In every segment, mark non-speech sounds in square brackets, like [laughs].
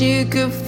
you could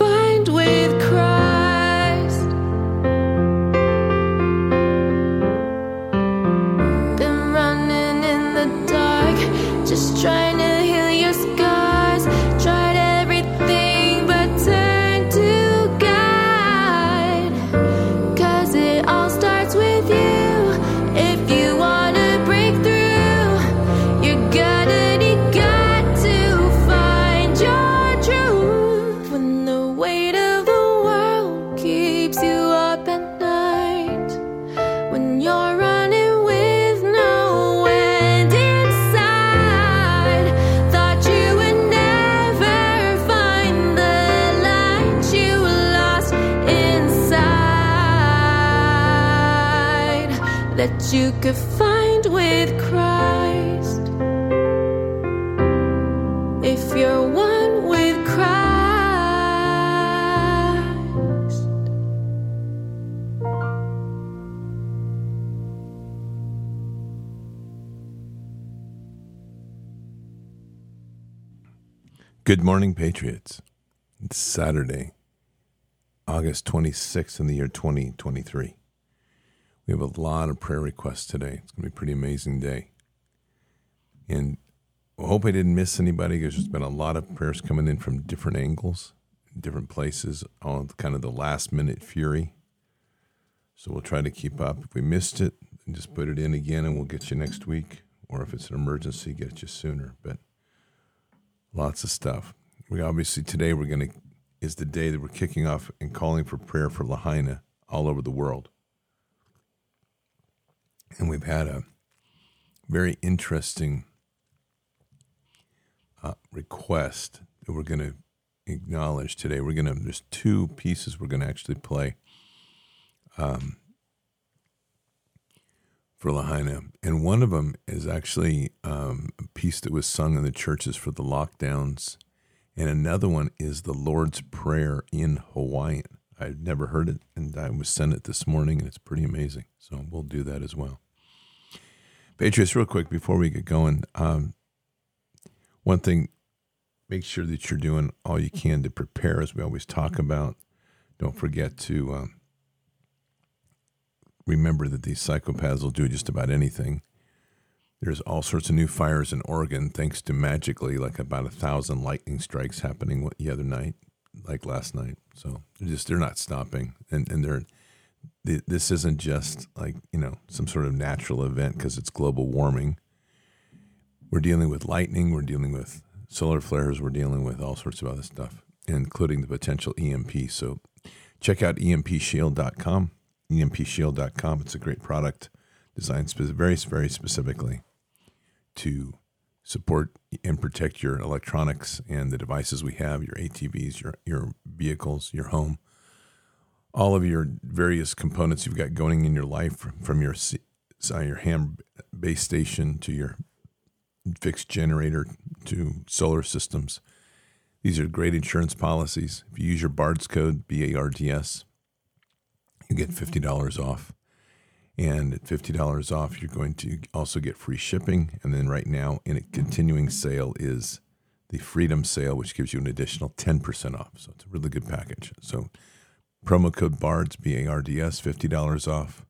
you could find with Christ. If you're one with Christ. Good morning, Patriots. It's Saturday, August 26th in the year 2023. We have a lot of prayer requests today. It's going to be a pretty amazing day. And I hope I didn't miss anybody because there's been a lot of prayers coming in from different angles, different places, all kind of the last minute fury. So we'll try to keep up. If we missed it, just put it in again and we'll get you next week. Or if it's an emergency, get you sooner. But lots of stuff. We obviously today we're going to is the day that we're kicking off and calling for prayer for Lahaina all over the world. And we've had a very interesting uh, request that we're going to acknowledge today. We're going to there's two pieces we're going to actually play um, for Lahaina, and one of them is actually um, a piece that was sung in the churches for the lockdowns, and another one is the Lord's Prayer in Hawaiian. I've never heard it, and I was sent it this morning, and it's pretty amazing. So we'll do that as well. Patriots, real quick before we get going, um, one thing, make sure that you're doing all you can to prepare, as we always talk about. Don't forget to um, remember that these psychopaths will do just about anything. There's all sorts of new fires in Oregon, thanks to magically like about a thousand lightning strikes happening the other night, like last night. So they're just they're not stopping, and and they're th- this isn't just like you know some sort of natural event because it's global warming. We're dealing with lightning, we're dealing with solar flares, we're dealing with all sorts of other stuff, including the potential EMP. So check out empshield.com. empshield.com. It's a great product designed spe- very, very specifically to support and protect your electronics and the devices we have, your ATVs, your, your vehicles, your home, all of your various components you've got going in your life from, your, uh, your ham base station to your fixed generator to solar systems. These are great insurance policies. If you use your BARDS code, B A R D S, you get $50 off. And at $50 off, you're going to also get free shipping. And then right now, in a continuing sale, is the Freedom Sale, which gives you an additional 10% off. So it's a really good package. So promo code BARDS, B A R D S, $50 off,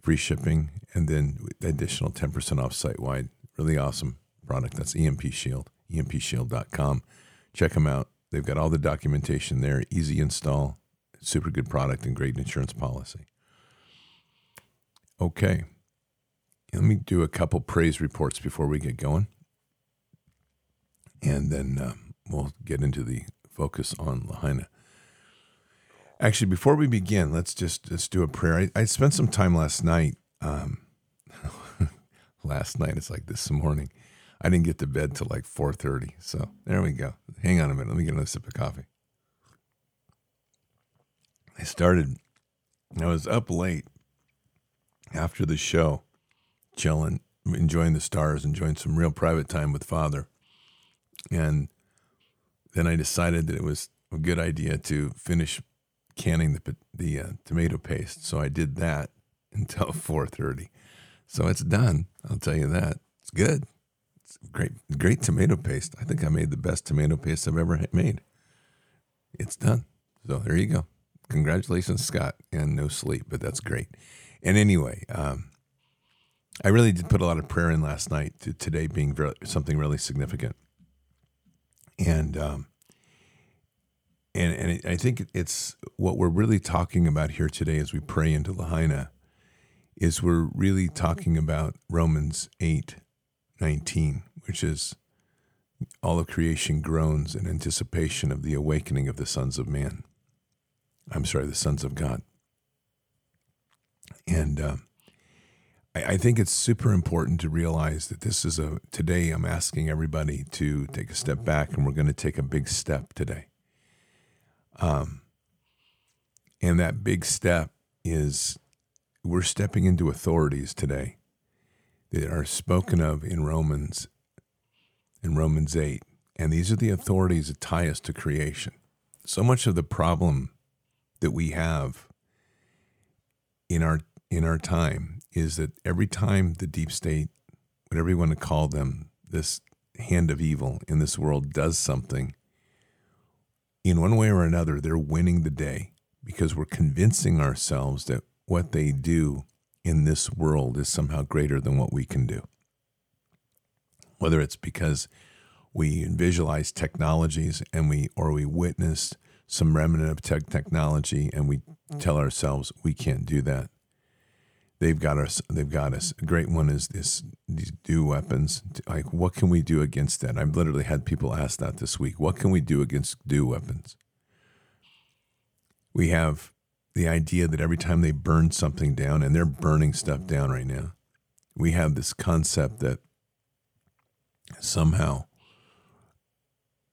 free shipping, and then additional 10% off site wide. Really awesome product. That's EMP Shield, empshield.com. Check them out. They've got all the documentation there, easy install, super good product, and great insurance policy. Okay. Let me do a couple praise reports before we get going. And then uh, we'll get into the focus on Lahaina. Actually, before we begin, let's just let's do a prayer. I, I spent some time last night. Um, [laughs] last night, it's like this morning. I didn't get to bed till like 4:30. So there we go. Hang on a minute. Let me get another sip of coffee. I started. I was up late after the show, chilling, enjoying the stars, enjoying some real private time with Father, and then I decided that it was a good idea to finish canning the the uh, tomato paste. So I did that [laughs] until 4:30. So it's done. I'll tell you that. It's good. It's great, great tomato paste. I think I made the best tomato paste I've ever made. It's done. So there you go. Congratulations, Scott, and no sleep, but that's great. And anyway, um, I really did put a lot of prayer in last night to today being very, something really significant. And um, and and I think it's what we're really talking about here today as we pray into Lahaina is we're really talking about Romans 8 19, which is all of creation groans in anticipation of the awakening of the sons of man. I'm sorry, the sons of God. And uh, I, I, think it's super important to realize that this is a, today I'm asking everybody to take a step back and we're going to take a big step today. Um, and that big step is we're stepping into authorities today that are spoken of in Romans in Romans 8 and these are the authorities that tie us to creation. So much of the problem that we have in our in our time is that every time the deep state, whatever you want to call them, this hand of evil in this world does something, in one way or another, they're winning the day because we're convincing ourselves that what they do in this world is somehow greater than what we can do. Whether it's because we visualize technologies and we or we witness some remnant of tech technology and we tell ourselves we can't do that. They've got us. They've got us. A great one is this: these DEW weapons. Like, what can we do against that? I've literally had people ask that this week. What can we do against DEW weapons? We have the idea that every time they burn something down, and they're burning stuff down right now, we have this concept that somehow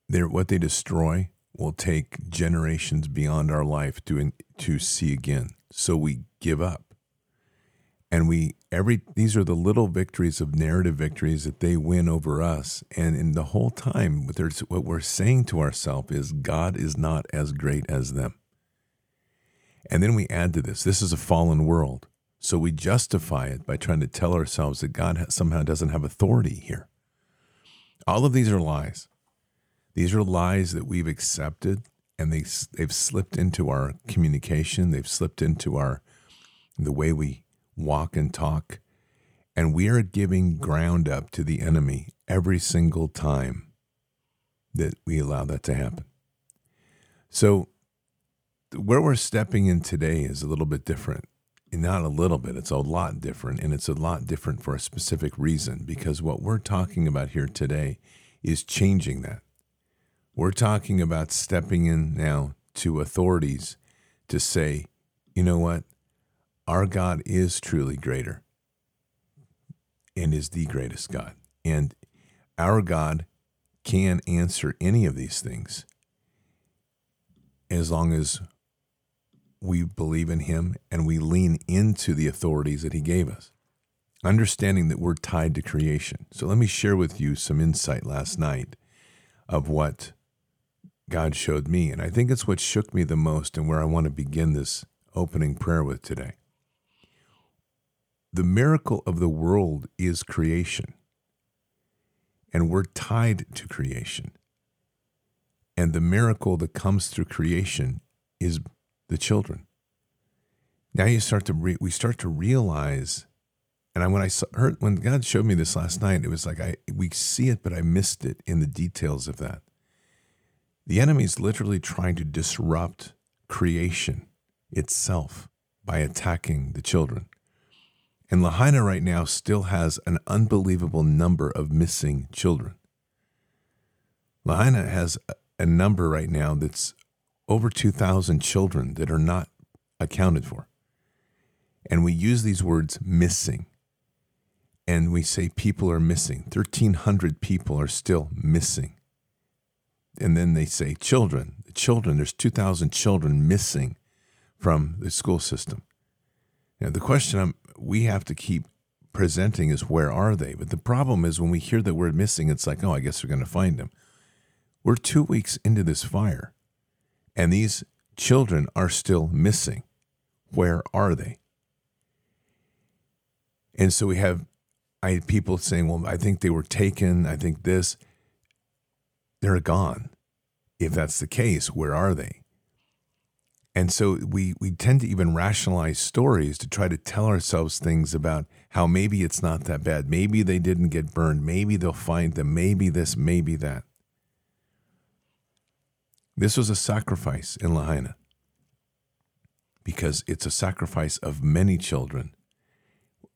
they're what they destroy will take generations beyond our life to to see again. So we give up. And we every these are the little victories of narrative victories that they win over us. And in the whole time, what, we're saying to ourselves is God is not as great as them. And then we add to this this is a fallen world. So we justify it by trying to tell ourselves that God somehow doesn't have authority here. All of these are lies. These are lies that we've accepted and they, they've slipped into our communication. They've slipped into our, the way we walk and talk. And we are giving ground up to the enemy every single time that we allow that to happen. So, where we're stepping in today is a little bit different. not a little bit, it's a lot different. And it's a lot different for a specific reason because what we're talking about here today is changing that. We're talking about stepping in now to authorities to say, you know what? Our God is truly greater and is the greatest God. And our God can answer any of these things as long as we believe in Him and we lean into the authorities that He gave us, understanding that we're tied to creation. So let me share with you some insight last night of what God showed me. And I think it's what shook me the most and where I want to begin this opening prayer with today. The miracle of the world is creation, and we're tied to creation. And the miracle that comes through creation is the children. Now you start to re- we start to realize, and when I saw, heard when God showed me this last night, it was like I we see it, but I missed it in the details of that. The enemy is literally trying to disrupt creation itself by attacking the children. And Lahaina right now still has an unbelievable number of missing children. Lahaina has a number right now that's over 2,000 children that are not accounted for. And we use these words missing. And we say people are missing. 1,300 people are still missing. And then they say children. Children, there's 2,000 children missing from the school system. Now, the question I'm, we have to keep presenting is where are they? But the problem is when we hear the word missing, it's like, oh, I guess we're going to find them. We're two weeks into this fire, and these children are still missing. Where are they? And so we have I had people saying, well, I think they were taken. I think this. They're gone. If that's the case, where are they? And so we, we tend to even rationalize stories to try to tell ourselves things about how maybe it's not that bad. Maybe they didn't get burned. Maybe they'll find them. Maybe this, maybe that. This was a sacrifice in Lahaina because it's a sacrifice of many children,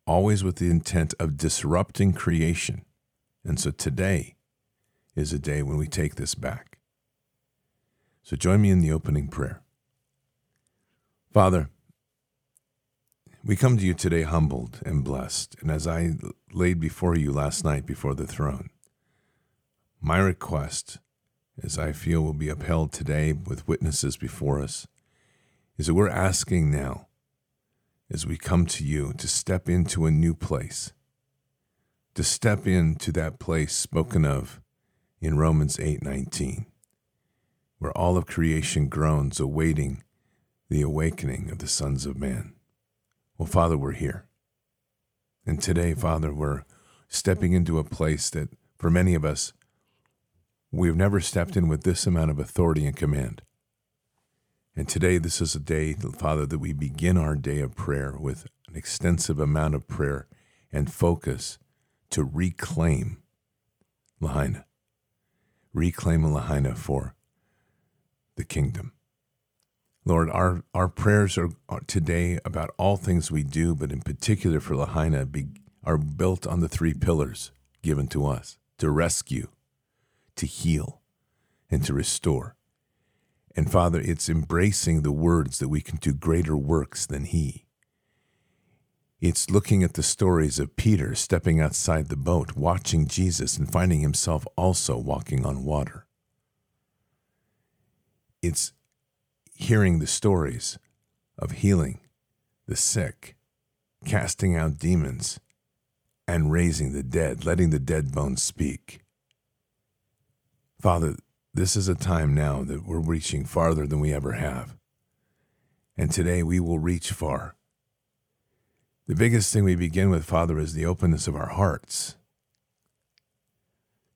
always with the intent of disrupting creation. And so today is a day when we take this back. So join me in the opening prayer. Father, we come to you today humbled and blessed. And as I laid before you last night before the throne, my request, as I feel will be upheld today with witnesses before us, is that we're asking now, as we come to you, to step into a new place, to step into that place spoken of in Romans 8:19, where all of creation groans awaiting the awakening of the sons of man. Well, Father, we're here. And today, Father, we're stepping into a place that for many of us, we've never stepped in with this amount of authority and command. And today, this is a day, Father, that we begin our day of prayer with an extensive amount of prayer and focus to reclaim Lahaina, reclaim Lahaina for the kingdom. Lord, our, our prayers are, are, today about all things we do, but in particular for Lahaina, be, are built on the three pillars given to us to rescue, to heal, and to restore. And Father, it's embracing the words that we can do greater works than He. It's looking at the stories of Peter stepping outside the boat, watching Jesus, and finding himself also walking on water. It's hearing the stories of healing the sick, casting out demons, and raising the dead, letting the dead bones speak. Father, this is a time now that we're reaching farther than we ever have. And today we will reach far. The biggest thing we begin with, Father, is the openness of our hearts.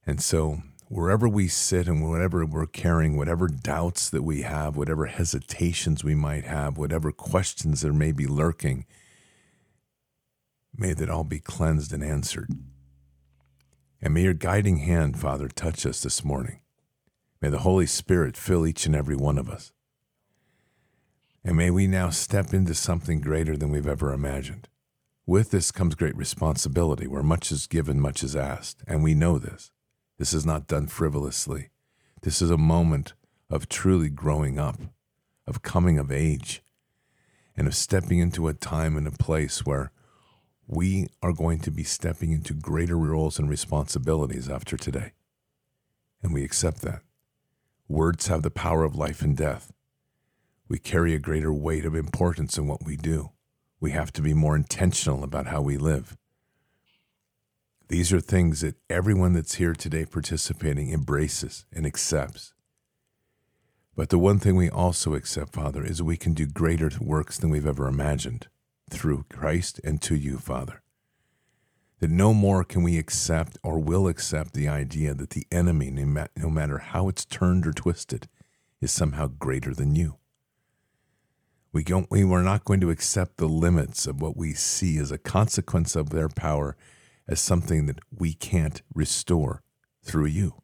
And so wherever we sit and whatever we're carrying, whatever doubts that we have, whatever hesitations we might have, whatever questions there may be lurking, may that all be cleansed and answered. And may your guiding hand, Father, touch us this morning. May the Holy Spirit fill each and every one of us. And may we now step into something greater than we've ever imagined. With this comes great responsibility, where much is given, much is asked. And we know this. This is not done frivolously. This is a moment of truly growing up, of coming of age, and of stepping into a time and a place where we are going to be stepping into greater roles and responsibilities after today. And we accept that. Words have the power of life and death. We carry a greater weight of importance in what we do. We have to be more intentional about how we live. These are things that everyone that's here today participating embraces and accepts. But the one thing we also accept, Father, is we can do greater works than we've ever imagined through Christ and to you, Father. That no more can we accept or will accept the idea that the enemy, no matter how it's turned or twisted, is somehow greater than you. We, don't, we are not going to accept the limits of what we see as a consequence of their power as something that we can't restore through you.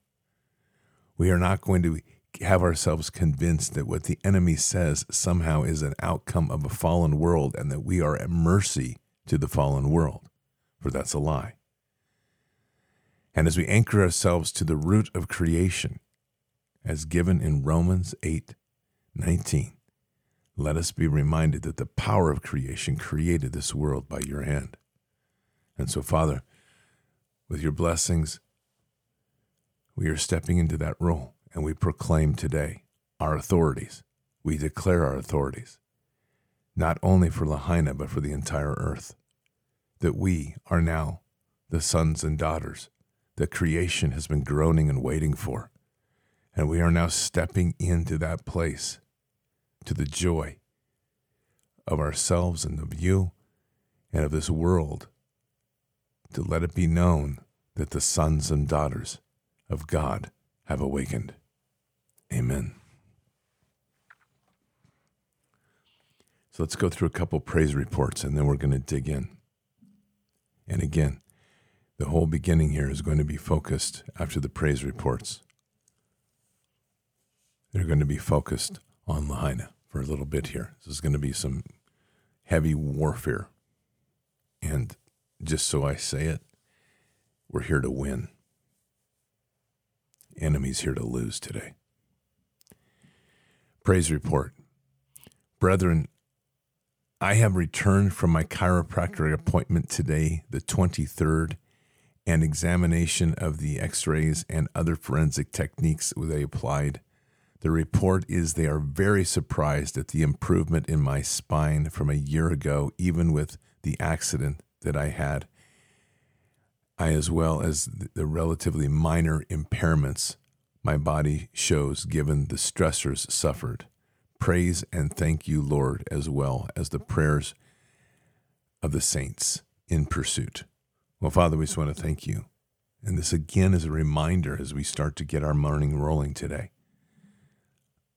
We are not going to have ourselves convinced that what the enemy says somehow is an outcome of a fallen world and that we are at mercy to the fallen world, for that's a lie. And as we anchor ourselves to the root of creation, as given in Romans 8 19, let us be reminded that the power of creation created this world by your hand. And so, Father, with your blessings, we are stepping into that role and we proclaim today our authorities. We declare our authorities, not only for Lahaina, but for the entire earth, that we are now the sons and daughters that creation has been groaning and waiting for. And we are now stepping into that place to the joy of ourselves and of you and of this world to let it be known that the sons and daughters of God have awakened. Amen. So let's go through a couple praise reports and then we're going to dig in. And again, the whole beginning here is going to be focused after the praise reports. They're going to be focused on Lahaina for a little bit here. This is going to be some heavy warfare. And just so I say it, we're here to win. Enemies here to lose today. Praise report. Brethren, I have returned from my chiropractor appointment today, the 23rd, and examination of the x rays and other forensic techniques they applied. The report is they are very surprised at the improvement in my spine from a year ago, even with the accident that I had, I, as well as the relatively minor impairments my body shows given the stressors suffered. Praise and thank you, Lord, as well as the prayers of the saints in pursuit. Well, Father, we just want to thank you. And this again is a reminder as we start to get our morning rolling today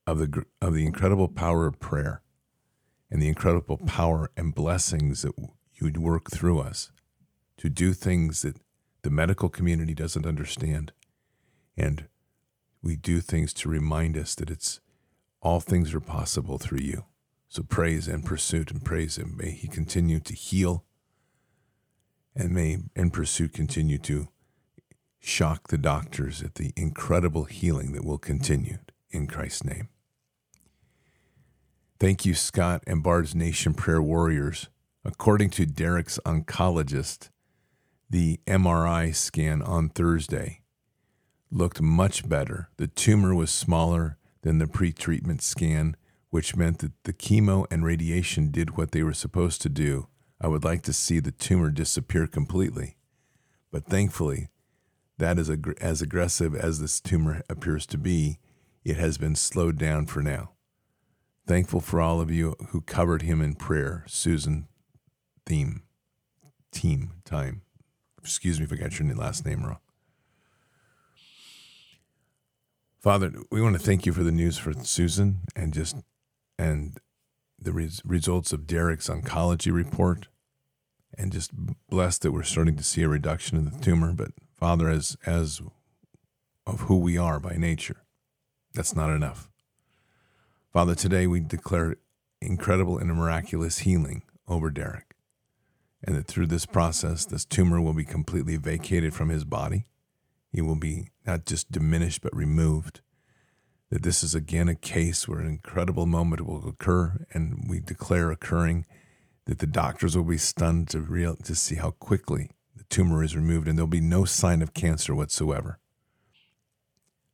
of the, of the incredible power of prayer and the incredible power and blessings that you'd work through us to do things that the medical community doesn't understand and we do things to remind us that it's all things are possible through you. So praise and pursuit and praise him. May he continue to heal and may and pursuit continue to shock the doctors at the incredible healing that will continue in Christ's name. Thank you, Scott and Bard's Nation Prayer Warriors. According to Derek's oncologist, the MRI scan on Thursday looked much better. The tumor was smaller than the pre-treatment scan, which meant that the chemo and radiation did what they were supposed to do. I would like to see the tumor disappear completely. But thankfully, that is ag- as aggressive as this tumor appears to be, it has been slowed down for now. Thankful for all of you who covered him in prayer. Susan, theme, team, time. Excuse me if I got your last name wrong. Father, we want to thank you for the news for Susan and just and the res- results of Derek's oncology report, and just blessed that we're starting to see a reduction in the tumor. But Father, as as of who we are by nature, that's not enough. Father, today we declare incredible and miraculous healing over Derek. And that through this process, this tumor will be completely vacated from his body. He will be not just diminished, but removed. That this is again a case where an incredible moment will occur, and we declare occurring that the doctors will be stunned to real to see how quickly the tumor is removed, and there'll be no sign of cancer whatsoever.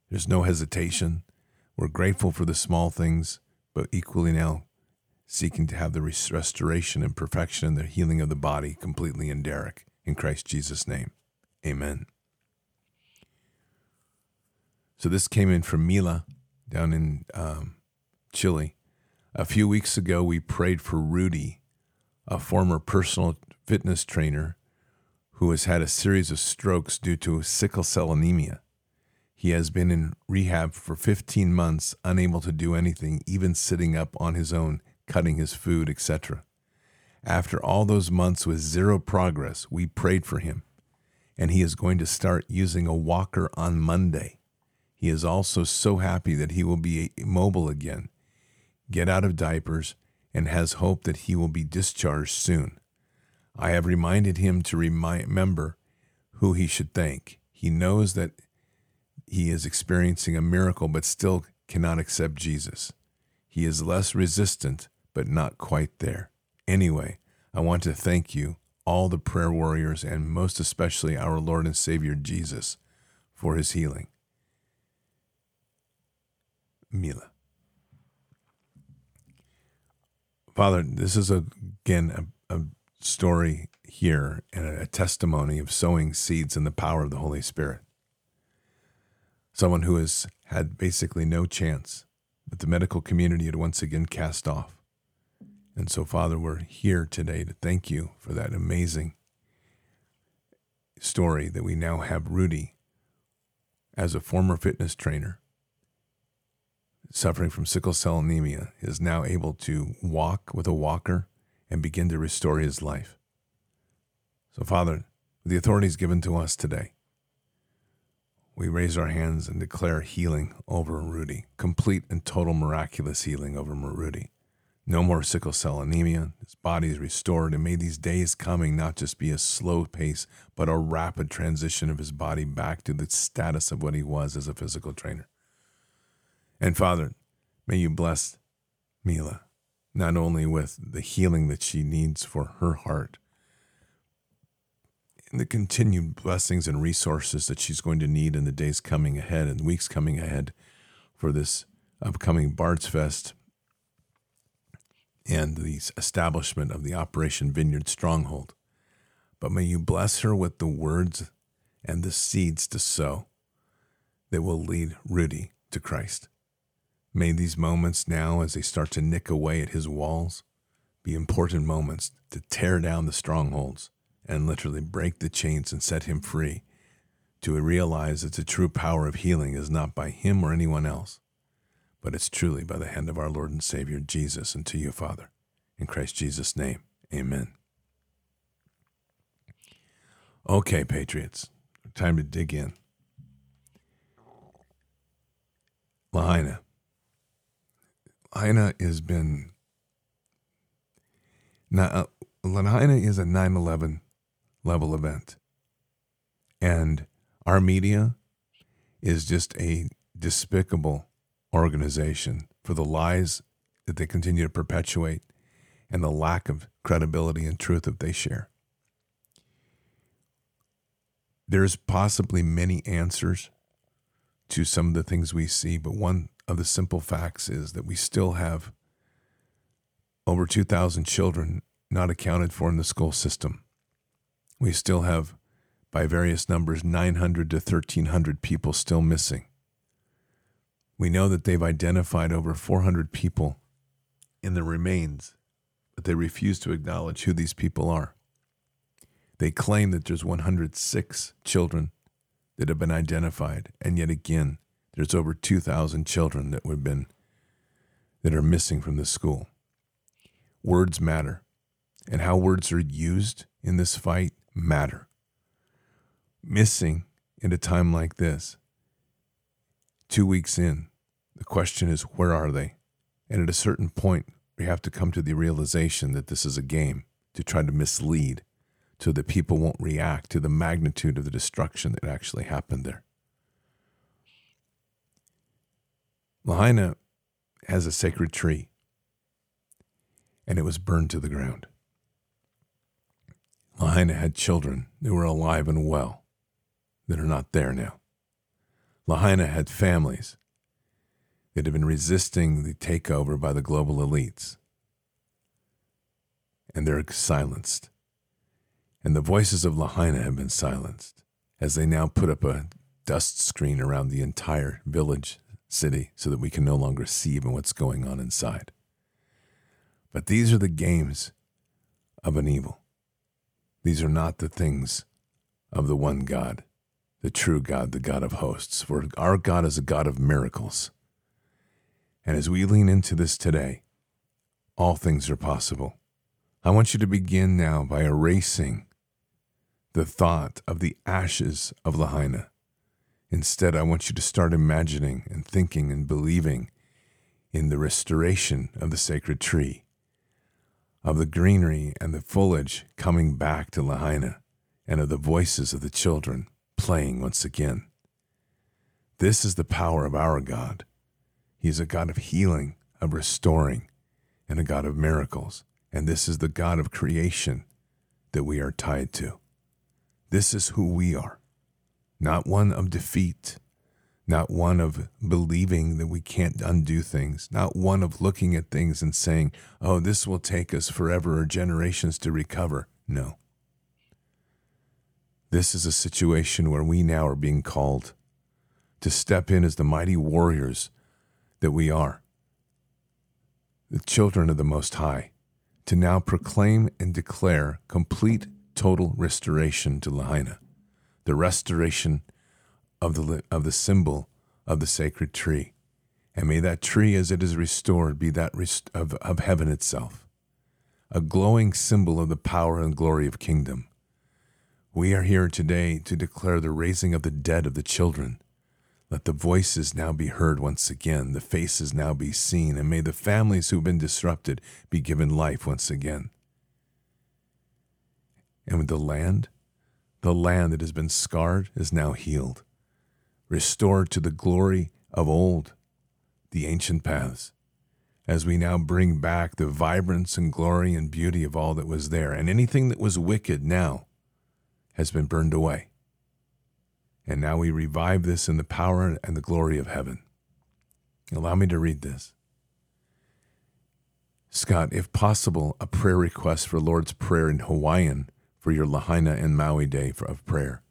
There's no hesitation. We're grateful for the small things, but equally now seeking to have the restoration and perfection and the healing of the body completely in Derek. In Christ Jesus' name. Amen. So this came in from Mila down in um, Chile. A few weeks ago, we prayed for Rudy, a former personal fitness trainer who has had a series of strokes due to sickle cell anemia. He has been in rehab for 15 months, unable to do anything, even sitting up on his own, cutting his food, etc. After all those months with zero progress, we prayed for him, and he is going to start using a walker on Monday. He is also so happy that he will be mobile again, get out of diapers, and has hope that he will be discharged soon. I have reminded him to remember who he should thank. He knows that he is experiencing a miracle but still cannot accept Jesus. He is less resistant, but not quite there. Anyway, I want to thank you, all the prayer warriors, and most especially our Lord and Savior Jesus, for his healing. Mila. Father, this is a, again a, a story here and a testimony of sowing seeds in the power of the Holy Spirit someone who has had basically no chance that the medical community had once again cast off. And so, Father, we're here today to thank you for that amazing story that we now have Rudy as a former fitness trainer suffering from sickle cell anemia is now able to walk with a walker and begin to restore his life. So, Father, with the authorities given to us today, we raise our hands and declare healing over Rudy, complete and total miraculous healing over Rudy. No more sickle cell anemia. His body is restored, and may these days coming not just be a slow pace, but a rapid transition of his body back to the status of what he was as a physical trainer. And Father, may you bless Mila, not only with the healing that she needs for her heart, and the continued blessings and resources that she's going to need in the days coming ahead and weeks coming ahead for this upcoming Bards Fest and the establishment of the Operation Vineyard Stronghold. But may you bless her with the words and the seeds to sow that will lead Rudy to Christ. May these moments now, as they start to nick away at his walls, be important moments to tear down the strongholds and literally break the chains and set him free to realize that the true power of healing is not by him or anyone else, but it's truly by the hand of our Lord and Savior Jesus and to you, Father. In Christ Jesus' name, amen. Okay, Patriots, time to dig in. Lahaina. Lahaina has been. Now, uh, Lahaina is a 9 11 level event. And our media is just a despicable organization for the lies that they continue to perpetuate and the lack of credibility and truth that they share. There's possibly many answers to some of the things we see, but one of the simple facts is that we still have over 2,000 children not accounted for in the school system we still have, by various numbers, 900 to 1,300 people still missing. We know that they've identified over 400 people in the remains, but they refuse to acknowledge who these people are. They claim that there's 106 children that have been identified, and yet again, there's over 2,000 children that have been that are missing from the school. Words matter, and how words are used in this fight matter. Missing in a time like this, two weeks in, the question is, where are they? And at a certain point, We have to come to the realization that this is a game to try to mislead so that people won't react to the magnitude of the destruction that actually happened there. Lahaina has a sacred tree, and it was burned to the ground. Lahaina had children that were alive and well that are not there now. Lahaina had families that had been resisting the takeover by the global elites, and they're silenced. And the voices of Lahaina have been silenced as they now put up a dust screen around the entire village city so that we can no longer see even what's going on inside. But these are the games of an evil. These are not the things of the one God, the true God, the God of hosts. For our God is a God of miracles. And as we lean into this today, all things are possible. I want you to begin now by erasing the thought of the ashes of Lahaina. Instead, I want you to start imagining and thinking and believing in the restoration of the sacred tree, of the greenery and the foliage coming back to Lahaina, and of the voices of the children playing once again. This is the power of our God. He is a God of healing, of restoring, and a God of miracles. And this is the God of creation that we are tied to. This is who we are, not one of defeat, not one of believing that we can't undo things, not one of looking at things and saying, oh, this will take us forever or generations to recover. No. This is a situation where we now are being called to step in as the mighty warriors that we are, the children of the Most High, to now proclaim and declare complete total restoration to Lahaina, the restoration of the, of the symbol of the sacred tree. And may that tree, as it is restored, be that rest- of, of heaven itself, a glowing symbol of the power and glory of kingdom. We are here today to declare the raising of the dead of the children. Let the voices now be heard once again, the faces now be seen, and may the families who've been disrupted be given life once again and with the land, the land that has been scarred is now healed, restored to the glory of old, the ancient paths, as we now bring back the vibrance and glory and beauty of all that was there, and anything that was wicked now has been burned away. And now we revive this in the power and the glory of heaven. Allow me to read this. Scott, if possible, a prayer request for Lord's Prayer in Hawaiian for your Lahaina and Maui Day of prayer.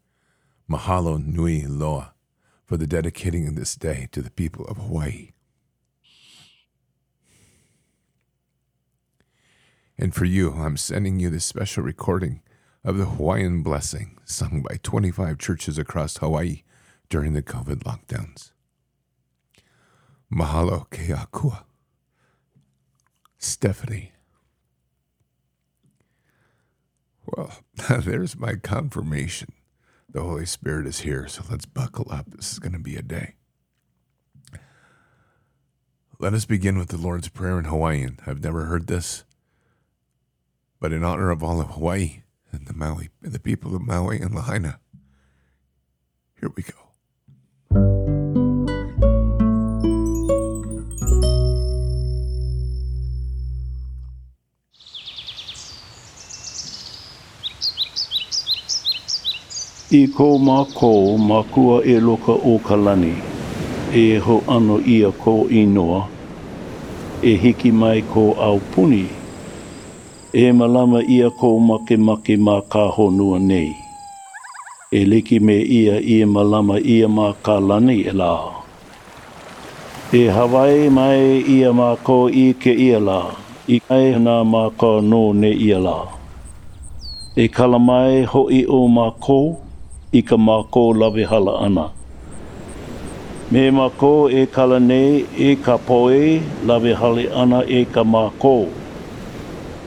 Mahalo nui loa for the dedicating of this day to the people of Hawaii. And for you, I'm sending you this special recording of the Hawaiian blessing sung by 25 churches across Hawaii during the COVID lockdowns. Mahalo ke akua. Stephanie. Well, [laughs] there's my confirmation. The Holy Spirit is here, so let's buckle up. This is going to be a day. Let us begin with the Lord's Prayer in Hawaiian. I've never heard this, but in honor of all of Hawaii and the Maui, and the people of Maui and Lahaina, here we go. I ko mā kō makua e loka o ka lani, e ho ano ia ko inoa, e hiki mai ko au puni, e malama ia ko make make mā ka honua nei. E leki me ia i malama ia mā ka lani e la. E Hawaii mai ia mā ko i ke ia la, i kai nā mā ka no ne ia la. E kalamai ho i o mā kō, i ka mako lawe hala ana. Me mako e kala nei e ka poe lawe hale ana e ka mako.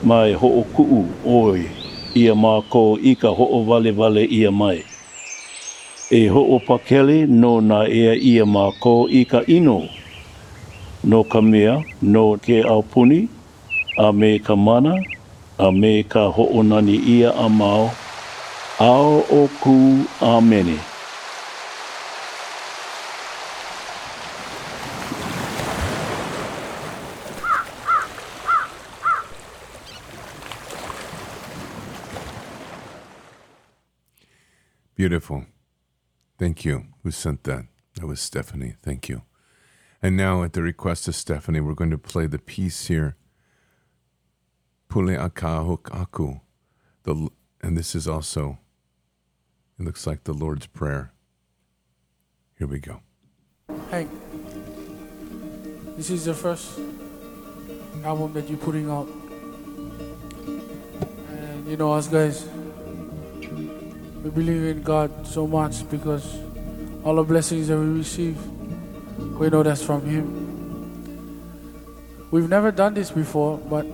Mai ho o kuu oi ia mako i ka ho o vale vale ia mai. E ho o pakele no na ea ia mako i ka ino. No ka mea, no ke au puni, a me ka mana, a me ka ho'onani ia a mao, ao o ku a Beautiful. Thank you. Who sent that? That was Stephanie. Thank you. And now, at the request of Stephanie, we're going to play the piece here. Pule akahuk aku. The, and this is also, it looks like the Lord's Prayer. Here we go. Hank, this is the first album that you're putting out. And you know, us guys, we believe in God so much because all the blessings that we receive, we know that's from Him. We've never done this before, but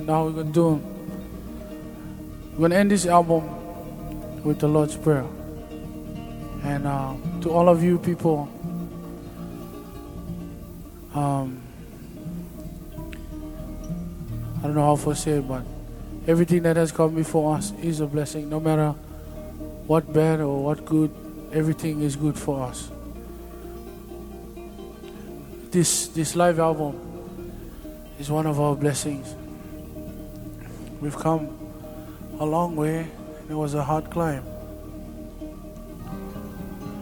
now we're going to do. We're going to end this album with the Lord's Prayer. And uh, to all of you people, um, I don't know how to say it, but everything that has come before us is a blessing. No matter what bad or what good, everything is good for us. This this live album is one of our blessings. We've come a long way. It was a hard climb,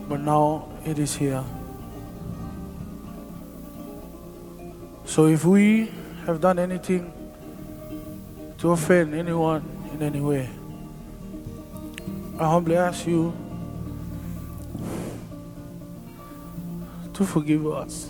but now it is here. So if we have done anything to offend anyone in any way, I humbly ask you to forgive us.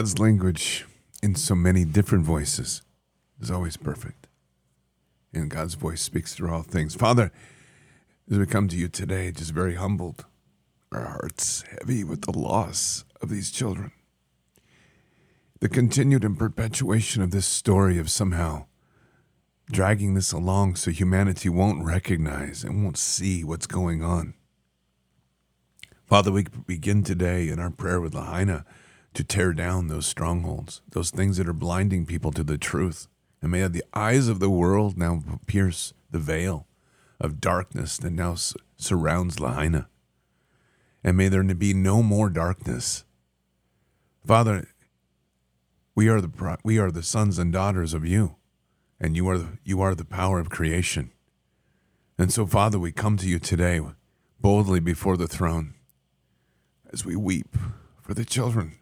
God's language in so many different voices is always perfect. And God's voice speaks through all things. Father, as we come to you today, just very humbled, our hearts heavy with the loss of these children. the continued and perpetuation of this story of somehow dragging this along so humanity won't recognize and won't see what's going on. Father, we begin today in our prayer with Lahaina to tear down those strongholds, those things that are blinding people to the truth. And may the eyes of the world now pierce the veil of darkness that now surrounds Lahaina. And may there be no more darkness. Father, we are the we are the sons and daughters of you, and you are the, you are the power of creation. And so, Father, we come to you today boldly before the throne as we weep for the children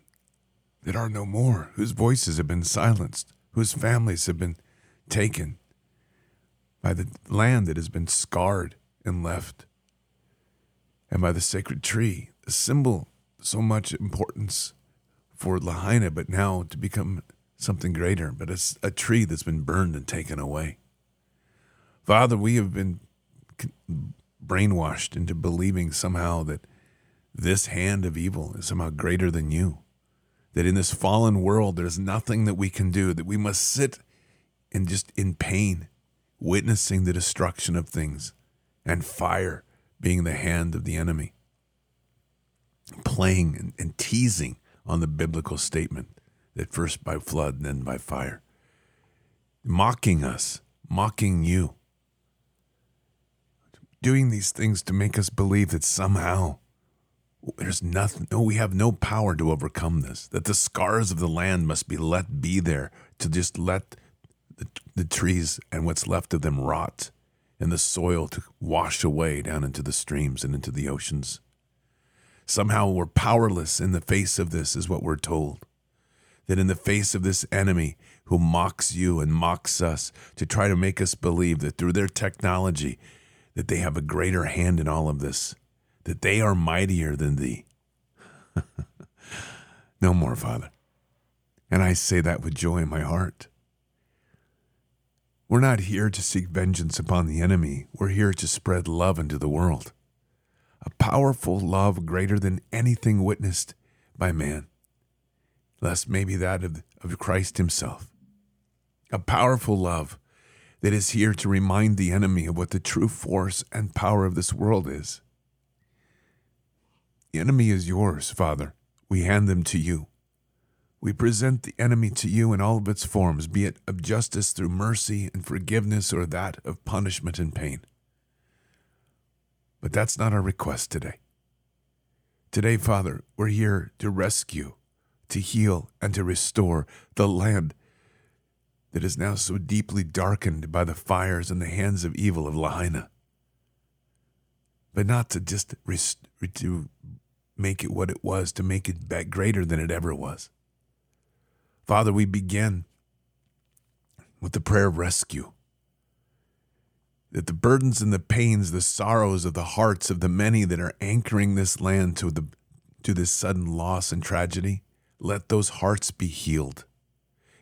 that are no more, whose voices have been silenced, whose families have been taken by the land that has been scarred and left, and by the sacred tree, the symbol so much importance for Lahaina, but now to become something greater, but it's a tree that's been burned and taken away. Father, we have been brainwashed into believing somehow that this hand of evil is somehow greater than you. That in this fallen world, there's nothing that we can do, that we must sit and just in pain, witnessing the destruction of things, and fire being the hand of the enemy, playing and, and teasing on the biblical statement that first by flood then by fire, mocking us, mocking you, doing these things to make us believe that somehow there's nothing, no, we have no power to overcome this, that the scars of the land must be let be there to just let the, the trees and what's left of them rot and the soil to wash away down into the streams and into the oceans. Somehow we're powerless in the face of this, is what we're told. That in the face of this enemy who mocks you and mocks us to try to make us believe that through their technology that they have a greater hand in all of this, that they are mightier than thee. [laughs] no more, Father. And I say that with joy in my heart. We're not here to seek vengeance upon the enemy. We're here to spread love into the world. A powerful love greater than anything witnessed by man, less maybe that of, of Christ himself. A powerful love that is here to remind the enemy of what the true force and power of this world is. The enemy is yours, Father. We hand them to you. We present the enemy to you in all of its forms, be it of justice through mercy and forgiveness or that of punishment and pain. But that's not our request today. Today, Father, we're here to rescue, to heal, and to restore the land that is now so deeply darkened by the fires and the hands of evil of Lahaina. But not to just rest- to make it what it was, to make it back greater than it ever was. Father, we begin with the prayer of rescue. That the burdens and the pains, the sorrows of the hearts of the many that are anchoring this land to the to this sudden loss and tragedy, let those hearts be healed.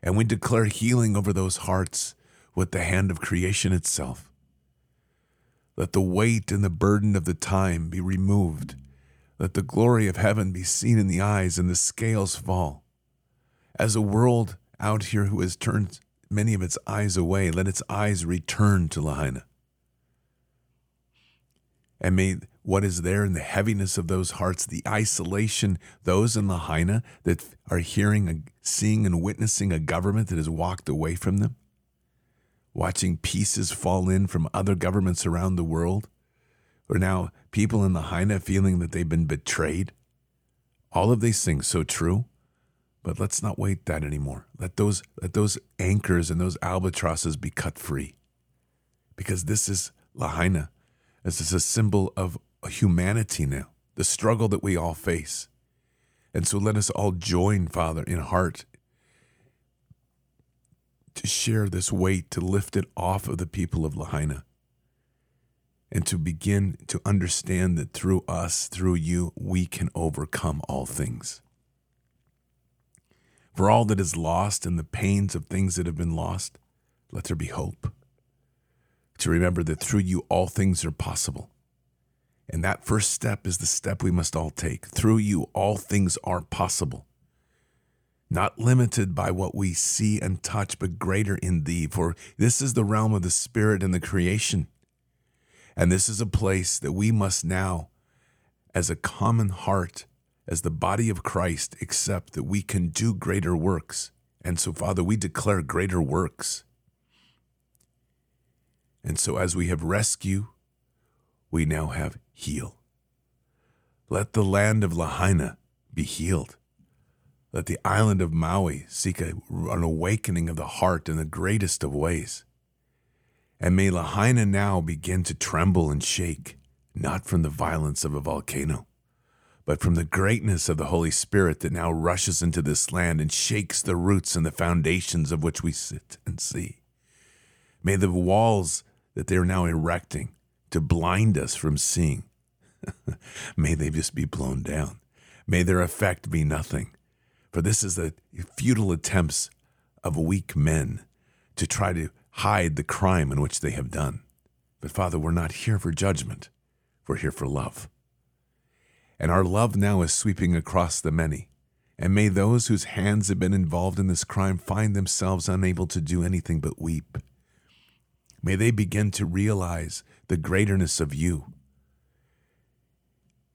And we declare healing over those hearts with the hand of creation itself. Let the weight and the burden of the time be removed. Let the glory of heaven be seen in the eyes and the scales fall. As a world out here who has turned many of its eyes away, let its eyes return to Lahaina. And may what is there in the heaviness of those hearts, the isolation, those in Lahaina that are hearing, seeing, and witnessing a government that has walked away from them, watching pieces fall in from other governments around the world, or now people in Lahaina feeling that they've been betrayed. All of these things so true, but let's not wait that anymore. Let those let those anchors and those albatrosses be cut free, because this is Lahaina. This is a symbol of humanity now, the struggle that we all face. And so let us all join, Father, in heart to share this weight, to lift it off of the people of Lahaina, and to begin to understand that through us, through you, we can overcome all things. For all that is lost and the pains of things that have been lost, let there be hope to remember that through you all things are possible. And that first step is the step we must all take. Through you all things are possible. Not limited by what we see and touch, but greater in thee. For this is the realm of the Spirit and the creation. And this is a place that we must now, as a common heart, as the body of Christ, accept that we can do greater works. And so, Father, we declare greater works. And so, as we have rescue, we now have heal. Let the land of Lahaina be healed. Let the island of Maui seek a, an awakening of the heart in the greatest of ways. And may Lahaina now begin to tremble and shake, not from the violence of a volcano, but from the greatness of the Holy Spirit that now rushes into this land and shakes the roots and the foundations of which we sit and see. May the walls that they are now erecting to blind us from seeing, [laughs] may they just be blown down. May their effect be nothing. For this is the futile attempts of weak men to try to hide the crime in which they have done. But Father, we're not here for judgment, we're here for love. And our love now is sweeping across the many. And may those whose hands have been involved in this crime find themselves unable to do anything but weep. May they begin to realize the greaterness of you.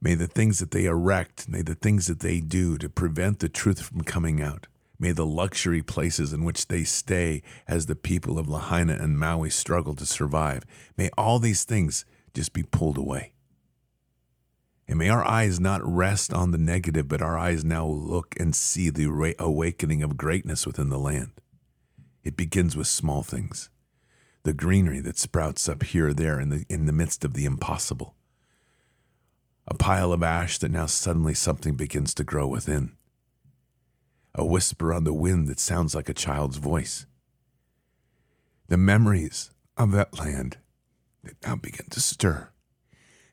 May the things that they erect, may the things that they do to prevent the truth from coming out, may the luxury places in which they stay as the people of Lahaina and Maui struggle to survive, may all these things just be pulled away. And may our eyes not rest on the negative, but our eyes now look and see the awakening of greatness within the land. It begins with small things the greenery that sprouts up here or there in the, in the midst of the impossible. A pile of ash that now suddenly something begins to grow within. A whisper on the wind that sounds like a child's voice. The memories of that land that now begin to stir,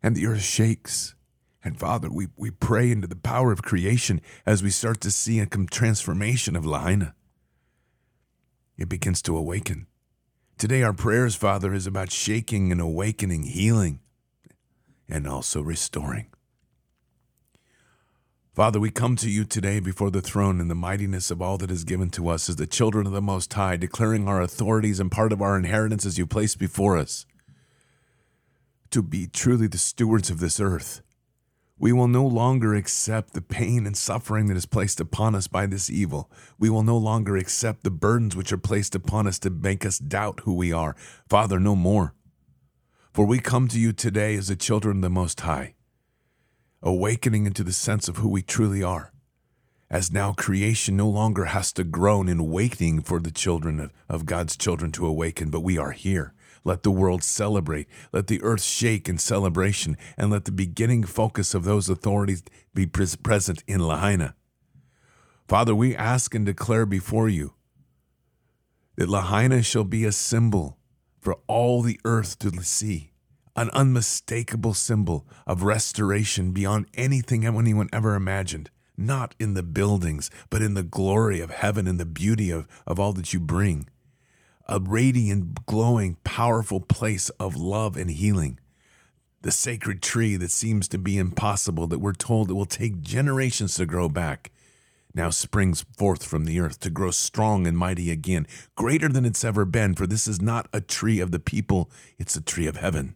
and the earth shakes and Father, we, we pray into the power of creation as we start to see a transformation of Lahaina. It begins to awaken. Today, our prayers, Father, is about shaking and awakening, healing, and also restoring. Father, we come to you today before the throne in the mightiness of all that is given to us as the children of the Most High, declaring our authorities and part of our inheritance as you place before us to be truly the stewards of this earth we will no longer accept the pain and suffering that is placed upon us by this evil. We will no longer accept the burdens which are placed upon us to make us doubt who we are. Father, no more. For we come to you today as the children of the Most High, awakening into the sense of who we truly are. As now creation no longer has to groan in waiting for the children of, of God's children to awaken, but we are here let the world celebrate. Let the earth shake in celebration, and let the beginning focus of those authorities be present in Lahaina. Father, we ask and declare before you that Lahaina shall be a symbol for all the earth to see, an unmistakable symbol of restoration beyond anything anyone ever imagined, not in the buildings, but in the glory of heaven and the beauty of, of all that you bring a radiant, glowing, powerful place of love and healing. The sacred tree that seems to be impossible, that we're told it will take generations to grow back, now springs forth from the earth to grow strong and mighty again, greater than it's ever been, for this is not a tree of the people, it's a tree of heaven.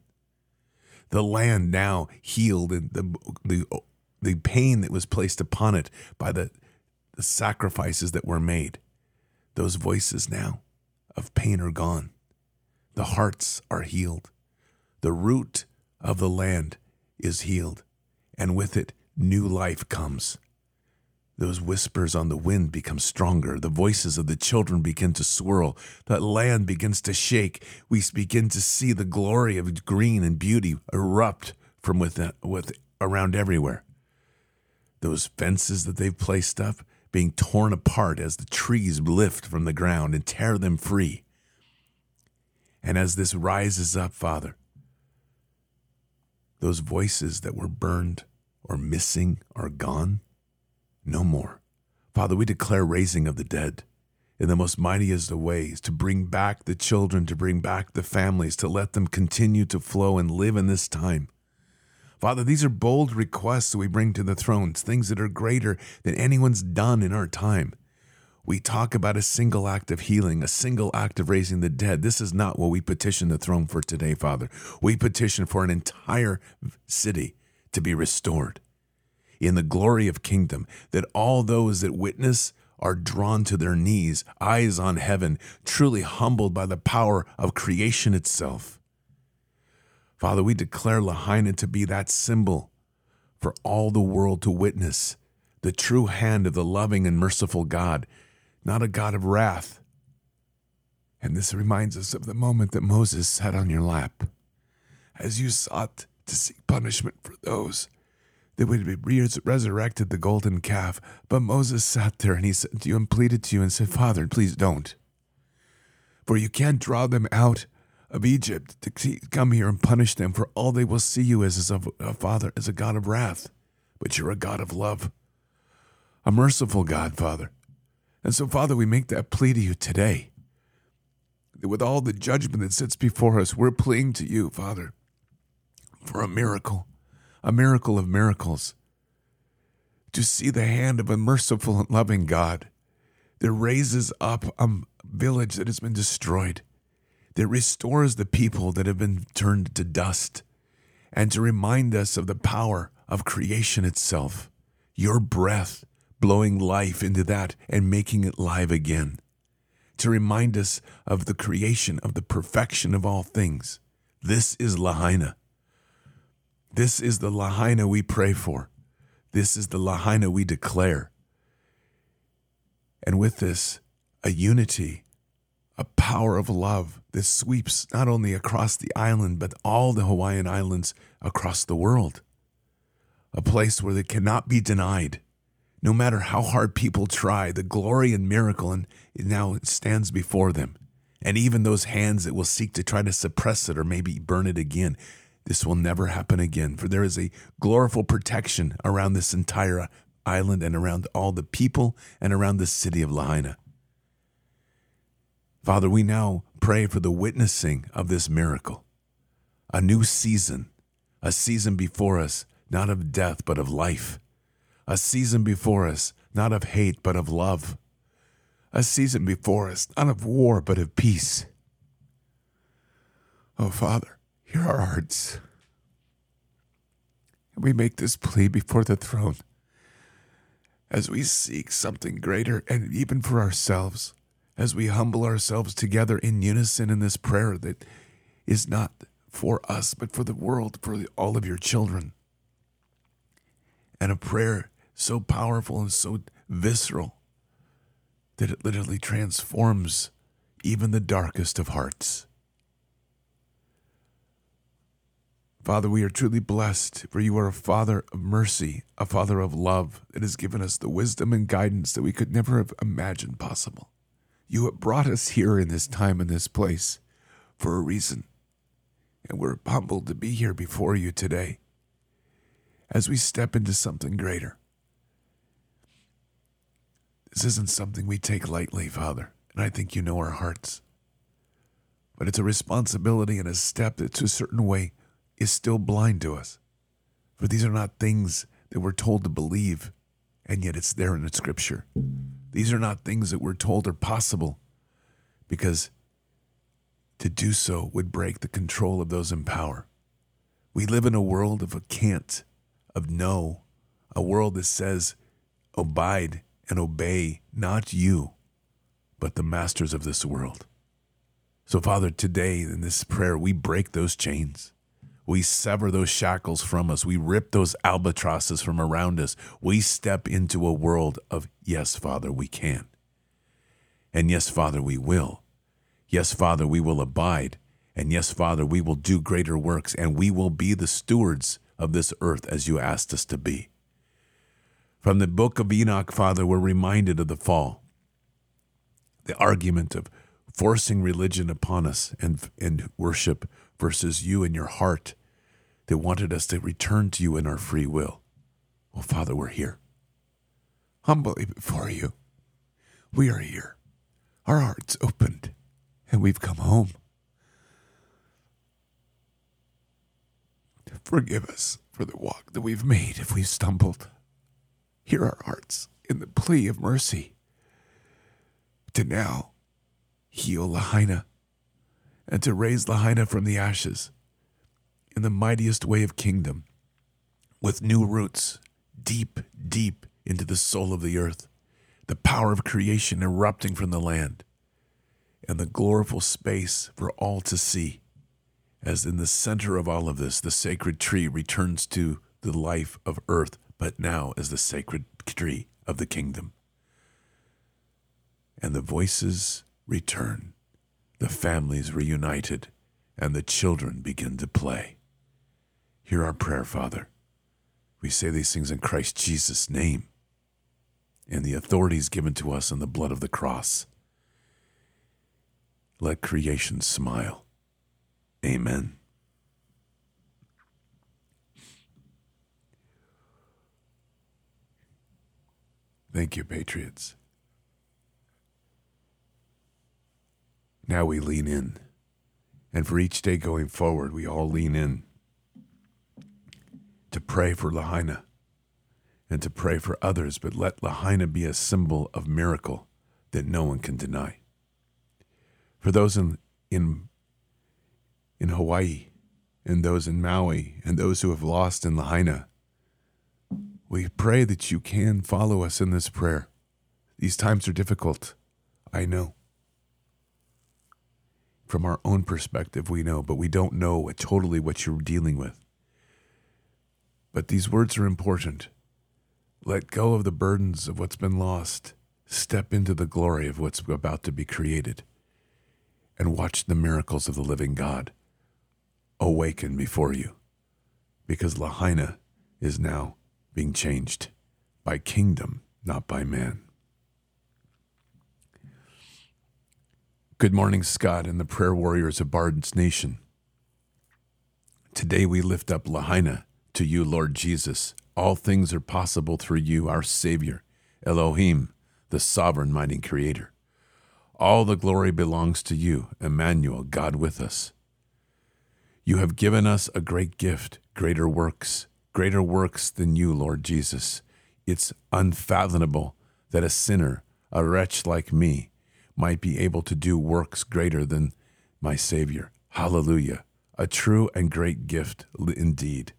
The land now healed and the, the, the pain that was placed upon it by the, the sacrifices that were made, those voices now of pain are gone. The hearts are healed. The root of the land is healed, and with it, new life comes. Those whispers on the wind become stronger. The voices of the children begin to swirl. That land begins to shake. We begin to see the glory of green and beauty erupt from within, with around everywhere. Those fences that they've placed up being torn apart as the trees lift from the ground and tear them free. And as this rises up, Father, those voices that were burned or missing are gone, no more. Father, we declare raising of the dead in the most mightiest of ways to bring back the children, to bring back the families, to let them continue to flow and live in this time. Father, these are bold requests that we bring to the thrones, things that are greater than anyone's done in our time. We talk about a single act of healing, a single act of raising the dead. This is not what we petition the throne for today, Father. We petition for an entire city to be restored in the glory of kingdom, that all those that witness are drawn to their knees, eyes on heaven, truly humbled by the power of creation itself. Father, we declare Lahaina to be that symbol for all the world to witness the true hand of the loving and merciful God, not a God of wrath. And this reminds us of the moment that Moses sat on your lap as you sought to seek punishment for those that would be res- resurrected the golden calf. But Moses sat there and he said to you and pleaded to you and said, Father, please don't. For you can't draw them out of Egypt to come here and punish them, for all they will see you as is a, a father, as a God of wrath. But you're a God of love, a merciful God, Father. And so, Father, we make that plea to you today. That with all the judgment that sits before us, we're pleading to you, Father, for a miracle a miracle of miracles. To see the hand of a merciful and loving God that raises up a village that has been destroyed, that restores the people that have been turned to dust, and to remind us of the power of creation itself, your breath blowing life into that and making it live again, to remind us of the creation, of the perfection of all things. This is Lahaina. This is the Lahaina we pray for. This is the Lahaina we declare. And with this, a unity, a power of love that sweeps not only across the island, but all the Hawaiian Islands across the world. A place where they cannot be denied. No matter how hard people try, the glory and miracle and now stands before them. And even those hands that will seek to try to suppress it or maybe burn it again, this will never happen again, for there is a glorious protection around this entire island and around all the people and around the city of Lahaina. Father, we now pray for the witnessing of this miracle, a new season, a season before us, not of death, but of life, a season before us, not of hate, but of love, a season before us, not of war, but of peace. Oh, Father, Hear our hearts. And we make this plea before the throne as we seek something greater and even for ourselves, as we humble ourselves together in unison in this prayer that is not for us, but for the world, for all of your children. And a prayer so powerful and so visceral that it literally transforms even the darkest of hearts. Father, we are truly blessed, for you are a Father of mercy, a Father of love that has given us the wisdom and guidance that we could never have imagined possible. You have brought us here in this time and this place for a reason, and we're humbled to be here before you today as we step into something greater. This isn't something we take lightly, Father, and I think you know our hearts. But it's a responsibility and a step that's a certain way, is still blind to us. For these are not things that we're told to believe, and yet it's there in the scripture. These are not things that we're told are possible because to do so would break the control of those in power. We live in a world of a can't, of no, a world that says, abide and obey not you, but the masters of this world. So, Father, today in this prayer, we break those chains. We sever those shackles from us. We rip those albatrosses from around us. We step into a world of, yes, Father, we can. And yes, Father, we will. Yes, Father, we will abide. And yes, Father, we will do greater works and we will be the stewards of this earth as you asked us to be. From the book of Enoch, Father, we're reminded of the fall, the argument of forcing religion upon us and, and worship versus you and your heart that wanted us to return to you in our free will. Well, Father, we're here. Humbly before you. We are here. Our hearts opened, and we've come home. Forgive us for the walk that we've made if we've stumbled. Hear our hearts in the plea of mercy to now heal Lahaina and to raise Lahaina from the ashes in the mightiest way of kingdom with new roots deep, deep into the soul of the earth, the power of creation erupting from the land, and the gloriful space for all to see. As in the center of all of this, the sacred tree returns to the life of earth, but now as the sacred tree of the kingdom. And the voices return, the families reunited, and the children begin to play. Hear our prayer, Father. We say these things in Christ Jesus' name and the authorities given to us in the blood of the cross. Let creation smile. Amen. Thank you, Patriots. Now we lean in. And for each day going forward, we all lean in to pray for Lahaina and to pray for others, but let Lahaina be a symbol of miracle that no one can deny. For those in, in, in Hawaii, and those in Maui, and those who have lost in Lahaina, we pray that you can follow us in this prayer. These times are difficult, I know. From our own perspective, we know, but we don't know totally what you're dealing with. But these words are important. Let go of the burdens of what's been lost. Step into the glory of what's about to be created. And watch the miracles of the living God awaken before you. Because Lahaina is now being changed by kingdom, not by man. Good morning, Scott and the prayer warriors of Bard's Nation. Today we lift up Lahaina to you, Lord Jesus. All things are possible through you, our Savior, Elohim, the sovereign, mighty Creator. All the glory belongs to you, Emmanuel, God with us. You have given us a great gift, greater works, greater works than you, Lord Jesus. It's unfathomable that a sinner, a wretch like me, might be able to do works greater than my Savior. Hallelujah. A true and great gift indeed.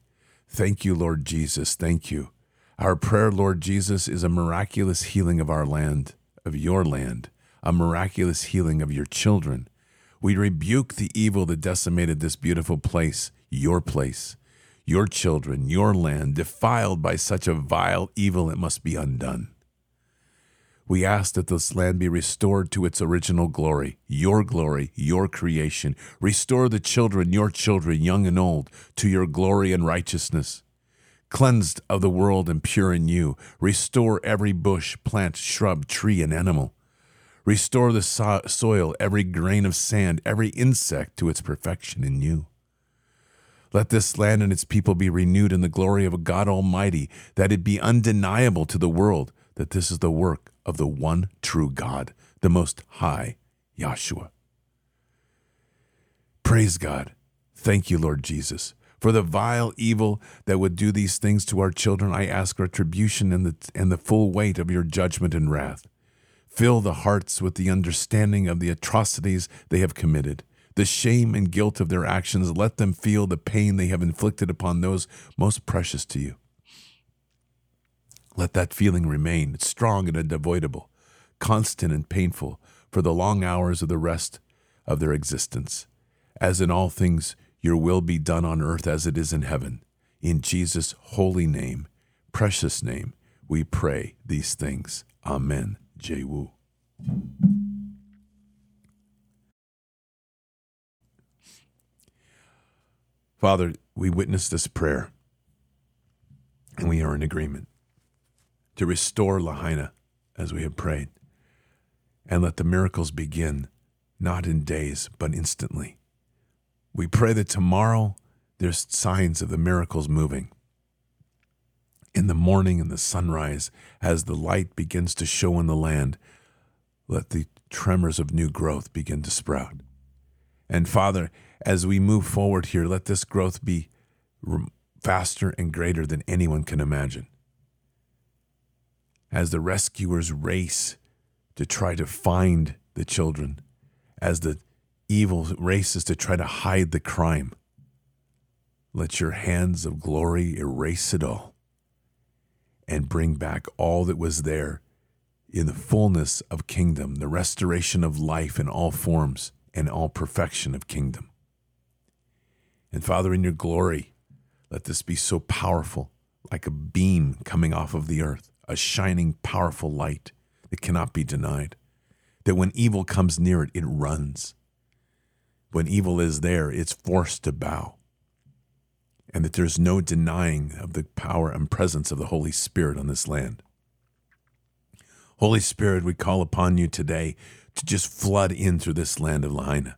Thank you, Lord Jesus. Thank you. Our prayer, Lord Jesus, is a miraculous healing of our land, of your land, a miraculous healing of your children. We rebuke the evil that decimated this beautiful place, your place, your children, your land, defiled by such a vile evil, it must be undone. We ask that this land be restored to its original glory, your glory, your creation. Restore the children, your children, young and old, to your glory and righteousness. Cleansed of the world and pure in you, restore every bush, plant, shrub, tree, and animal. Restore the so- soil, every grain of sand, every insect to its perfection in you. Let this land and its people be renewed in the glory of a God Almighty, that it be undeniable to the world that this is the work of the one true God, the Most High, Yahshua. Praise God. Thank you, Lord Jesus. For the vile evil that would do these things to our children, I ask retribution and the, and the full weight of your judgment and wrath. Fill the hearts with the understanding of the atrocities they have committed, the shame and guilt of their actions. Let them feel the pain they have inflicted upon those most precious to you. Let that feeling remain strong and unavoidable, constant and painful for the long hours of the rest of their existence. As in all things, your will be done on earth as it is in heaven. In Jesus' holy name, precious name, we pray these things. Amen. Jehu. Father, we witness this prayer and we are in agreement to restore Lahaina as we have prayed. And let the miracles begin, not in days, but instantly. We pray that tomorrow there's signs of the miracles moving. In the morning and the sunrise, as the light begins to show in the land, let the tremors of new growth begin to sprout. And Father, as we move forward here, let this growth be faster and greater than anyone can imagine as the rescuers race to try to find the children, as the evil races to try to hide the crime. Let your hands of glory erase it all and bring back all that was there in the fullness of kingdom, the restoration of life in all forms and all perfection of kingdom. And Father, in your glory, let this be so powerful, like a beam coming off of the earth, a shining, powerful light that cannot be denied. That when evil comes near it, it runs. When evil is there, it's forced to bow. And that there's no denying of the power and presence of the Holy Spirit on this land. Holy Spirit, we call upon you today to just flood in through this land of Lahaina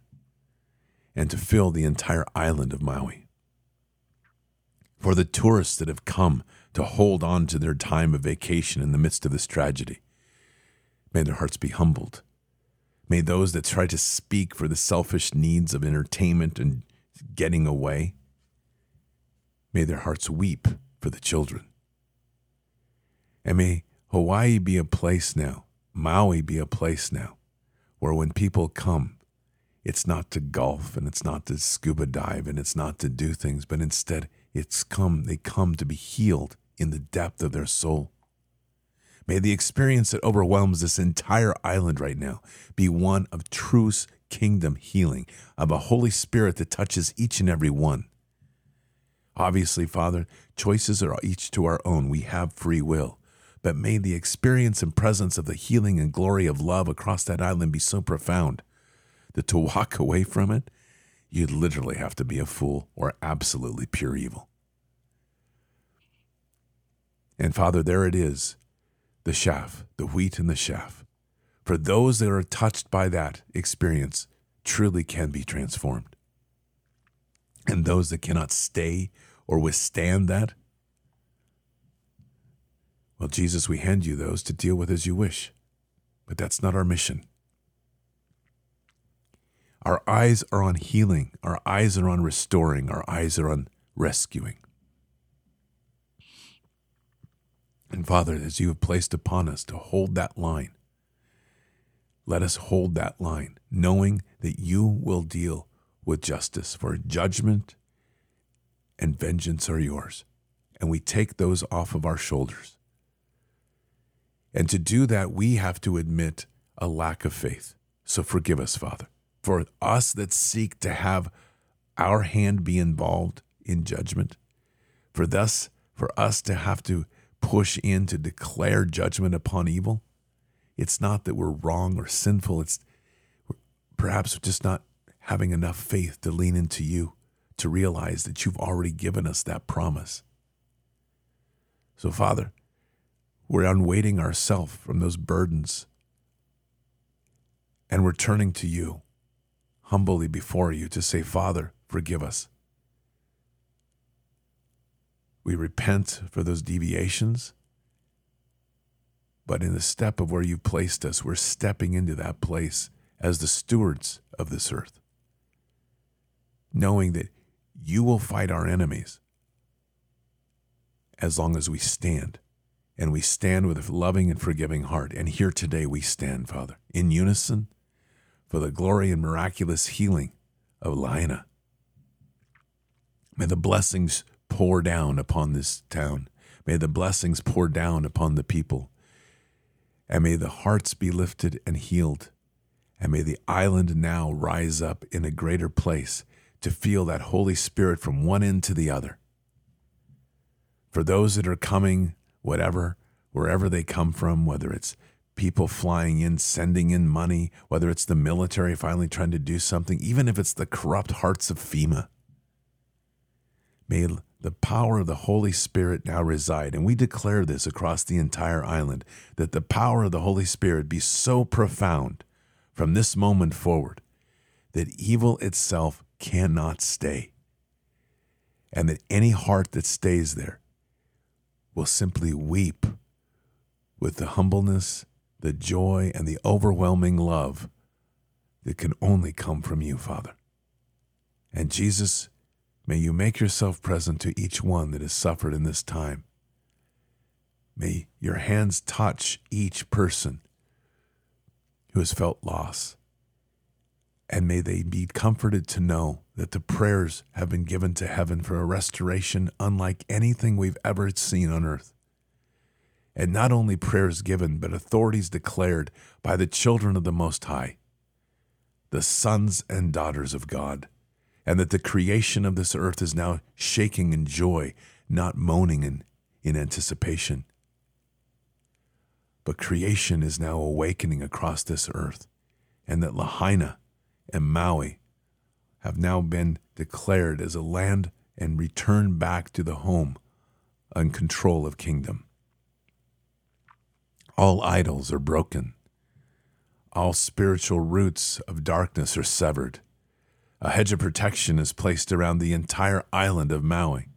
and to fill the entire island of Maui. For the tourists that have come to hold on to their time of vacation in the midst of this tragedy, may their hearts be humbled. May those that try to speak for the selfish needs of entertainment and getting away, may their hearts weep for the children. And may Hawaii be a place now, Maui be a place now, where when people come, it's not to golf and it's not to scuba dive and it's not to do things, but instead it's come, they come to be healed in the depth of their soul. May the experience that overwhelms this entire island right now be one of truth, kingdom healing, of a Holy Spirit that touches each and every one. Obviously, Father, choices are each to our own. We have free will. But may the experience and presence of the healing and glory of love across that island be so profound that to walk [laughs] away from it, you'd literally have to be a fool or absolutely pure evil. And Father, there it is the chaff, the wheat and the chaff. For those that are touched by that experience, truly can be transformed. And those that cannot stay or withstand that, well, Jesus, we hand you those to deal with as you wish. But that's not our mission. Our eyes are on healing, our eyes are on restoring, our eyes are on rescuing. And Father, as you have placed upon us to hold that line, let us hold that line, knowing that you will deal with justice, for judgment and vengeance are yours. And we take those off of our shoulders. And to do that, we have to admit a lack of faith. So forgive us, Father for us that seek to have our hand be involved in judgment, for thus for us to have to push in to declare judgment upon evil. It's not that we're wrong or sinful. It's perhaps just not having enough faith to lean into you to realize that you've already given us that promise. So, Father, we're unweighting ourselves from those burdens and we're turning to you humbly before you to say, Father, forgive us. We repent for those deviations. But in the step of where you placed us, we're stepping into that place as the stewards of this earth, knowing that you will fight our enemies as long as we stand. And we stand with a loving and forgiving heart. And here today we stand, Father, in unison for the glory and miraculous healing of Lahaina. May the blessings pour down upon this town. May the blessings pour down upon the people. And may the hearts be lifted and healed. And may the island now rise up in a greater place to feel that Holy Spirit from one end to the other. For those that are coming, whatever, wherever they come from, whether it's people flying in, sending in money, whether it's the military finally trying to do something, even if it's the corrupt hearts of FEMA. May the power of the Holy Spirit now reside. And we declare this across the entire island that the power of the Holy Spirit be so profound from this moment forward that evil itself cannot stay. And that any heart that stays there will simply weep with the humbleness the joy and the overwhelming love that can only come from you, Father. And Jesus, may you make yourself present to each one that has suffered in this time. May your hands touch each person who has felt loss. And may they be comforted to know that the prayers have been given to heaven for a restoration unlike anything we've ever seen on earth. And not only prayers given, but authorities declared by the children of the Most High, the sons and daughters of God, and that the creation of this earth is now shaking in joy, not moaning in, in anticipation. But creation is now awakening across this earth, and that Lahaina and Maui have now been declared as a land and returned back to the home and control of kingdom. All idols are broken. All spiritual roots of darkness are severed. A hedge of protection is placed around the entire island of Maui,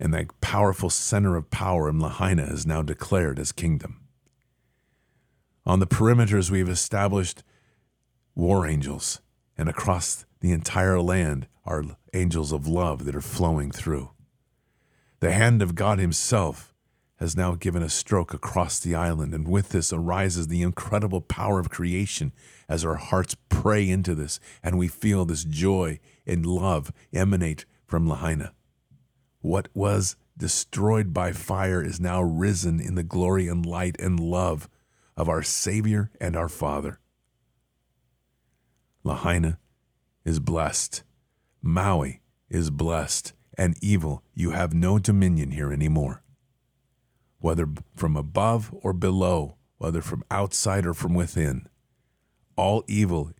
and that powerful center of power in Lahaina is now declared as kingdom. On the perimeters, we have established war angels, and across the entire land are angels of love that are flowing through. The hand of God Himself has now given a stroke across the island, and with this arises the incredible power of creation as our hearts pray into this and we feel this joy and love emanate from Lahaina. What was destroyed by fire is now risen in the glory and light and love of our Savior and our Father. Lahaina is blessed. Maui is blessed. And evil, you have no dominion here anymore. Whether from above or below, whether from outside or from within, all evil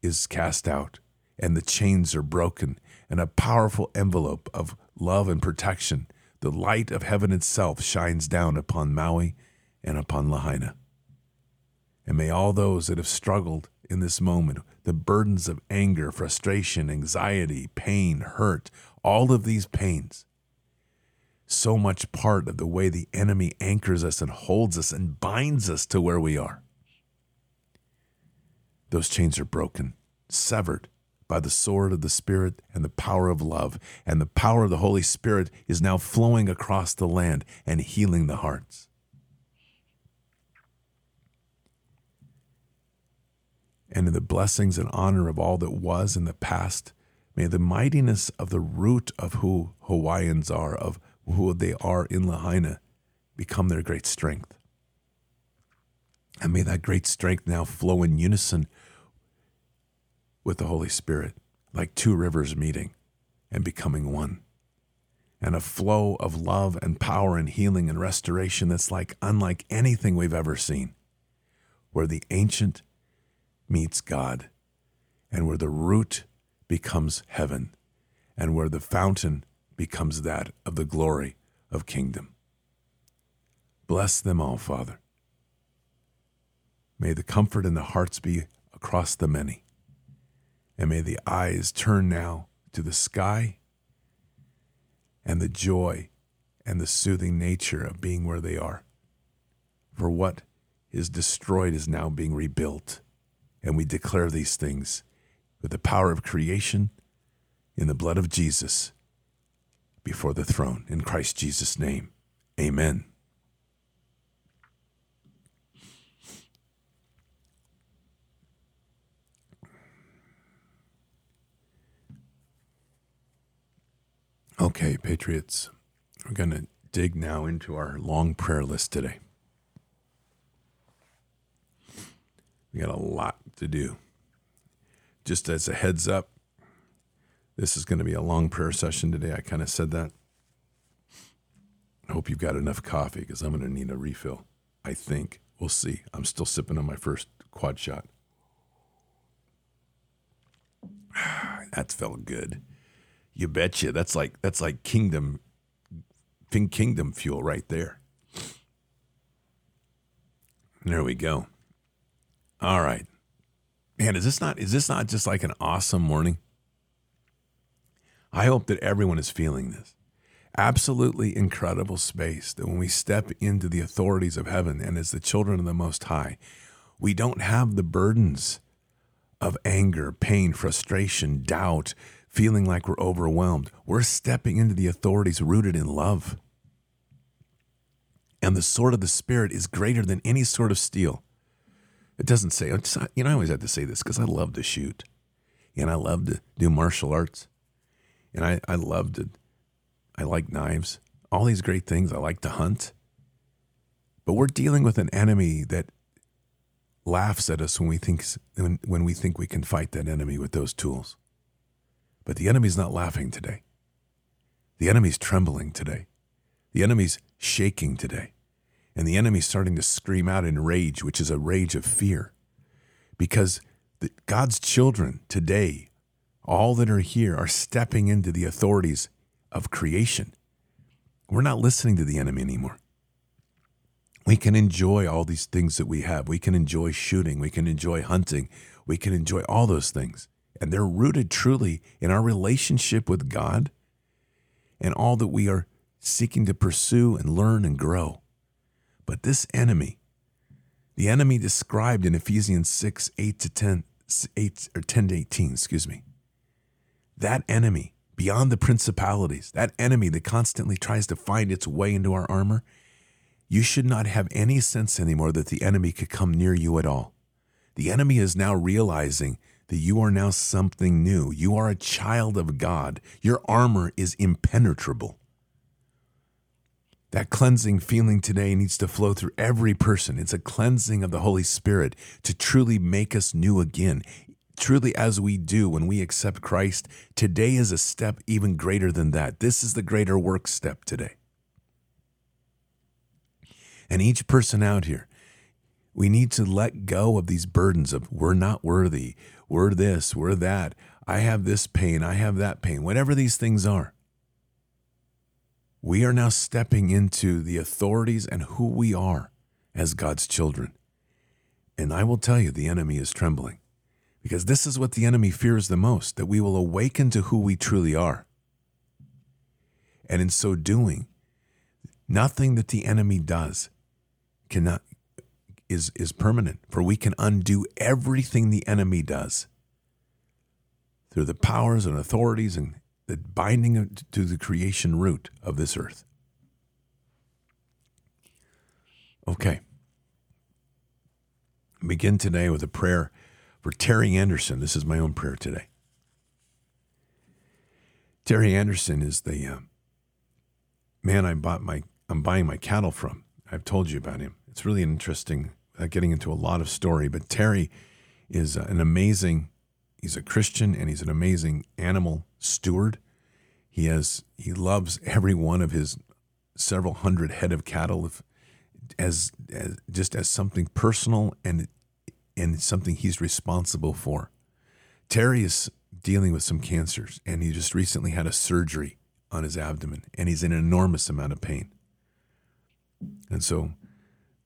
is cast out, and the chains are broken, and a powerful envelope of love and protection, the light of heaven itself, shines down upon Maui and upon Lahaina. And may all those that have struggled in this moment, the burdens of anger, frustration, anxiety, pain, hurt, all of these pains, so much part of the way the enemy anchors us and holds us and binds us to where we are. Those chains are broken, severed by the sword of the Spirit and the power of love. And the power of the Holy Spirit is now flowing across the land and healing the hearts. and in the blessings and honor of all that was in the past. May the mightiness of the root of who Hawaiians are, of who they are in Lahaina, become their great strength. And may that great strength now flow in unison with the Holy Spirit, like two rivers meeting and becoming one. And a flow of love and power and healing and restoration that's like unlike anything we've ever seen, where the ancient meets God, and where the root becomes heaven, and where the fountain becomes that of the glory of kingdom. Bless them all, Father. May the comfort in the hearts be across the many, and may the eyes turn now to the sky and the joy and the soothing nature of being where they are. For what is destroyed is now being rebuilt and we declare these things with the power of creation in the blood of Jesus before the throne. In Christ Jesus' name, amen. Okay, Patriots, we're going to dig now into our long prayer list today. We got a lot to do. Just as a heads up, this is going to be a long prayer session today. I kind of said that. I hope you've got enough coffee because I'm going to need a refill. I think. We'll see. I'm still sipping on my first quad shot. [sighs] That's felt good. You betcha. That's like that's like kingdom kingdom fuel right there. There we go. All right. Man, is this not is this not just like an awesome morning? I hope that everyone is feeling this. Absolutely incredible space that when we step into the authorities of heaven and as the children of the Most High, we don't have the burdens of anger, pain, frustration, doubt, feeling like we're overwhelmed. We're stepping into the authorities rooted in love. And the sword of the Spirit is greater than any sword of steel It doesn't say, you know, I always have to say this because I love to shoot and I love to do martial arts and I, I love it. I like knives, all these great things. I like to hunt. But we're dealing with an enemy that laughs at us when we think when, when we think we can fight that enemy with those tools. But the enemy's not laughing today. The enemy's trembling today. The enemy's shaking today. And the enemy's starting to scream out in rage, which is a rage of fear. Because the, God's children today, all that are here, are stepping into the authorities of creation. We're not listening to the enemy anymore. We can enjoy all these things that we have. We can enjoy shooting. We can enjoy hunting. We can enjoy all those things. And they're rooted truly in our relationship with God and all that we are seeking to pursue and learn and grow. But this enemy, the enemy described in Ephesians 6, 8 to 10, 8 or 10 to 18, excuse me, that enemy beyond the principalities, that enemy that constantly tries to find its way into our armor, you should not have any sense anymore that the enemy could come near you at all. The enemy is now realizing that you are now something new. You are a child of God. Your armor is impenetrable. That cleansing feeling today needs to flow through every person. It's a cleansing of the Holy Spirit to truly make us new again. Truly, as we do when we accept Christ, today is a step even greater than that. This is the greater work step today. And each person out here, we need to let go of these burdens of we're not worthy, we're this, we're that, I have this pain, I have that pain, whatever these things are. We are now stepping into the authorities and who we are as God's children. And I will tell you, the enemy is trembling because this is what the enemy fears the most that we will awaken to who we truly are. And in so doing, nothing that the enemy does cannot is is permanent for we can undo everything the enemy does through the powers and authorities and the binding to the creation root of this earth. Okay. Begin today with a prayer for terry anderson this is my own prayer today terry anderson is the uh, man i bought my i'm buying my cattle from i've told you about him it's really interesting uh, getting into a lot of story, but Terry is uh, an amazing. He's a Christian and he's an amazing animal steward. He has he loves every one of his several hundred head of cattle if, as, as just as something personal and and something he's responsible for. Terry is dealing with some cancers and he just recently had a surgery on his abdomen and he's in an enormous amount of pain. And so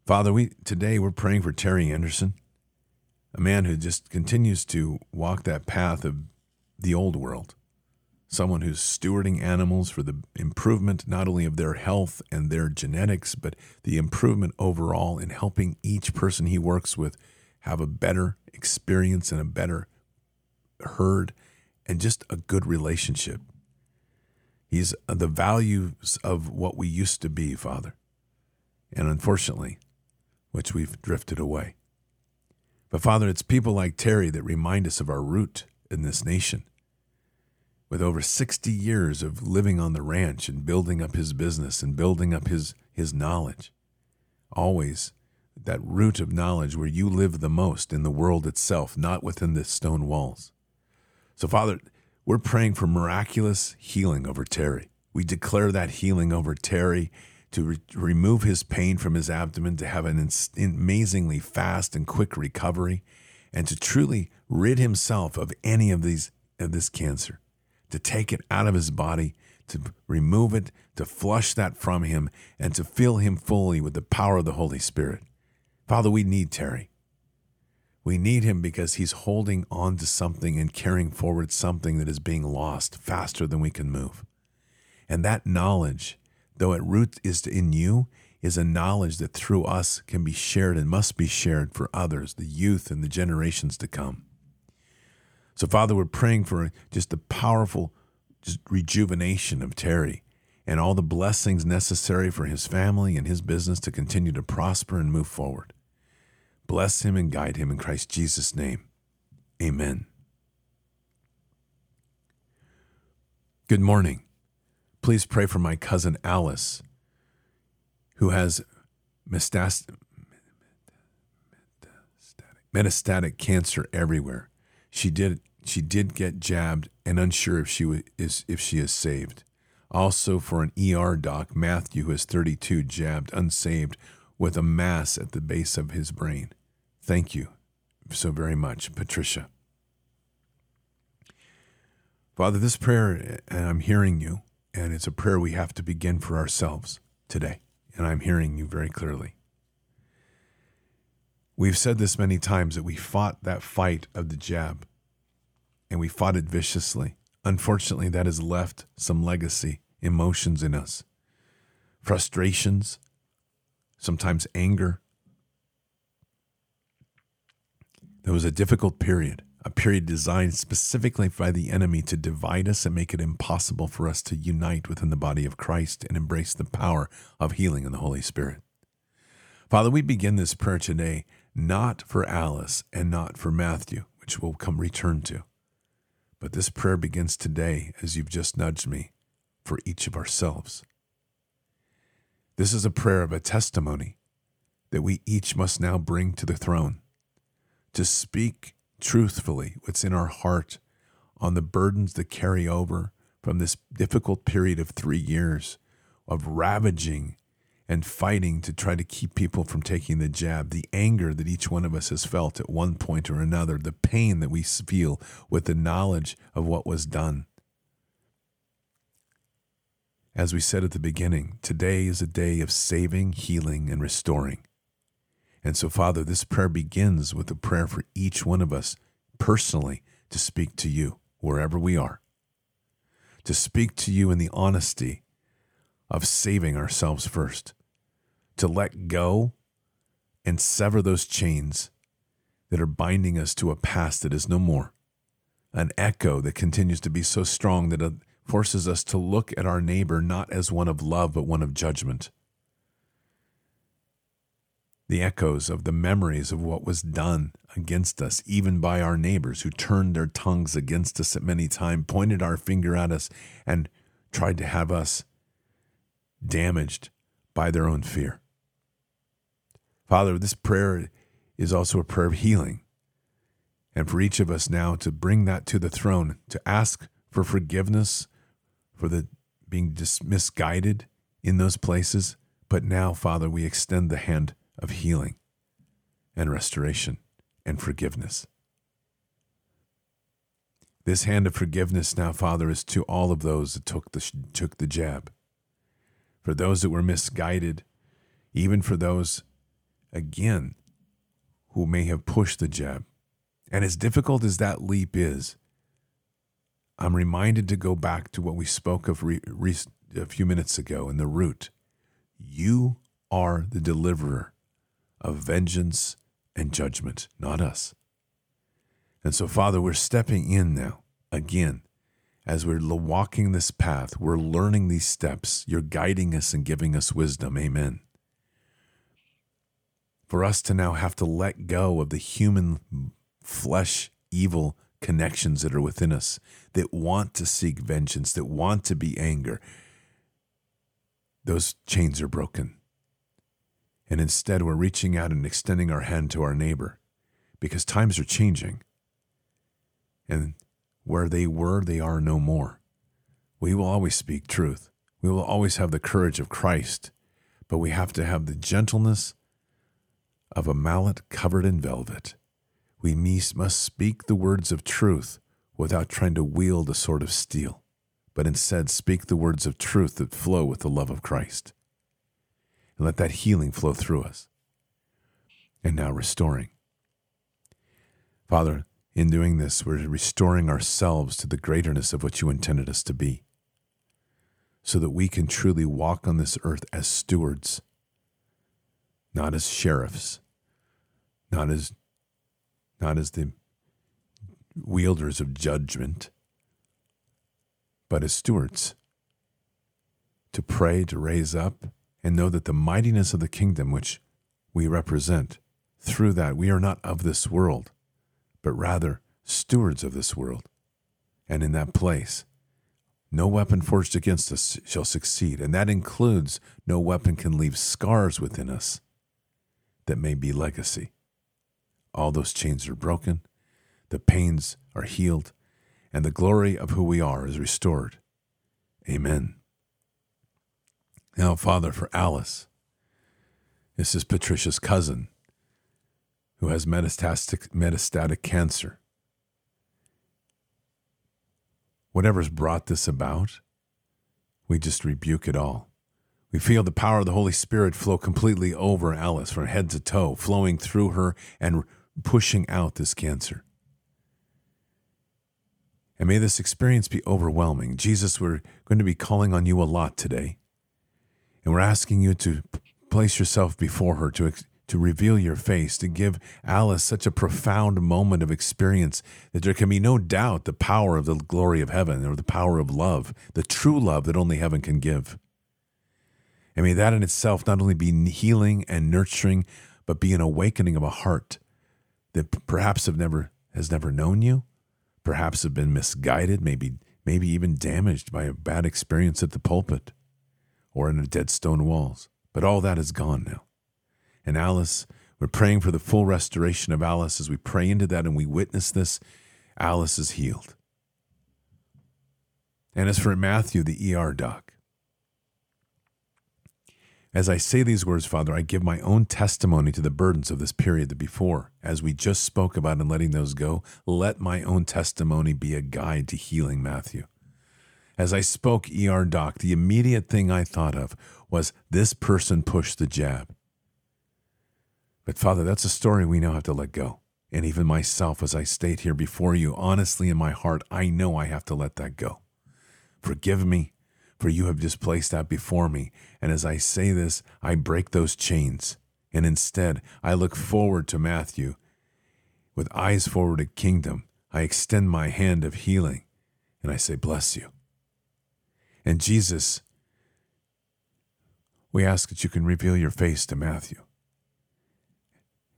Father, we today we're praying for Terry Anderson, a man who just continues to walk that path of the old world. Someone who's stewarding animals for the improvement not only of their health and their genetics, but the improvement overall in helping each person he works with have a better experience and a better herd and just a good relationship. He's uh, the values of what we used to be, Father. And unfortunately, which we've drifted away. But Father, it's people like Terry that remind us of our root in this nation. With over 60 years of living on the ranch and building up his business and building up his, his knowledge, always that root of knowledge where you live the most in the world itself, not within the stone walls. So, Father, we're praying for miraculous healing over Terry. We declare that healing over Terry to re- remove his pain from his abdomen, to have an ins- amazingly fast and quick recovery, and to truly rid himself of any of these of this cancer, to take it out of his body, to remove it, to flush that from him, and to fill him fully with the power of the Holy Spirit. Father, we need Terry. We need him because he's holding on to something and carrying forward something that is being lost faster than we can move. And that knowledge though at root is in you, is a knowledge that through us can be shared and must be shared for others, the youth and the generations to come. So, Father, we're praying for just the powerful just rejuvenation of Terry and all the blessings necessary for his family and his business to continue to prosper and move forward. Bless him and guide him in Christ Jesus' name. Amen. Good morning. Please pray for my cousin Alice, who has metastatic, metastatic cancer everywhere. She did she did get jabbed and unsure if she is if she is saved. Also for an ER doc, Matthew, who is 32, jabbed unsaved with a mass at the base of his brain. Thank you so very much, Patricia. Father, this prayer, and I'm hearing you, and it's a prayer we have to begin for ourselves today, and I'm hearing you very clearly. We've said this many times that we fought that fight of the jab, and we fought it viciously. Unfortunately, that has left some legacy, emotions in us, frustrations, sometimes anger. There was a difficult period, a period designed specifically by the enemy to divide us and make it impossible for us to unite within the body of Christ and embrace the power of healing in the Holy Spirit. Father, we begin this prayer today not for Alice and not for Matthew, which we'll come return to. But this prayer begins today, as you've just nudged me, for each of ourselves. This is a prayer of a testimony that we each must now bring to the throne to speak truthfully what's in our heart on the burdens that carry over from this difficult period of three years of ravaging and fighting to try to keep people from taking the jab, the anger that each one of us has felt at one point or another, the pain that we feel with the knowledge of what was done. As we said at the beginning, today is a day of saving, healing, and restoring. And so, Father, this prayer begins with a prayer for each one of us personally to speak to you wherever we are, to speak to you in the honesty of saving ourselves first, to let go and sever those chains that are binding us to a past that is no more, an echo that continues to be so strong that forces us to look at our neighbor not as one of love, but one of judgment. The echoes of the memories of what was done against us, even by our neighbors who turned their tongues against us at many times, pointed our finger at us, and tried to have us damaged by their own fear. Father, this prayer is also a prayer of healing. And for each of us now to bring that to the throne, to ask for forgiveness for the being misguided in those places. But now, Father, we extend the hand of healing and restoration and forgiveness. This hand of forgiveness now, Father, is to all of those that took the, took the jab for those that were misguided, even for those, again, who may have pushed the jab. And as difficult as that leap is, I'm reminded to go back to what we spoke of re, re, a few minutes ago in the root. You are the deliverer of vengeance and judgment, not us. And so, Father, we're stepping in now, again, as we're walking this path, we're learning these steps. You're guiding us and giving us wisdom. Amen. For us to now have to let go of the human flesh evil connections that are within us that want to seek vengeance, that want to be anger, those chains are broken. And instead, we're reaching out and extending our hand to our neighbor because times are changing. And where they were, they are no more. We will always speak truth. We will always have the courage of Christ, but we have to have the gentleness of a mallet covered in velvet. We must speak the words of truth without trying to wield a sword of steel, but instead speak the words of truth that flow with the love of Christ. And let that healing flow through us. And now restoring. Father, in doing this, we're restoring ourselves to the greaterness of what you intended us to be, so that we can truly walk on this earth as stewards, not as sheriffs, not as not as the wielders of judgment, but as stewards. To pray, to raise up, and know that the mightiness of the kingdom which we represent through that we are not of this world, but rather stewards of this world. And in that place, no weapon forged against us shall succeed. And that includes no weapon can leave scars within us that may be legacy. All those chains are broken, the pains are healed, and the glory of who we are is restored. Amen. Now, Father, for Alice, this is Patricia's cousin who has metastatic, metastatic cancer. Whatever's brought this about, we just rebuke it all. We feel the power of the Holy Spirit flow completely over Alice from head to toe, flowing through her and pushing out this cancer. And may this experience be overwhelming. Jesus, we're going to be calling on you a lot today. And we're asking you to place yourself before her, to to reveal your face, to give Alice such a profound moment of experience that there can be no doubt the power of the glory of heaven or the power of love, the true love that only heaven can give. And may that in itself not only be healing and nurturing, but be an awakening of a heart that perhaps have never has never known you, perhaps have been misguided, maybe maybe even damaged by a bad experience at the pulpit or in the dead stone walls. But all that is gone now and Alice. We're praying for the full restoration of Alice as we pray into that and we witness this. Alice is healed. And as for Matthew, the ER doc, as I say these words, Father, I give my own testimony to the burdens of this period that before, as we just spoke about in letting those go, let my own testimony be a guide to healing Matthew. As I spoke ER doc, the immediate thing I thought of was this person pushed the jab. But Father, that's a story we now have to let go. And even myself, as I state here before you, honestly in my heart, I know I have to let that go. Forgive me, for you have just placed that before me. And as I say this, I break those chains. And instead, I look forward to Matthew. With eyes forward to kingdom, I extend my hand of healing and I say, Bless you. And Jesus, we ask that you can reveal your face to Matthew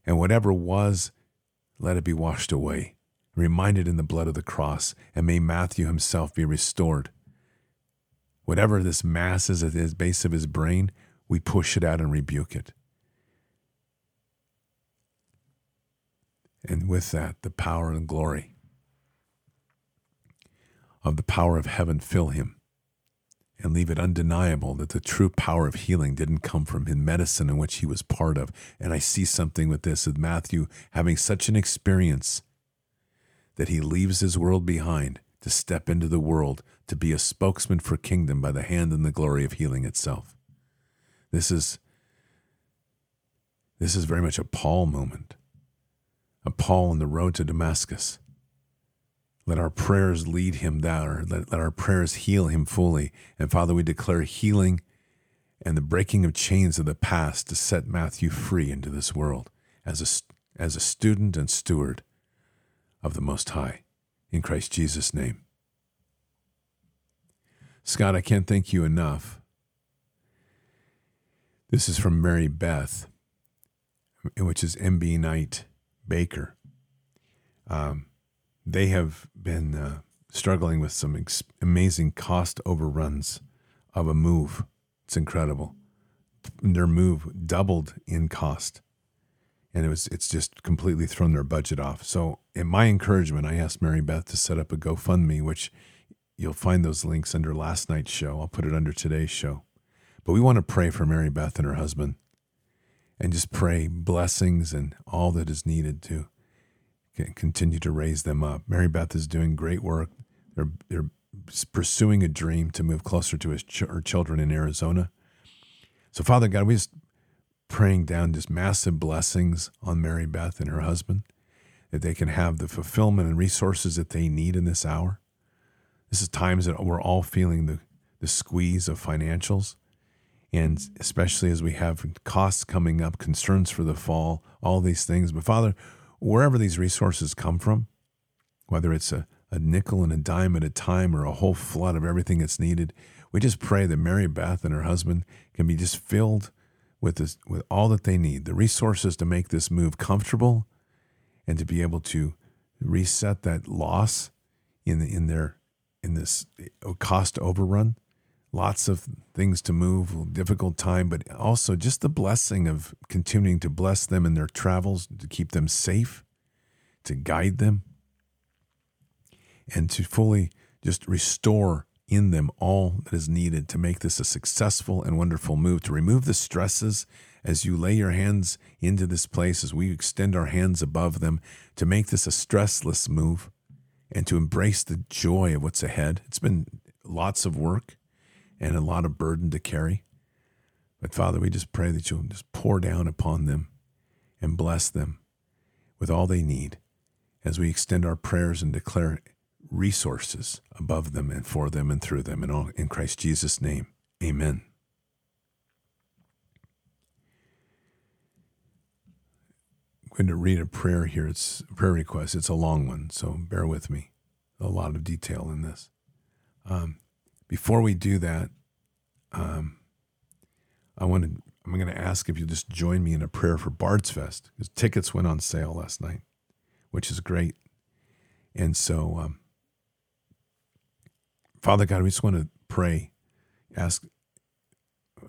and whatever was, let it be washed away, reminded in the blood of the cross, and may Matthew himself be restored. Whatever this mass is at the base of his brain, we push it out and rebuke it. And with that, the power and glory of the power of heaven fill him and leave it undeniable that the true power of healing didn't come from his medicine in which he was part of. And I see something with this with Matthew having such an experience that he leaves his world behind to step into the world to be a spokesman for kingdom by the hand and the glory of healing itself. This is this is very much a Paul moment. A Paul on the road to Damascus let our prayers lead him there. Let, let our prayers heal him fully. And Father, we declare healing and the breaking of chains of the past to set Matthew free into this world as a, as a student and steward of the Most High. In Christ Jesus' name. Scott, I can't thank you enough. This is from Mary Beth, which is MidKnight Baker. Um, they have been uh, struggling with some ex- amazing cost overruns of a move. It's incredible. Their move doubled in cost, and it was it's just completely thrown their budget off. So, in my encouragement, I asked Mary Beth to set up a GoFundMe, which you'll find those links under last night's show. I'll put it under today's show. But we want to pray for Mary Beth and her husband, and just pray blessings and all that is needed to continue to raise them up. Mary Beth is doing great work. They're, they're pursuing a dream to move closer to his ch- her children in Arizona. So, Father God, we just praying down just massive blessings on Mary Beth and her husband, that they can have the fulfillment and resources that they need in this hour. This is times that we're all feeling the, the squeeze of financials. And especially as we have costs coming up, concerns for the fall, all these things. But Father, wherever these resources come from, whether it's a, a nickel and a dime at a time or a whole flood of everything that's needed, we just pray that Mary Beth and her husband can be just filled with this, with all that they need, the resources to make this move comfortable, and to be able to reset that loss in the, in their in this uh, cost overrun. Lots of things to move, difficult time, but also just the blessing of continuing to bless them in their travels, to keep them safe, to guide them, and to fully just restore in them all that is needed to make this a successful and wonderful move, to remove the stresses as you lay your hands into this place, as we extend our hands above them, to make this a stressless move and to embrace the joy of what's ahead. It's been lots of work and a lot of burden to carry. But Father, we just pray that you'll just pour down upon them and bless them with all they need as we extend our prayers and declare resources above them and for them and through them. And all in Christ Jesus' name, amen. Going to read a prayer here. It's a prayer request. It's a long one, so bear with me. A lot of detail in this. Um, before we do that, um, I want to. I'm going to ask if you just join me in a prayer for Bards Fest because tickets went on sale last night, which is great. And so, um, Father God, we just want to pray, ask,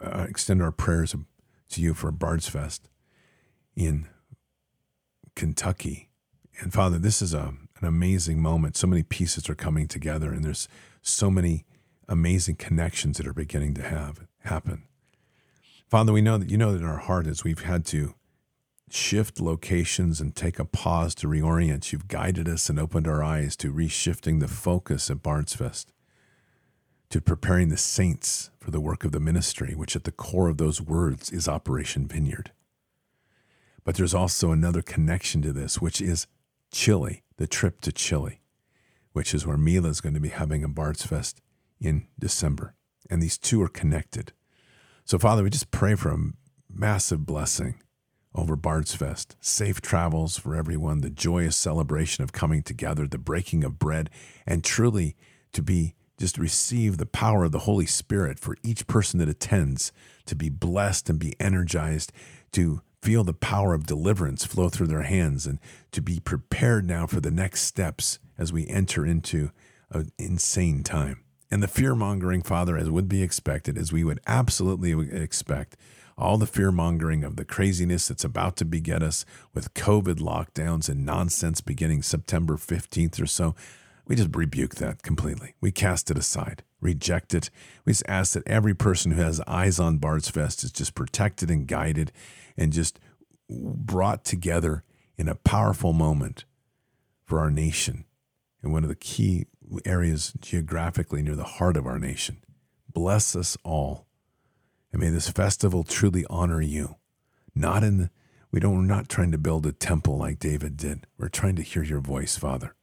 uh, extend our prayers to you for Bards Fest in Kentucky. And Father, this is a, an amazing moment. So many pieces are coming together, and there's so many amazing connections that are beginning to have happen. Father, we know that you know that in our heart as we've had to shift locations and take a pause to reorient. You've guided us and opened our eyes to reshifting the focus at Bards Fest, to preparing the saints for the work of the ministry, which at the core of those words is Operation Vineyard. But there's also another connection to this, which is Chile, the trip to Chile, which is where Mila is going to be having a Bards Fest in December. And these two are connected. So, Father, we just pray for a massive blessing over Bards Fest. Safe travels for everyone, the joyous celebration of coming together, the breaking of bread, and truly to be just receive the power of the Holy Spirit for each person that attends to be blessed and be energized, to feel the power of deliverance flow through their hands, and to be prepared now for the next steps as we enter into an insane time. And the fear mongering, Father, as would be expected, as we would absolutely expect, all the fear mongering of the craziness that's about to beget us with COVID lockdowns and nonsense beginning September 15th or so, we just rebuke that completely. We cast it aside, reject it. We just ask that every person who has eyes on Bards Fest is just protected and guided and just brought together in a powerful moment for our nation in one of the key areas geographically near the heart of our nation. Bless us all. And may this festival truly honor you. Not in the, we don't, we're not trying to build a temple like David did. We're trying to hear your voice, Father.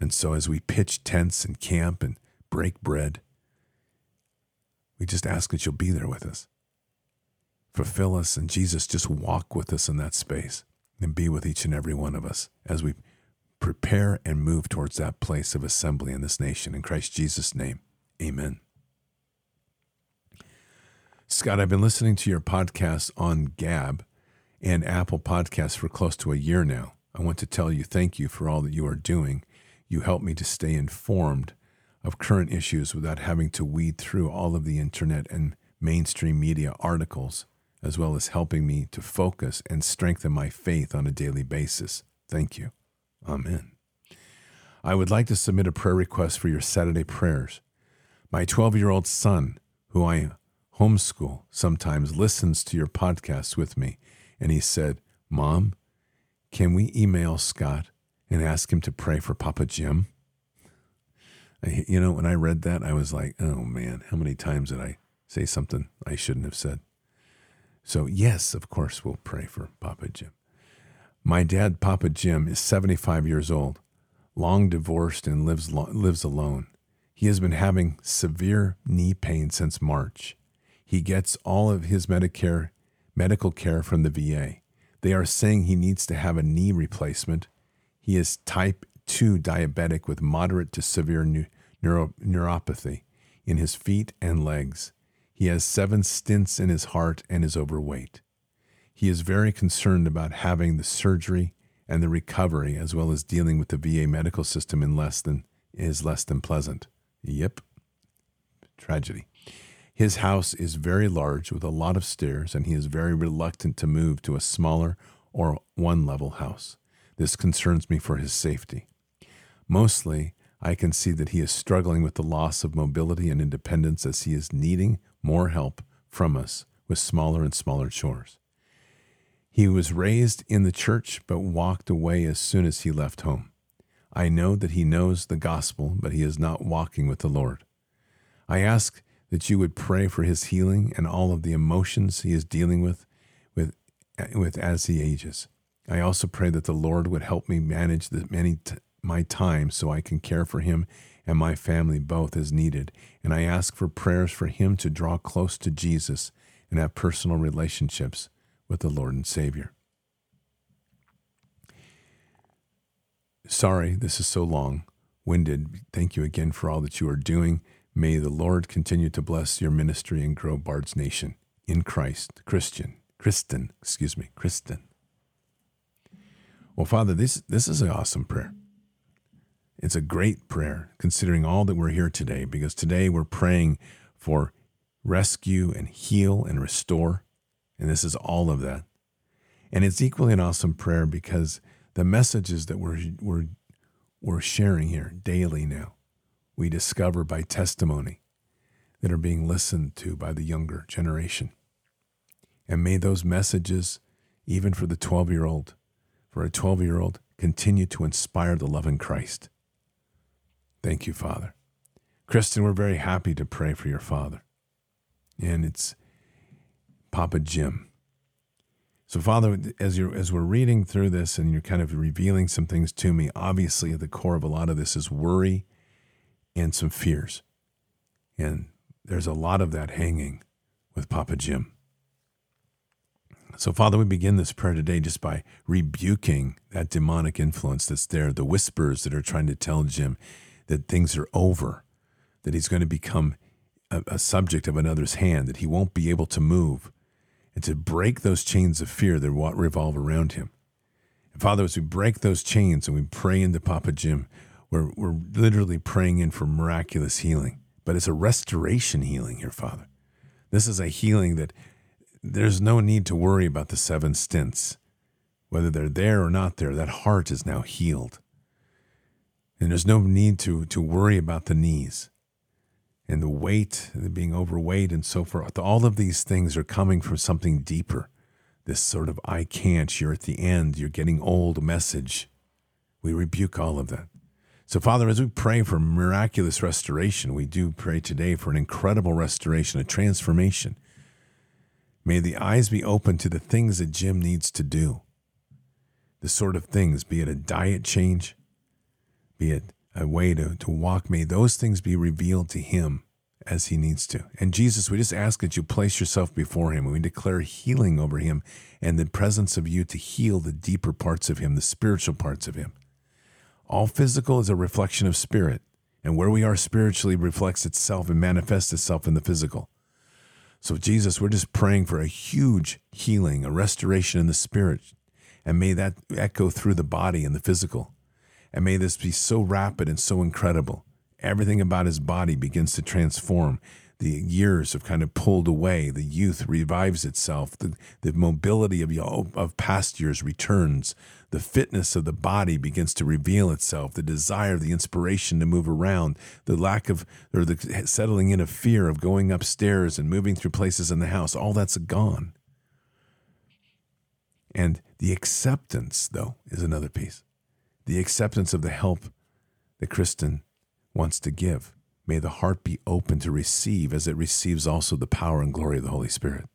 And so as we pitch tents and camp and break bread, we just ask that you'll be there with us. Fulfill us, and Jesus, just walk with us in that space and be with each and every one of us as we prepare and move towards that place of assembly in this nation. In Christ Jesus' name, amen. Scott, I've been listening to your podcast on Gab and Apple Podcasts for close to a year now. I want to tell you thank you for all that you are doing. You help me to stay informed of current issues without having to weed through all of the internet and mainstream media articles, as well as helping me to focus and strengthen my faith on a daily basis. Thank you. Amen. I would like to submit a prayer request for your Saturday prayers. My 12 year old son, who I homeschool, sometimes listens to your podcast with me, and he said, Mom, can we email Scott and ask him to pray for Papa Jim? You know, when I read that, I was like, oh man, how many times did I say something I shouldn't have said? So, yes, of course, we'll pray for Papa Jim. My dad, Papa Jim, is 75 years old, long divorced, and lives, lives alone. He has been having severe knee pain since March. He gets all of his Medicare medical care from the VA. They are saying he needs to have a knee replacement. He is type 2 diabetic with moderate to severe neuro- neuropathy in his feet and legs. He has seven stents in his heart and is overweight. He is very concerned about having the surgery and the recovery, as well as dealing with the VA medical system in less than is less than pleasant. Yep. Tragedy. His house is very large with a lot of stairs, and he is very reluctant to move to a smaller or one level house. This concerns me for his safety. Mostly, I can see that he is struggling with the loss of mobility and independence as he is needing more help from us with smaller and smaller chores. He was raised in the church but walked away as soon as he left home. I know that he knows the gospel, but he is not walking with the Lord. I ask that you would pray for his healing and all of the emotions he is dealing with, with, with as he ages. I also pray that the Lord would help me manage the many t- my time so I can care for him and my family both as needed. And I ask for prayers for him to draw close to Jesus and have personal relationships with the Lord and Savior. Sorry, this is so long winded. Thank you again for all that you are doing. May the Lord continue to bless your ministry and grow Bard's Nation in Christ, Christian, Kristen, excuse me, Kristen. Well, Father, this, this is an awesome prayer. It's a great prayer considering all that we're here today, because today we're praying for rescue and heal and restore. And this is all of that. And it's equally an awesome prayer because the messages that we're, we're, we're sharing here daily now we discover by testimony that are being listened to by the younger generation. And may those messages, even for the 12 year old, for a 12 year old, continue to inspire the love in Christ. Thank you, Father. Kristen, we're very happy to pray for your father. And it's Papa Jim. So, Father, as you're as we're reading through this and you're kind of revealing some things to me, obviously at the core of a lot of this is worry and some fears. And there's a lot of that hanging with Papa Jim. So, Father, we begin this prayer today just by rebuking that demonic influence that's there, the whispers that are trying to tell Jim that things are over, that he's going to become a, a subject of another's hand, that he won't be able to move, and to break those chains of fear that revolve around him. And Father, as we break those chains and we pray into Papa Jim, we're, we're literally praying in for miraculous healing, but it's a restoration healing here, Father. This is a healing that there's no need to worry about the seven stents. Whether they're there or not there, that heart is now healed. And there's no need to, to worry about the knees and the weight, the being overweight, and so forth. All of these things are coming from something deeper. This sort of I can't, you're at the end, you're getting old message. We rebuke all of that. So, Father, as we pray for miraculous restoration, we do pray today for an incredible restoration, a transformation. May the eyes be open to the things that Jim needs to do. The sort of things, be it a diet change, be it a way to, to walk, may those things be revealed to him as he needs to. And Jesus, we just ask that you place yourself before him and we declare healing over him and the presence of you to heal the deeper parts of him, the spiritual parts of him. All physical is a reflection of spirit, and where we are spiritually reflects itself and manifests itself in the physical. So, Jesus, we're just praying for a huge healing, a restoration in the spirit, and may that echo through the body and the physical. And may this be so rapid and so incredible. Everything about his body begins to transform the years have kind of pulled away. The youth revives itself. The, the mobility of, of past years returns. The fitness of the body begins to reveal itself. The desire, the inspiration to move around, the lack of, or the settling in of fear of going upstairs and moving through places in the house, all that's gone. And the acceptance, though, is another piece. The acceptance of the help that Kristen wants to give. May the heart be open to receive as it receives also the power and glory of the Holy Spirit.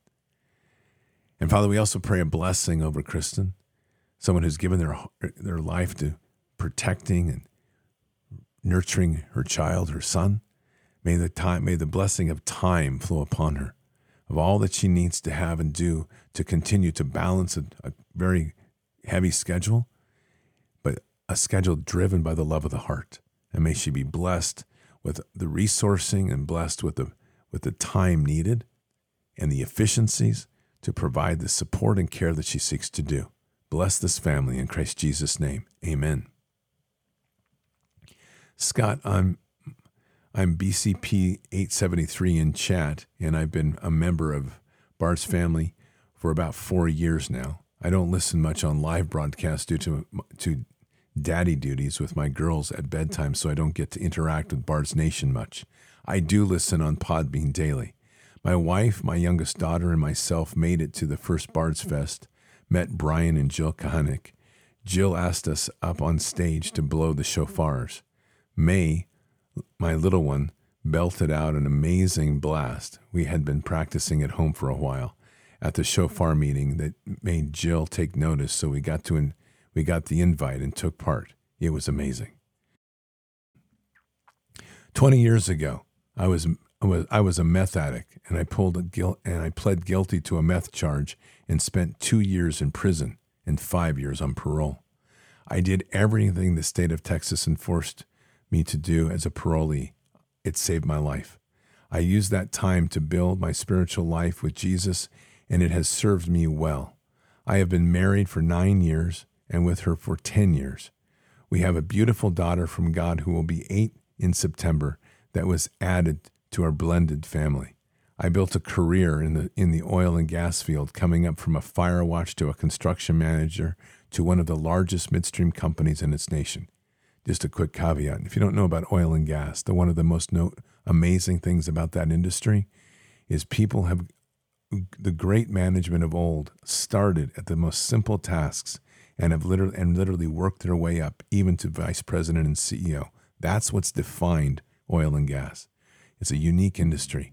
And Father, we also pray a blessing over Kristen, someone who's given their, their life to protecting and nurturing her child, her son. May the time, may the blessing of time flow upon her, of all that she needs to have and do to continue to balance a, a very heavy schedule, a schedule driven by the love of the heart. And may she be blessed with the resourcing and blessed with the with the time needed and the efficiencies to provide the support and care that she seeks to do. Bless this family in Christ Jesus' name. Amen. Scott, I'm I'm BCP 873 in chat, and I've been a member of Bard's family for about four years now. I don't listen much on live broadcast due to to daddy duties with my girls at bedtime, so I don't get to interact with Bard's Nation much. I do listen on Podbean daily. My wife, my youngest daughter, and myself made it to the first Bard's Fest, met Brian and Jill Kahanik. Jill asked us up on stage to blow the shofars. May, my little one, belted out an amazing blast. We had been practicing at home for a while at the shofar meeting that made Jill take notice, so we got to we got the invite and took part. It was amazing. 20 years ago, I was I was I was a meth addict and I pulled a guilt and I pled guilty to a meth charge and spent 2 years in prison and 5 years on parole. I did everything the state of Texas enforced me to do as a parolee. It saved my life. I used that time to build my spiritual life with Jesus and it has served me well. I have been married for 9 years and with her for 10 years. We have a beautiful daughter from God who will be 8 in September that was added to our blended family. I built a career in the in the oil and gas field, coming up from a fire watch to a construction manager to one of the largest midstream companies in its nation. Just a quick caveat: if you don't know about oil and gas, the one of the most no, amazing things about that industry is people have the great management of old started at the most simple tasks and have literally and literally worked their way up even to vice president and CEO. That's what's defined oil and gas. It's a unique industry.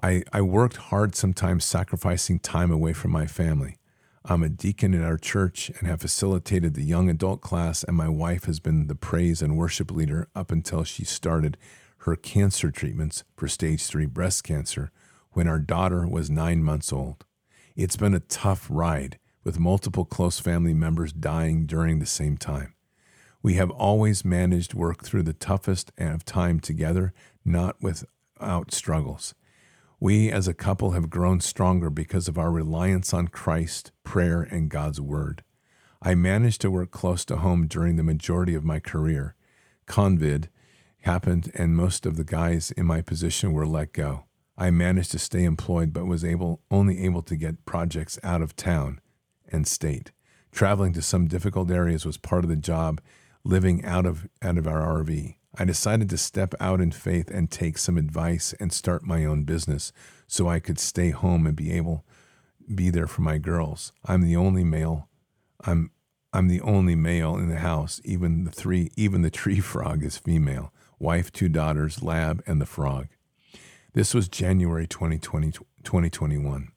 I, I worked hard sometimes sacrificing time away from my family. I'm a deacon in our church and have facilitated the young adult class, and my wife has been the praise and worship leader up until she started her cancer treatments for stage three breast cancer when our daughter was nine months old. It's been a tough ride with multiple close family members dying during the same time. We have always managed work through the toughest of time together, not without struggles. We as a couple have grown stronger because of our reliance on Christ, prayer, and God's Word. I managed to work close to home during the majority of my career. Convid happened, and most of the guys in my position were let go. I managed to stay employed, but was able only able to get projects out of town and state. Traveling to some difficult areas was part of the job, living out of out of our RV. I decided to step out in faith and take some advice and start my own business so I could stay home and be able be there for my girls. I'm the only male. I'm I'm the only male in the house. Even the three even the tree [laughs] frog is female. Wife, two daughters, lab, and the frog. This was January 2020, 2021.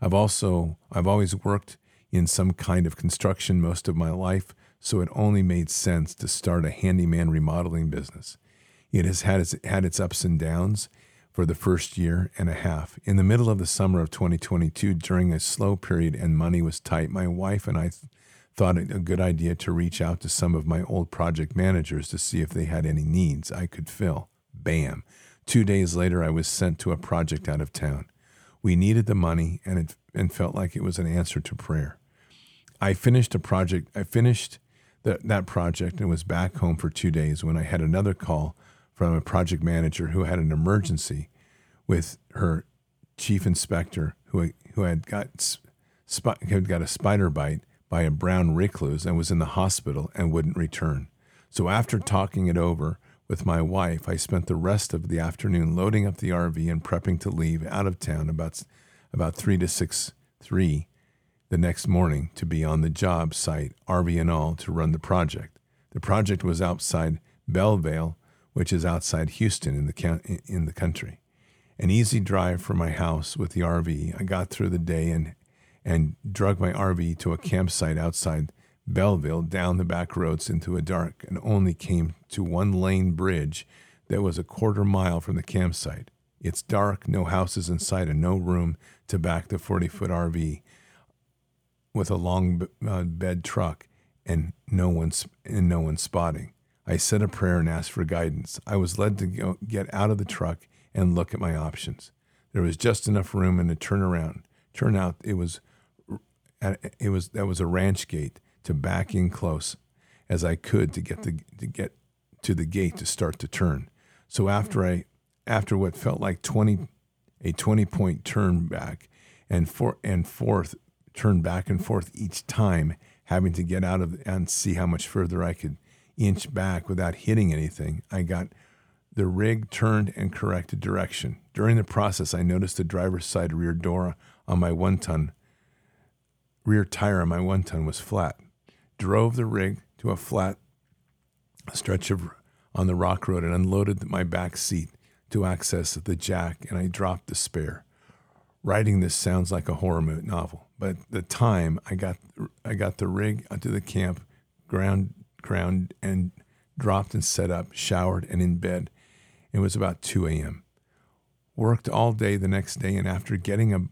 I've also I've always worked in some kind of construction most of my life, so it only made sense to start a handyman remodeling business. It has had its, had its ups and downs for the first year and a half. In the middle of the summer of 2022, during a slow period and money was tight, my wife and I th- thought it a good idea to reach out to some of my old project managers to see if they had any needs I could fill. Bam. Two days later, I was sent to a project out of town. We needed the money and it and felt like it was an answer to prayer. I finished a project. I finished the, that project and was back home for two days when I had another call from a project manager who had an emergency with her chief inspector who who had got had got a spider bite by a brown recluse and was in the hospital and wouldn't return. So after talking it over with my wife, I spent the rest of the afternoon loading up the RV and prepping to leave out of town about about three to six three the next morning to be on the job site, RV and all, to run the project. The project was outside Bellville, which is outside Houston in the, in the country. An easy drive from my house with the RV. I got through the day and, and drug my RV to a campsite outside Bellville down the back roads into a dark and only came to one lane bridge that was a quarter mile from the campsite. It's dark, no houses in sight, and no room to back the 40 foot RV with a long uh, bed truck and no one's and no one spotting. I said a prayer and asked for guidance. I was led to get out of the truck and look at my options. There was just enough room in the turnaround. Turn out it was it was that was a ranch gate to back in close as I could to get the to get to the gate to start to turn. So after I after what felt like 20 a 20 point turn back and for and forth turn back and forth each time having to get out of and see how much further I could inch back without hitting anything. I got the rig turned and corrected direction. During the process, I noticed the driver's side rear door on my one ton rear tire on my one ton was flat. Drove the rig to a flat stretch of on the rock road and unloaded my back seat to access the jack, and I dropped the spare. Writing this sounds like a horror novel, but the time I got I got the rig onto the camp ground ground and dropped and set up, showered and in bed. It was about 2 a.m. Worked all day the next day, and after getting a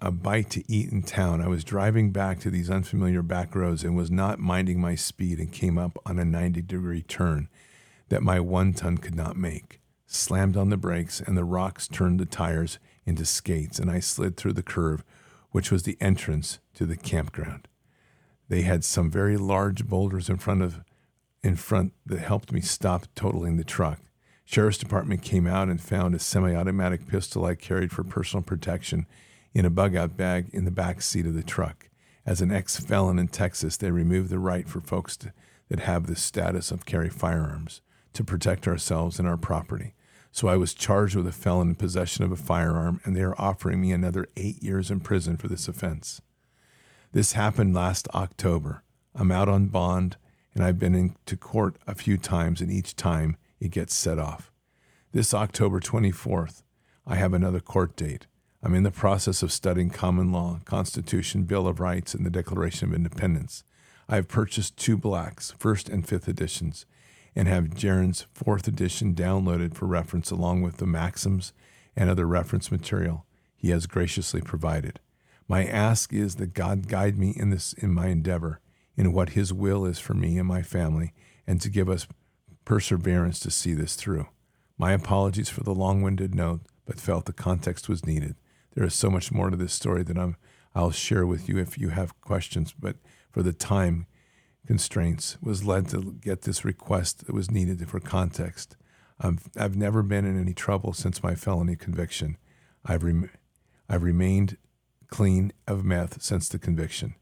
a bite to eat in town, I was driving back to these unfamiliar back roads and was not minding my speed and came up on a 90 degree turn that my one ton could not make. Slammed on the brakes, and the rocks turned the tires into skates, and I slid through the curve, which was the entrance to the campground. They had some very large boulders in front of in front that helped me stop totaling the truck. Sheriff's Department came out and found a semi-automatic pistol I carried for personal protection in a bug-out bag in the back seat of the truck. As an ex-felon in Texas, they removed the right for folks to, that have the status of carry firearms to protect ourselves and our property. So I was charged with a felon in possession of a firearm, and they are offering me another eight years in prison for this offense. This happened last October. I'm out on bond, and I've been into court a few times, and each time it gets set off. This October 24th, I have another court date. I'm in the process of studying common law, Constitution, Bill of Rights, and the Declaration of Independence. I have purchased two Black's, first and fifth editions, and have Jaron's fourth edition downloaded for reference along with the maxims and other reference material he has graciously provided. My ask is that God guide me in this in my endeavor, in what his will is for me and my family, and to give us perseverance to see this through. My apologies for the long-winded note, but felt the context was needed. There is so much more to this story that I'm I'll share with you if you have questions, but for the time constraints was led to get this request that was needed for context. I've, I've never been in any trouble since my felony conviction. I've, rem- I've remained clean of meth since the conviction.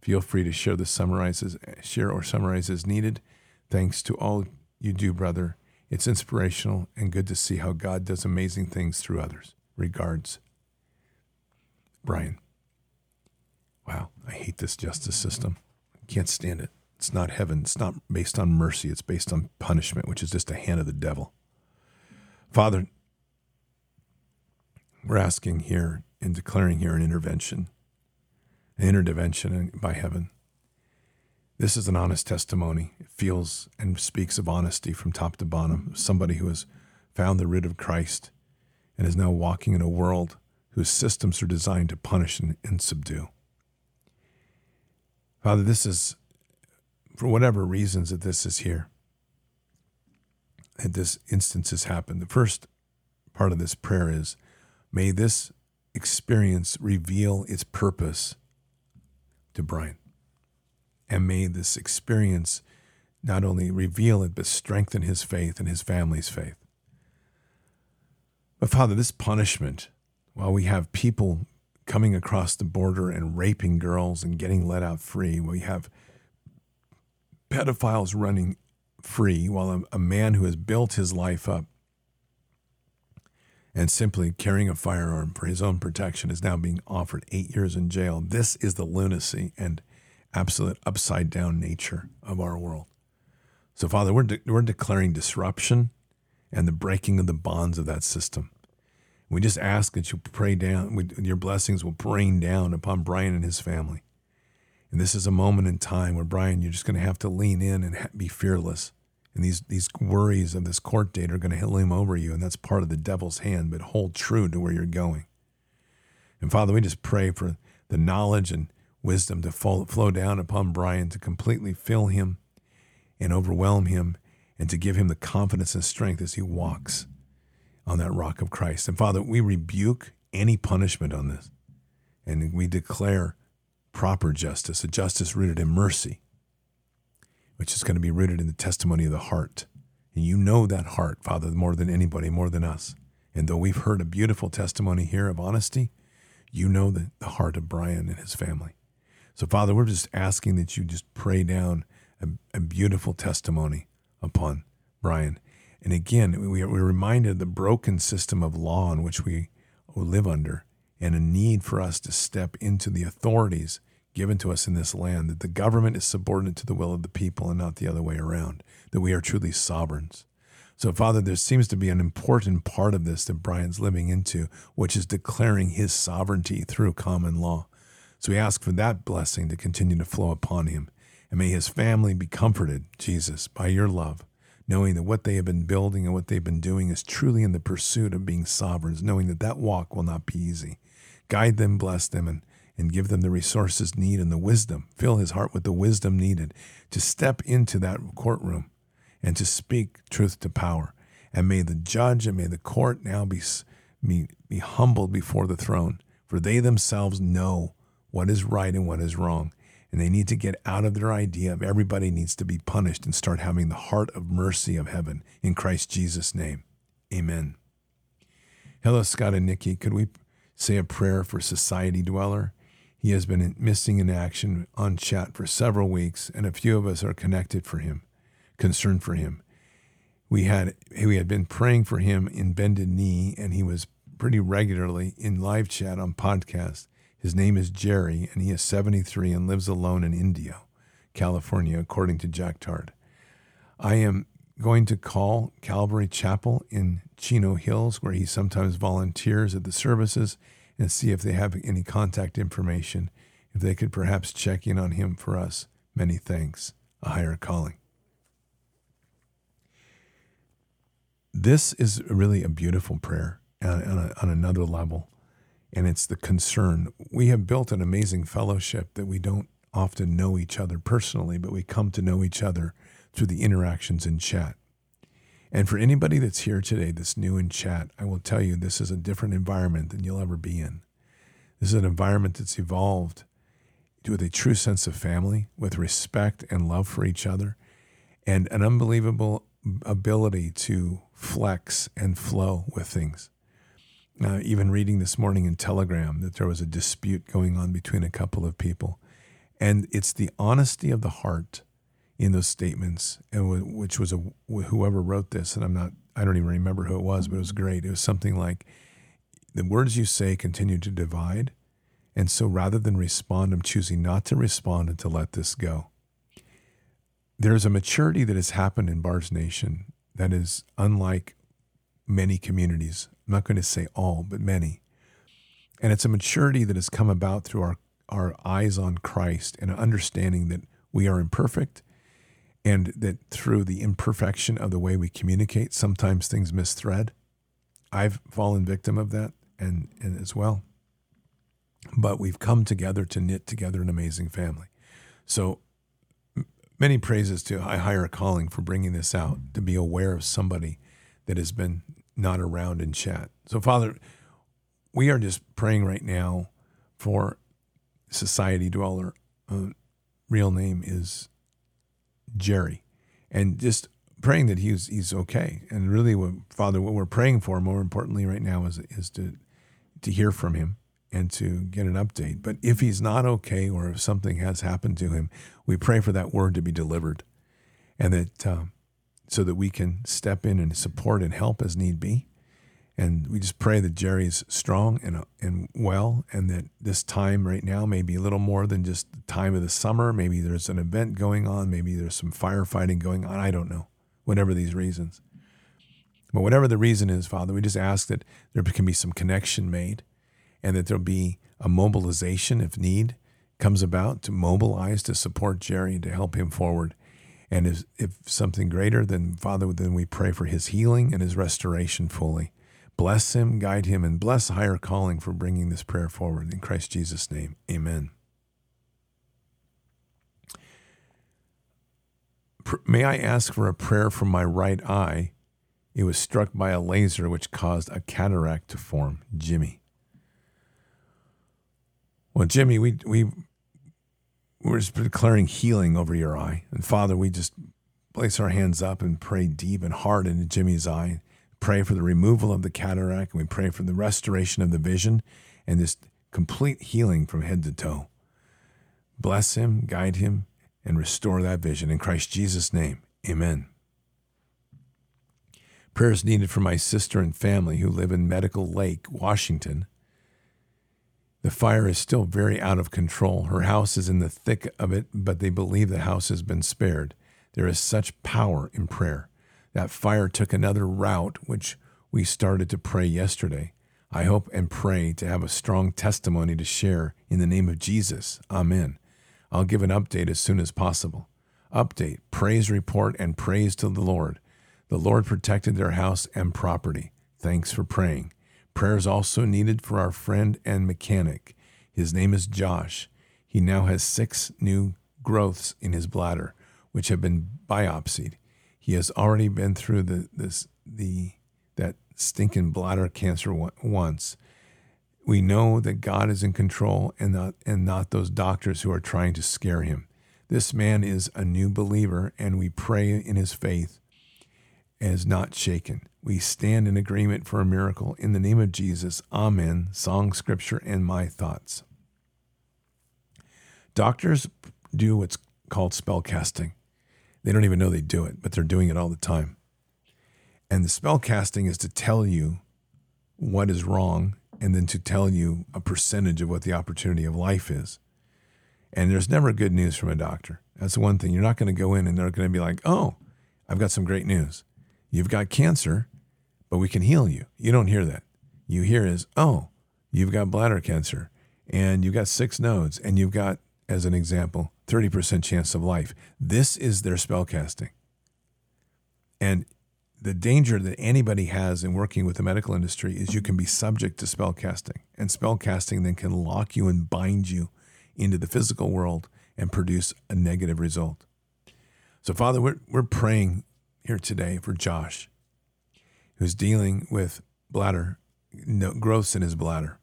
Feel free to share the summarizes, share or summarize as needed. Thanks to all you do, brother. It's inspirational and good to see how God does amazing things through others. Regards, Brian. Wow, I hate this justice system. Can't stand it. It's not heaven. It's not based on mercy. It's based on punishment, which is just a hand of the devil. Father, we're asking here and declaring here an intervention, an intervention by heaven. This is an honest testimony. It feels and speaks of honesty from top to bottom. Somebody who has found the root of Christ and is now walking in a world whose systems are designed to punish and, and subdue. Father, this is for whatever reasons that this is here, that this instance has happened. The first part of this prayer is may this experience reveal its purpose to Brian. And may this experience not only reveal it, but strengthen his faith and his family's faith. But Father, this punishment, while we have people coming across the border and raping girls and getting let out free, we have pedophiles running free while a, a man who has built his life up and simply carrying a firearm for his own protection is now being offered eight years in jail. This is the lunacy and absolute upside down nature of our world. So, Father, we're, de- we're declaring disruption and the breaking of the bonds of that system. We just ask that you pray down, your blessings will rain down upon Brian and his family. And this is a moment in time where, Brian, you're just going to have to lean in and ha- be fearless. And these, these worries of this court date are going to loom over you, and that's part of the devil's hand, but hold true to where you're going. And Father, we just pray for the knowledge and wisdom to fall, flow down upon Brian to completely fill him and overwhelm him and to give him the confidence and strength as he walks on that rock of Christ. And Father, we rebuke any punishment on this. And we declare proper justice, a justice rooted in mercy, which is going to be rooted in the testimony of the heart. And you know that heart, Father, more than anybody, more than us. And though we've heard a beautiful testimony here of honesty, you know the, the heart of Brian and his family. So, Father, we're just asking that you just pray down a, a beautiful testimony upon Brian. And again, we are, we're reminded of the broken system of law in which we live under and a need for us to step into the authorities given to us in this land, that the government is subordinate to the will of the people and not the other way around, that we are truly sovereigns. So, Father, there seems to be an important part of this that Brian's living into, which is declaring his sovereignty through common law. So we ask for that blessing to continue to flow upon him. And may his family be comforted, Jesus, by your love, knowing that what they have been building and what they've been doing is truly in the pursuit of being sovereigns, knowing that that walk will not be easy. Guide them, bless them, and, and give them the resources needed and the wisdom. Fill his heart with the wisdom needed to step into that courtroom and to speak truth to power. And may the judge and may the court now be, be, be humbled before the throne, for they themselves know what is right and what is wrong. And they need to get out of their idea of everybody needs to be punished and start having the heart of mercy of heaven in Christ Jesus' name. Amen. Hello, Scott and Nikki. Could we say a prayer for Society Dweller? He has been missing in action on chat for several weeks, and a few of us are connected for him, concerned for him. We had we had been praying for him in bended knee, and he was pretty regularly in live chat on podcast. His name is Jerry, and he is 73 and lives alone in Indio, California, according to Jack Tard. I am going to call Calvary Chapel in Chino Hills, where he sometimes volunteers at the services, and see if they have any contact information, if they could perhaps check in on him for us. Many thanks. A higher calling. This is really a beautiful prayer on, on, on another level and it's the concern. We have built an amazing fellowship that we don't often know each other personally, but we come to know each other through the interactions in chat. And for anybody that's here today that's new in chat, I will tell you this is a different environment than you'll ever be in. This is an environment that's evolved with a true sense of family, with respect and love for each other, and an unbelievable ability to flex and flow with things uh, even reading this morning in Telegram that there was a dispute going on between a couple of people. And it's the honesty of the heart in those statements, and which was a whoever wrote this, and I'm not, I don't even remember who it was, but it was mm-hmm. great. It was something like, "The words you say continue to divide, and so rather than respond, I'm choosing not to respond and to let this go." There's a maturity that has happened in Bard's Nation that is unlike many communities I'm not going to say all, but many. And it's a maturity that has come about through our, our eyes on Christ and an understanding that we are imperfect and that through the imperfection of the way we communicate, sometimes things misthread. I've fallen victim of that and, and as well. But we've come together to knit together an amazing family. So many praises to I Higher Calling for bringing this out, to be aware of somebody that has been not around in chat. So, Father, we are just praying right now for Society Dweller. Uh, real name is Jerry, and just praying that he's he's okay. And really, what, Father, what we're praying for, more importantly, right now, is is to to hear from him and to get an update. But if he's not okay, or if something has happened to him, we pray for that word to be delivered, and that. Um, so that we can step in and support and help as need be. And we just pray that Jerry is strong and, and well, and that this time right now may be a little more than just the time of the summer. Maybe there's an event going on. Maybe there's some firefighting going on. I don't know, whatever these reasons. But whatever the reason is, Father, we just ask that there can be some connection made and that there'll be a mobilization if need comes about to mobilize to support Jerry and to help him forward and if, if something greater, then Father, then we pray for his healing and his restoration fully. Bless him, guide him, and bless higher calling for bringing this prayer forward. In Christ Jesus' name, amen. May I ask for a prayer for my right eye? It was struck by a laser which caused a cataract to form. Jimmy. Well, Jimmy, we we we're just declaring healing over your eye, and Father, we just place our hands up and pray deep and hard into Jimmy's eye. Pray for the removal of the cataract, and we pray for the restoration of the vision, and this complete healing from head to toe. Bless him, guide him, and restore that vision in Christ Jesus' name. Amen. Prayers needed for my sister and family who live in Medical Lake, Washington. The fire is still very out of control. Her house is in the thick of it, but they believe the house has been spared. There is such power in prayer. That fire took another route, which we started to pray yesterday. I hope and pray to have a strong testimony to share in the name of Jesus. Amen. I'll give an update as soon as possible. Update, praise report, and praise to the Lord. The Lord protected their house and property. Thanks for praying. Prayers also needed for our friend and mechanic. His name is Josh. He now has six new growths in his bladder, which have been biopsied. He has already been through the this the that stinking bladder cancer once. We know that God is in control and not and not those doctors who are trying to scare him. This man is a new believer, and we pray in his faith is not shaken. We stand in agreement for a miracle. In the name of Jesus, Amen. Song, scripture, and my thoughts. Doctors do what's called spell casting. They don't even know they do it, but they're doing it all the time. And the spell casting is to tell you what is wrong and then to tell you a percentage of what the opportunity of life is. And there's never good news from a doctor. That's the one thing. You're not going to go in and they're going to be like, oh, I've got some great news. You've got cancer, but we can heal you. You don't hear that. You hear is, oh, you've got bladder cancer and you've got six nodes and you've got, as an example, 30% chance of life. This is their spell casting. And the danger that anybody has in working with the medical industry is you can be subject to spell casting. And spell casting then can lock you and bind you into the physical world and produce a negative result. So, Father, we're, we're praying here today for Josh, who's dealing with bladder growths in his bladder.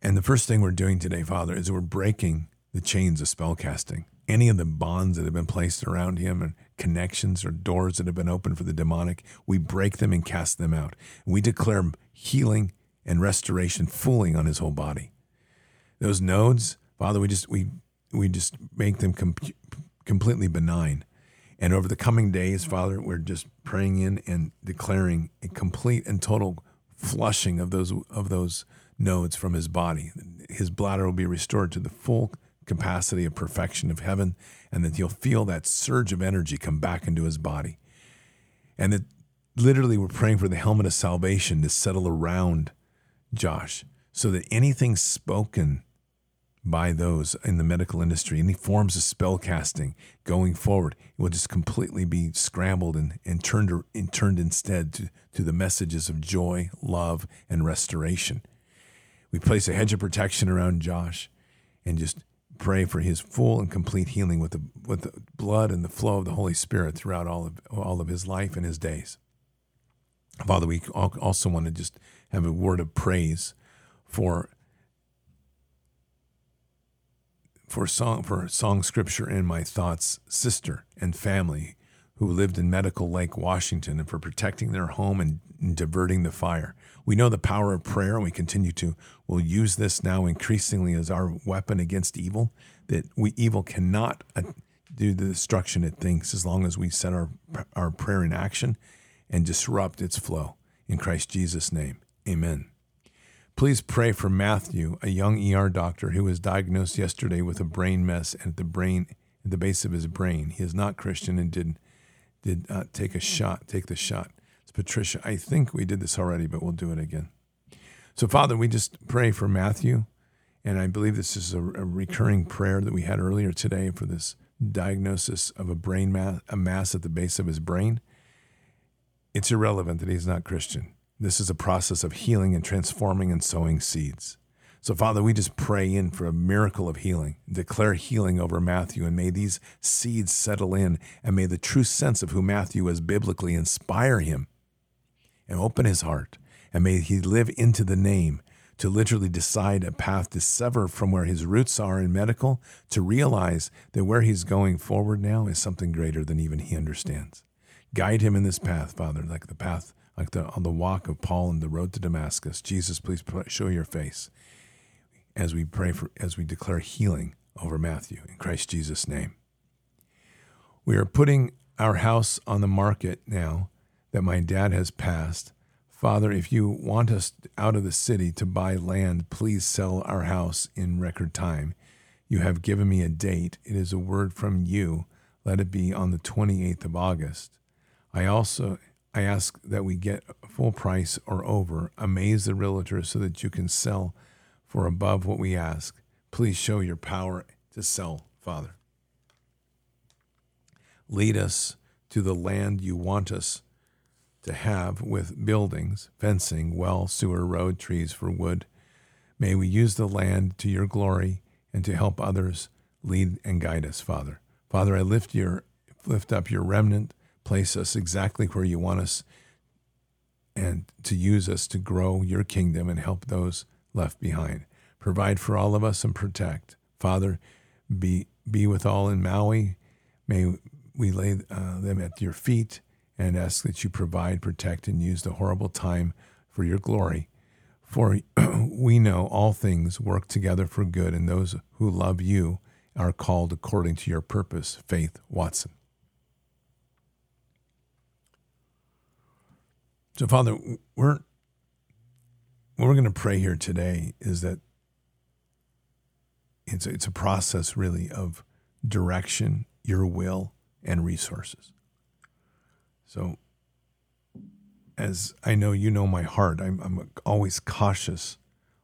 And the first thing we're doing today, Father, is we're breaking the chains of spell casting. Any of the bonds that have been placed around him and connections or doors that have been opened for the demonic, we break them and cast them out. We declare healing and restoration fully on his whole body. Those nodes, Father, we just we we just make them com- completely benign. And over the coming days, Father, we're just praying in and declaring a complete and total flushing of those of those nodes from his body. His bladder will be restored to the full capacity of perfection of heaven, and that he'll feel that surge of energy come back into his body. And that literally we're praying for the helmet of salvation to settle around Josh so that anything spoken by those in the medical industry, any forms of spell casting going forward, will just completely be scrambled and, and turned and turned instead to, to the messages of joy, love, and restoration. We place a hedge of protection around Josh and just pray for his full and complete healing with the with the blood and the flow of the Holy Spirit throughout all of all of his life and his days. Father, we also want to just have a word of praise for for song for song scripture in my thoughts sister and family who lived in Medical Lake, Washington, and for protecting their home and, and diverting the fire. We know the power of prayer, and we continue to. We'll use this now increasingly as our weapon against evil. That we evil cannot uh, do the destruction it thinks as long as we set our our prayer in action and disrupt its flow. In Christ Jesus' name, Amen. Please pray for Matthew, a young ER doctor who was diagnosed yesterday with a brain mess at the brain at the base of his brain. He is not Christian and did did uh, take a shot, take the shot. Patricia. I think we did this already, but we'll do it again. So, Father, we just pray for Matthew. And I believe this is a, a recurring prayer that we had earlier today for this diagnosis of a brain mass, a mass at the base of his brain. It's irrelevant that he's not Christian. This is a process of healing and transforming and sowing seeds. So, Father, we just pray in for a miracle of healing, declare healing over Matthew, and may these seeds settle in, and may the true sense of who Matthew is biblically inspire him and open his heart. And may he live into the name to literally decide a path to sever from where his roots are in medical, to realize that where he's going forward now is something greater than even he understands. Guide him in this path, Father, like the path, like the on the walk of Paul on the road to Damascus. Jesus, please show your face as we pray for, as we declare healing over Matthew in Christ Jesus' name. We are putting our house on the market now that my dad has passed. Father, if you want us out of the city to buy land, please sell our house in record time. You have given me a date. It is a word from you. Let it be on the 28th of August. I also I ask that we get full price or over. Amaze the realtor so that you can sell for above what we ask. Please show your power to sell, Father. Lead us to the land you want us to have with buildings, fencing, well, sewer, road, trees for wood. May we use the land to your glory and to help others lead and guide us, Father. Father, I lift your lift up your remnant, place us exactly where you want us and to use us to grow your kingdom and help those left behind. Provide for all of us and protect. Father, be be with all in Maui. May we lay uh, them at your feet and ask that you provide, protect, and use the horrible time for your glory. For [clears throat] we know all things work together for good, and those who love you are called according to your purpose. Faith Watson. So, Father, we're what we're going to pray here today is that it's it's a process really of direction, your will, and resources. So, as I know you know my heart, I'm, I'm always cautious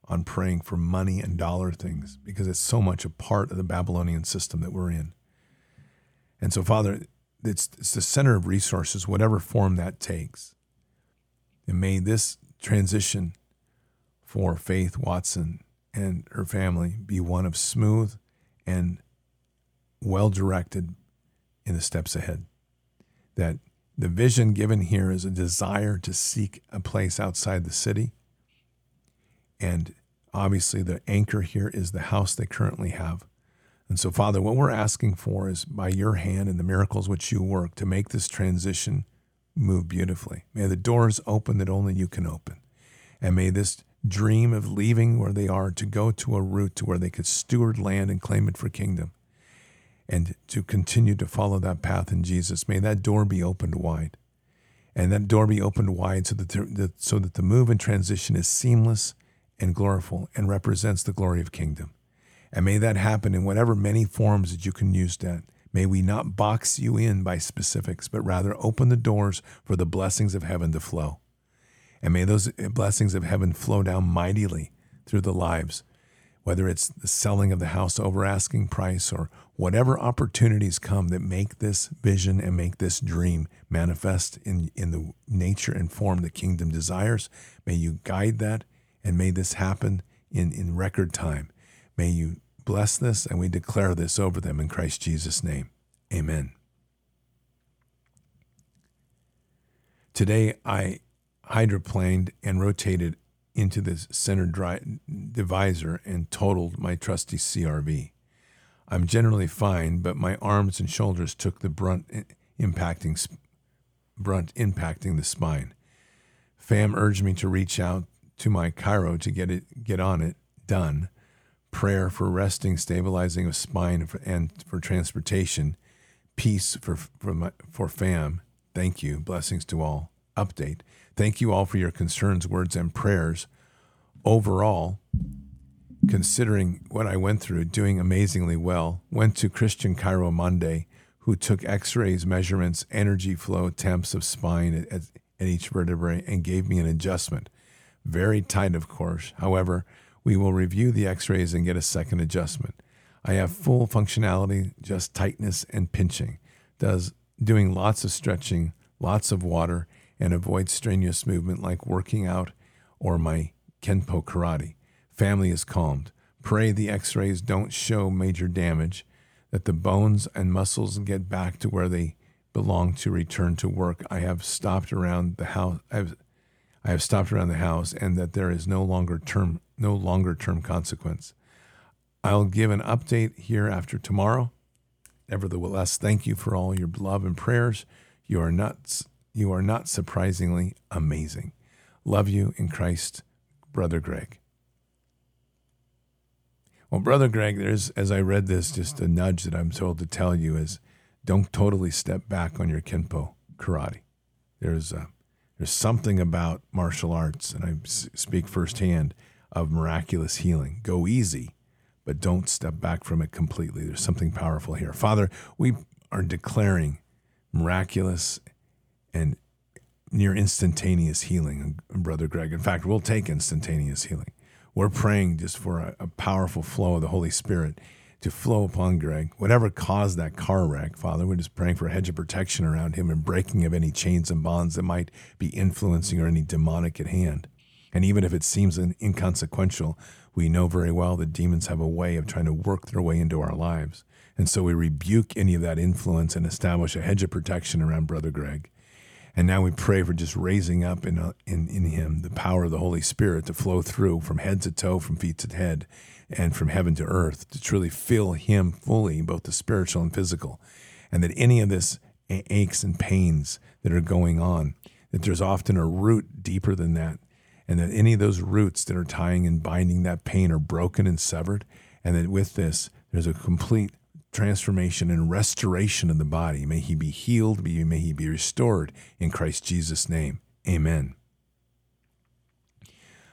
on praying for money and dollar things because it's so much a part of the Babylonian system that we're in. And so, Father, it's, it's the center of resources, whatever form that takes. And may this transition for Faith Watson and her family be one of smooth and well directed in the steps ahead. That the vision given here is a desire to seek a place outside the city. And obviously, the anchor here is the house they currently have. And so, Father, what we're asking for is by your hand and the miracles which you work to make this transition move beautifully. May the doors open that only you can open. And may this dream of leaving where they are to go to a route to where they could steward land and claim it for kingdom and to continue to follow that path in Jesus. May that door be opened wide. And that door be opened wide so that the, so that the move and transition is seamless and gloriful and represents the glory of kingdom. And may that happen in whatever many forms that you can use that. May we not box you in by specifics, but rather open the doors for the blessings of heaven to flow. And may those blessings of heaven flow down mightily through the lives whether it's the selling of the house over asking price or whatever opportunities come that make this vision and make this dream manifest in, in the nature and form the kingdom desires, may you guide that and may this happen in, in record time. May you bless this and we declare this over them in Christ Jesus' name. Amen. Today I hydroplaned and rotated into this center dry, divisor and totaled my trusty CRV. I'm generally fine, but my arms and shoulders took the brunt impacting brunt impacting the spine. Fam urged me to reach out to my chiro to get it get on it done. Prayer for resting, stabilizing of spine, and for transportation. Peace for for my, for fam. Thank you. Blessings to all. Update. Thank you all for your concerns, words, and prayers. Overall, considering what I went through, doing amazingly well. Went to Christian chiro Monday, who took x rays, measurements, energy flow, temps of spine at, at each vertebrae, and gave me an adjustment. Very tight, of course. However, we will review the x rays and get a second adjustment. I have full functionality, just tightness and pinching. Does doing lots of stretching, lots of water, and avoid strenuous movement like working out or my Kenpo karate. Family is calmed. Pray the x rays don't show major damage, that the bones and muscles get back to where they belong to return to work. I have stopped around the house. I've, I have stopped around the house and that there is no longer term no longer term consequence. I'll give an update here after tomorrow. Nevertheless, thank you for all your love and prayers. You are not you are not surprisingly amazing. Love you in Christ, brother Greg. Well, brother Greg, there's as I read this, just a nudge that I'm told to tell you is don't totally step back on your kenpo karate. There's a, there's something about martial arts, and I speak firsthand of miraculous healing. Go easy, but don't step back from it completely. There's something powerful here. Father, we are declaring miraculous and near instantaneous healing, Brother Greg. In fact, we'll take instantaneous healing. We're praying just for a, a powerful flow of the Holy Spirit to flow upon Greg. Whatever caused that car wreck, Father, we're just praying for a hedge of protection around him and breaking of any chains and bonds that might be influencing or any demonic at hand. And even if it seems inconsequential, we know very well that demons have a way of trying to work their way into our lives. And so we rebuke any of that influence and establish a hedge of protection around Brother Greg. And now we pray for just raising up in, a, in, in him the power of the Holy Spirit to flow through from head to toe, from feet to head, and from heaven to earth to truly fill him fully, both the spiritual and physical. And that any of this aches and pains that are going on, that there's often a root deeper than that. And that any of those roots that are tying and binding that pain are broken and severed. And that with this, there's a complete transformation and restoration of the body. May he be healed, may he be restored in Christ Jesus' name. Amen.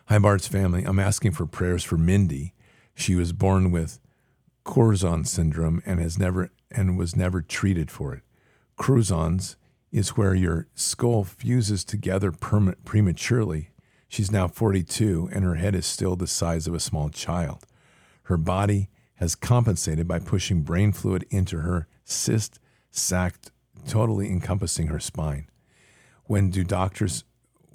Hi, Bard's family. I'm asking for prayers for Mindy she was born with Crouzon syndrome and has never and was never treated for it. Crouzon's is where your skull fuses together prematurely. She's now 42 and her head is still the size of a small child. Her body has compensated by pushing brain fluid into her cyst sac, totally encompassing her spine. When do doctors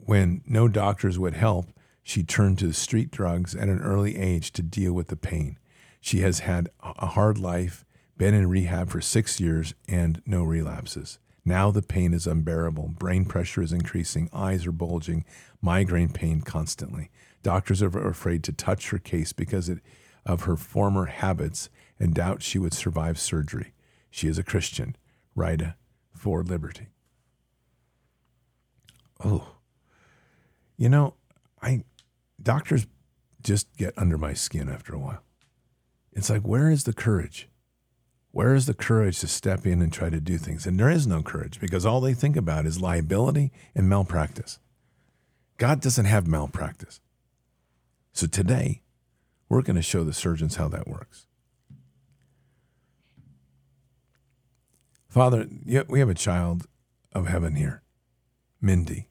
when no doctors would help, she turned to street drugs at an early age to deal with the pain. She has had a hard life, been in rehab for six years, and no relapses. Now the pain is unbearable. Brain pressure is increasing, eyes are bulging, migraine pain constantly. Doctors are afraid to touch her case because of her former habits and doubt she would survive surgery. She is a Christian. Rida for liberty. Oh, you know, I doctors just get under my skin after a while. It's like, where is the courage? Where is the courage to step in and try to do things? And there is no courage because all they think about is liability and malpractice. God doesn't have malpractice. So today, we're going to show the surgeons how that works. Father, we have a child of heaven here, Mindy,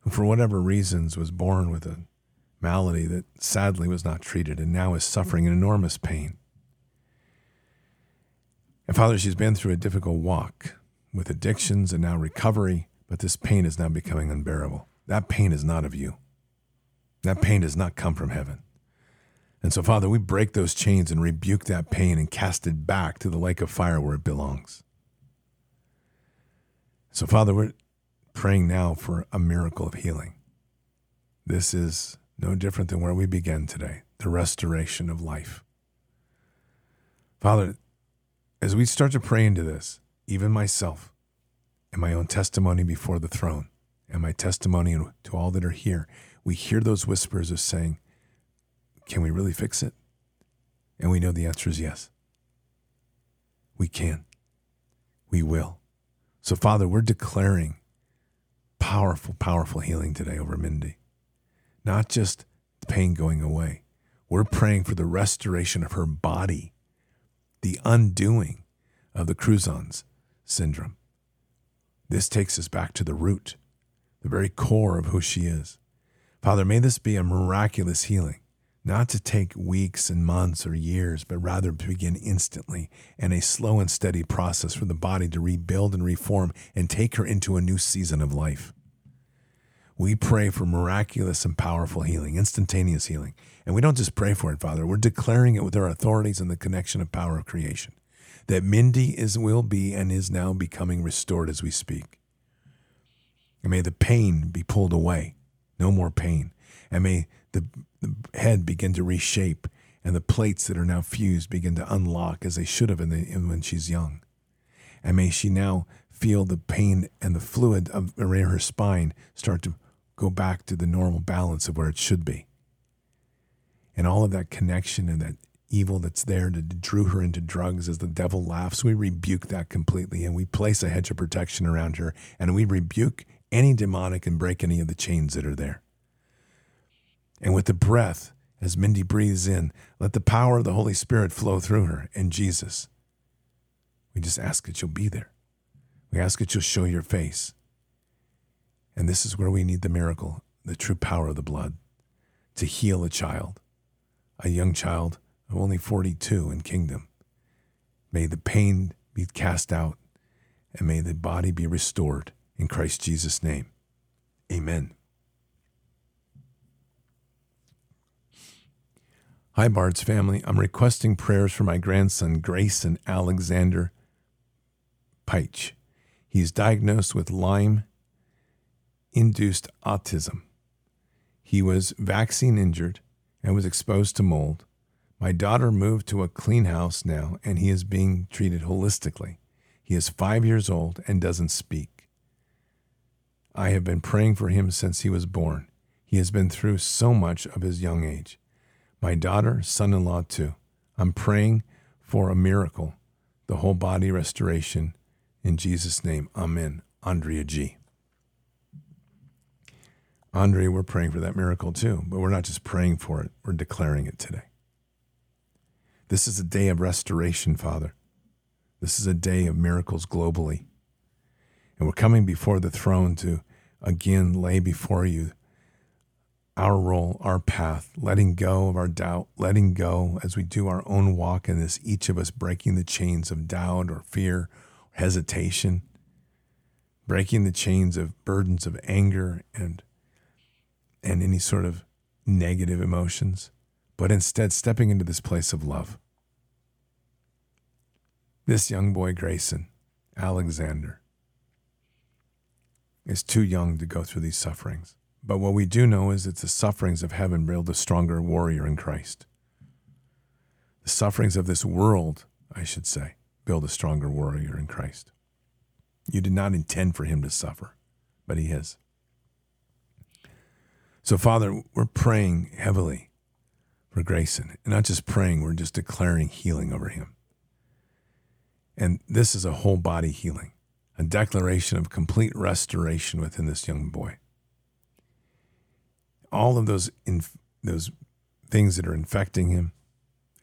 who, for whatever reasons, was born with a malady that sadly was not treated and now is suffering an enormous pain. And Father, she's been through a difficult walk with addictions and now recovery, but this pain is now becoming unbearable. That pain is not of you. That pain does not come from heaven. And so, Father, we break those chains and rebuke that pain and cast it back to the lake of fire where it belongs. So, Father, we're praying now for a miracle of healing. This is no different than where we began today the restoration of life. Father, as we start to pray into this, even myself and my own testimony before the throne and my testimony to all that are here, we hear those whispers of saying, Can we really fix it? And we know the answer is yes. We can. We will. So, Father, we're declaring powerful, powerful healing today over Mindy not just the pain going away. We're praying for the restoration of her body, the undoing of the Crouzon's syndrome. This takes us back to the root, the very core of who she is. Father, may this be a miraculous healing, not to take weeks and months or years, but rather to begin instantly and a slow and steady process for the body to rebuild and reform and take her into a new season of life. We pray for miraculous and powerful healing, instantaneous healing. And we don't just pray for it, Father. We're declaring it with our authorities and the connection of power of creation. That Mindy is will be and is now becoming restored as we speak. And may the pain be pulled away No more pain. And may the, the head begin to reshape and the plates that are now fused begin to unlock as they should have in the, in when she's young. And may she now feel the pain and the fluid of around her spine start to go back to the normal balance of where it should be. And all of that connection and that evil that's there that drew her into drugs as the devil laughs, we rebuke that completely and we place a hedge of protection around her and we rebuke any demonic and break any of the chains that are there. And with the breath, as Mindy breathes in, let the power of the Holy Spirit flow through her and Jesus. We just ask that you'll be there. We ask that you'll show your face. And this is where we need the miracle, the true power of the blood to heal a child, a young child of only 42 in kingdom. May the pain be cast out and may the body be restored in Christ Jesus' name. Amen. Hi, Bard's family. I'm requesting prayers for my grandson, Grayson Alexander Peich. He's diagnosed with Lyme induced autism. He was vaccine injured and was exposed to mold. My daughter moved to a clean house now, and he is being treated holistically. He is five years old and doesn't speak. I have been praying for him since he was born. He has been through so much of his young age my daughter, son in law, too. I'm praying for a miracle, the whole body restoration. In Jesus' name, Amen. Andrea G. Andre, we're praying for that miracle too, but we're not just praying for it, we're declaring it today. This is a day of restoration, Father. This is a day of miracles globally. And we're coming before the throne to again lay before you our role, our path, letting go of our doubt, letting go as we do our own walk in this, each of us breaking the chains of doubt or fear, or hesitation, breaking the chains of burdens of anger and and any sort of negative emotions, but instead stepping into this place of love. This young boy, Grayson Alexander, is too young to go through these sufferings. But what we do know is that the sufferings of heaven build a stronger warrior in Christ. The sufferings of this world, I should say, build a stronger warrior in Christ. You did not intend for him to suffer, but he is. So, Father, we're praying heavily for Grayson. And not just praying, we're just declaring healing over him. And this is a whole body healing, a declaration of complete restoration within this young boy all of those inf- those things that are infecting him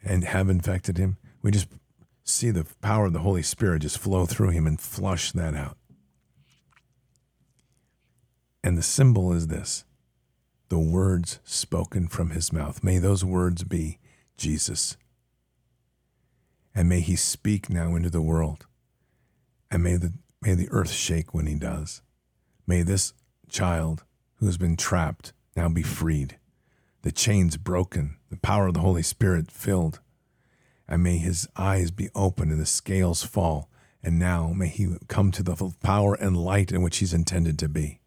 and have infected him, we just see the power of the Holy Spirit just flow through him and flush that out. And the symbol is this the words spoken from his mouth. May those words be Jesus. And may he speak now into the world. And may the, may the earth shake when he does. May this child who has been trapped now be freed, the chains broken, the power of the Holy Spirit filled. And may his eyes be opened and the scales fall. And now may he come to the power and light in which he's intended to be.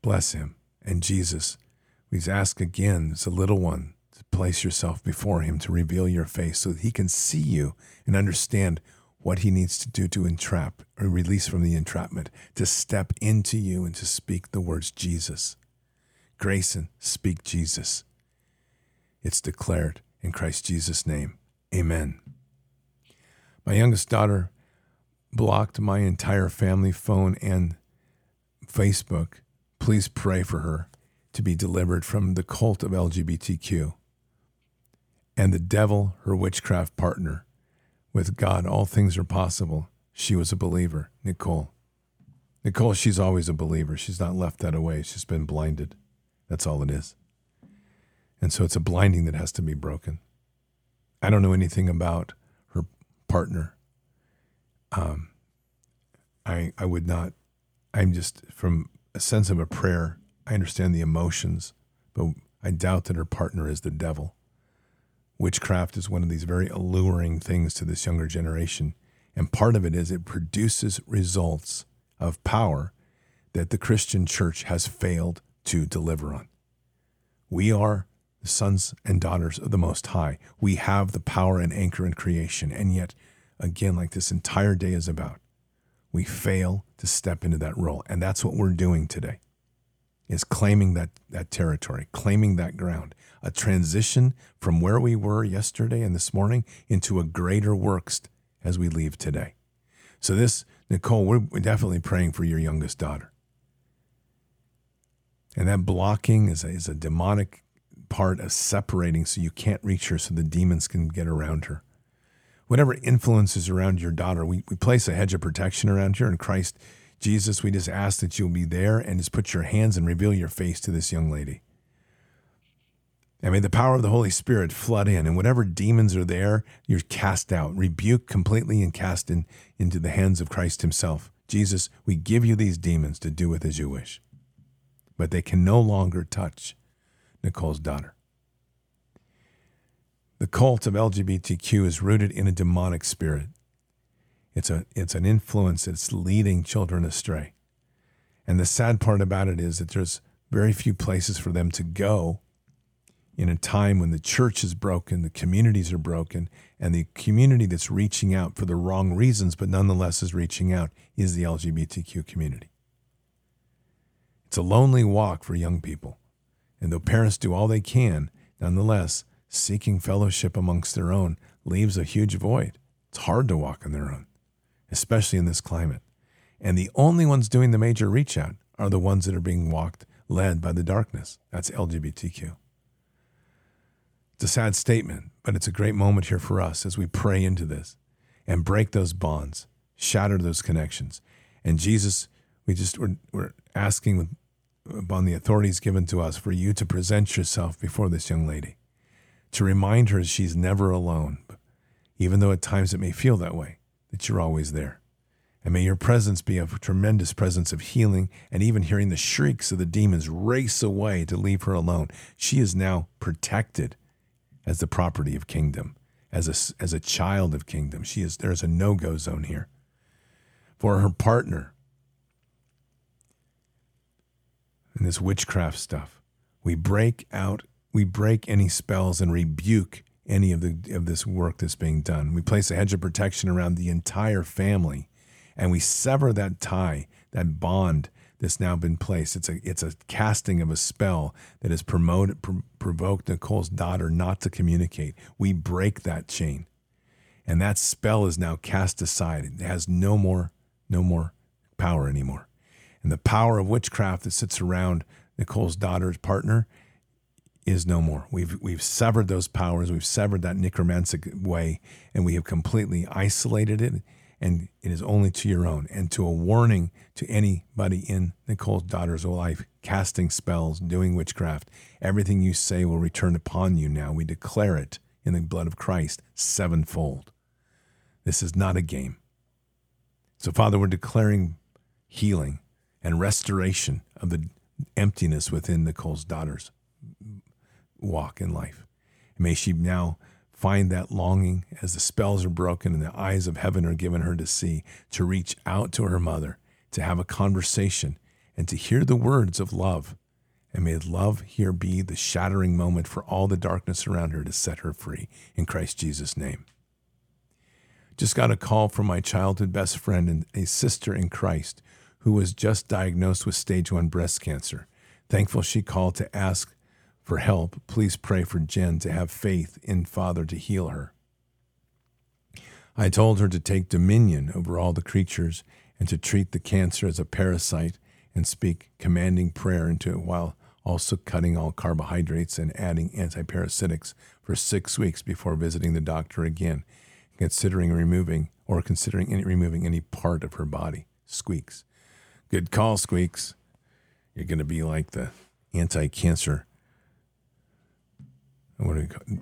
Bless him. And Jesus, we ask again as a little one to place yourself before him to reveal your face so that he can see you and understand what he needs to do to entrap or release from the entrapment, to step into you and to speak the words Jesus. Grayson, speak Jesus. It's declared in Christ Jesus' name. Amen. My youngest daughter blocked my entire family phone and Facebook. Please pray for her to be delivered from the cult of LGBTQ and the devil, her witchcraft partner with God, all things are possible. She was a believer, Nicole. Nicole, she's always a believer. She's not left that away. She's been blinded. That's all it is. And so it's a blinding that has to be broken. I don't know anything about her partner. Um, I I would not. I'm just from a sense of a prayer. I understand the emotions, but I doubt that her partner is the devil. Witchcraft is one of these very alluring things to this younger generation. And part of it is it produces results of power that the Christian church has failed to deliver on. We are the sons and daughters of the Most High. We have the power and anchor in creation. And yet, again, like this entire day is about, we fail to step into that role. And that's what we're doing today is claiming that, that territory, claiming that ground, a transition from where we were yesterday and this morning into a greater works as we leave today. So this, Nicole, we're definitely praying for your youngest daughter. And that blocking is a, is a demonic part of separating so you can't reach her so the demons can get around her. Whatever influences around your daughter, we, we place a hedge of protection around her in Christ Jesus. We just ask that you'll be there and just put your hands and reveal your face to this young lady. And may the power of the Holy Spirit flood in, and whatever demons are there, you're cast out, rebuked completely, and cast in, into the hands of Christ Himself. Jesus, we give you these demons to do with as you wish but they can no longer touch Nicole's daughter. The cult of LGBTQ is rooted in a demonic spirit. It's, a, it's an influence that's leading children astray. And the sad part about it is that there's very few places for them to go in a time when the church is broken, the communities are broken, and the community that's reaching out for the wrong reasons, but nonetheless is reaching out, is the LGBTQ community. It's a lonely walk for young people. And though parents do all they can, nonetheless, seeking fellowship amongst their own leaves a huge void. It's hard to walk on their own, especially in this climate. And the only ones doing the major reach out are the ones that are being walked, led by the darkness. That's LGBTQ. A sad statement, but it's a great moment here for us as we pray into this and break those bonds, shatter those connections. And Jesus, we just, we're, we're asking with upon the authorities given to us for you to present yourself before this young lady, to remind her she's never alone, even though at times it may feel that way, that you're always there. And may your presence be a tremendous presence of healing and even hearing the shrieks of the demons race away to leave her alone. She is now protected as the property of kingdom, as a, as a child of kingdom. She is, there's a no go zone here. For her partner, and this witchcraft stuff. We break out, we break any spells and rebuke any of the of this work that's being done. We place a hedge of protection around the entire family, and we sever that tie, that bond that's now been placed. It's a it's a casting of a spell that has promoted pr- provoked Nicole's daughter not to communicate. We break that chain, and that spell is now cast aside. It has no more no more power anymore and the power of witchcraft that sits around Nicole's daughter's partner is no more. We've we've severed those powers. We've severed that necromantic way, and we have completely isolated it. And it is only to your own, and to a warning to anybody in Nicole's daughter's life, casting spells, doing witchcraft. Everything you say will return upon you. Now we declare it in the blood of Christ sevenfold. This is not a game. So, Father, we're declaring healing and restoration of the emptiness within Nicole's daughter's walk in life. may she now find that longing as the spells are broken and the eyes of heaven are given her to see, to reach out to her mother, to have a conversation, and to hear the words of love. And may love here be the shattering moment for all the darkness around her to set her free in Christ Jesus' name. Just got a call from my childhood best friend and a sister in Christ who was just diagnosed with stage one breast cancer. Thankful she called to ask for help. Please pray for Jen to have faith in Father to heal her. I told her to take dominion over all the creatures and to treat the cancer as a parasite and speak commanding prayer into it while also cutting all carbohydrates and adding antiparasitics for six weeks before visiting the doctor again, considering removing or considering any, removing any part of her body. Squeaks. Good call, Squeaks. You're going to be like the anti cancer. What do you call it?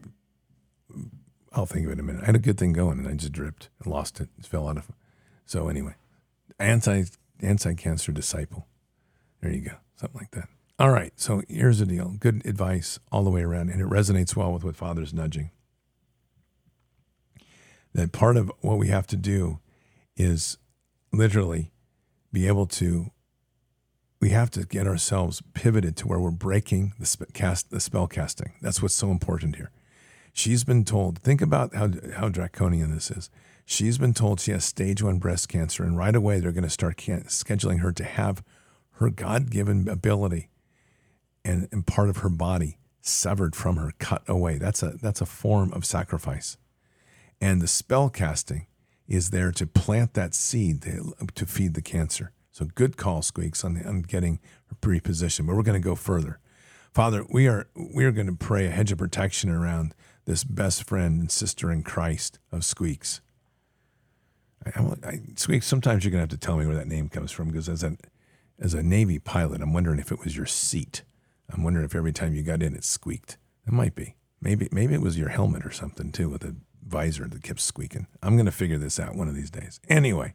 I'll think of it in a minute. I had a good thing going and I just dripped and lost it. It fell out of. So, anyway, anti anti cancer disciple. There you go. Something like that. All right. So, here's the deal good advice all the way around. And it resonates well with what Father's nudging. That part of what we have to do is literally be able to we have to get ourselves pivoted to where we're breaking the cast the spell casting. That's what's so important here. She's been told. Think about how how draconian this is. She's been told she has stage one breast cancer, and right away they're going to start can- scheduling her to have her God given ability and, and part of her body severed from her, cut away. That's a that's a form of sacrifice. And the spell casting is there to plant that seed to, to feed the cancer. So good call, Squeaks, on, on getting repositioned. But we're going to go further. Father, we are we are going to pray a hedge of protection around this best friend and sister in Christ of Squeaks. I, I, I, Squeaks, sometimes you're going to have to tell me where that name comes from because as a as a Navy pilot, I'm wondering if it was your seat. I'm wondering if every time you got in, it squeaked. It might be. Maybe maybe it was your helmet or something too with a visor that kept squeaking. I'm going to figure this out one of these days. Anyway,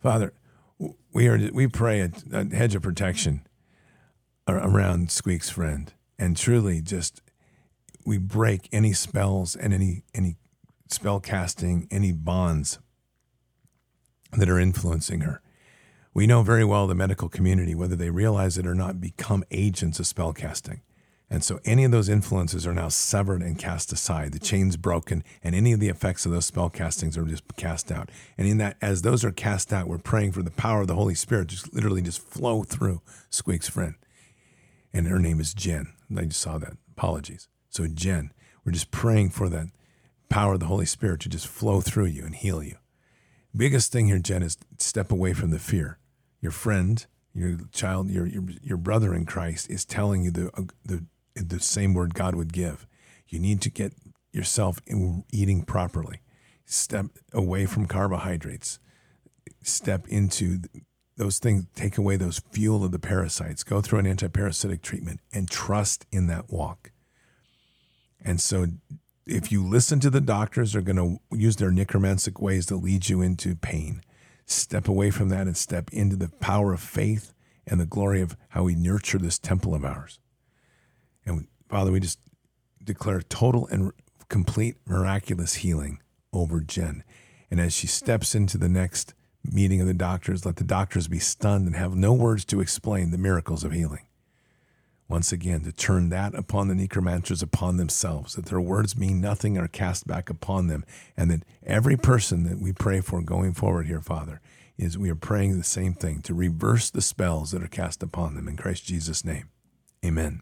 Father, we are we pray a, a hedge of protection around Squeak's friend, and truly just we break any spells and any any spell casting, any bonds that are influencing her. We know very well the medical community, whether they realize it or not, become agents of spell casting. And so any of those influences are now severed and cast aside. The chain's broken, and any of the effects of those spell castings are just cast out. And in that, as those are cast out, we're praying for the power of the Holy Spirit to just literally just flow through Squeak's friend. And her name is Jen. I just saw that. Apologies. So Jen, we're just praying for that power of the Holy Spirit to just flow through you and heal you. Biggest thing here, Jen, is step away from the fear your friend, your child, your your, your brother in Christ is telling you the uh, the the same word God would give. You need to get yourself eating properly. Step away from carbohydrates. Step into those things, take away those fuel of the parasites. Go through an antiparasitic treatment and trust in that walk. And so, if you listen to the doctors, they're going to use their necromantic ways to lead you into pain step away from that and step into the power of faith and the glory of how we nurture this temple of ours. And Father, we just declare total and complete miraculous healing over Jen. And as she steps into the next meeting of the doctors, let the doctors be stunned and have no words to explain the miracles of healing. Once again, to turn that upon the necromancers upon themselves, that their words mean nothing are cast back upon them, and that every person that we pray for going forward here, Father, is we are praying the same thing to reverse the spells that are cast upon them in Christ Jesus' name. Amen.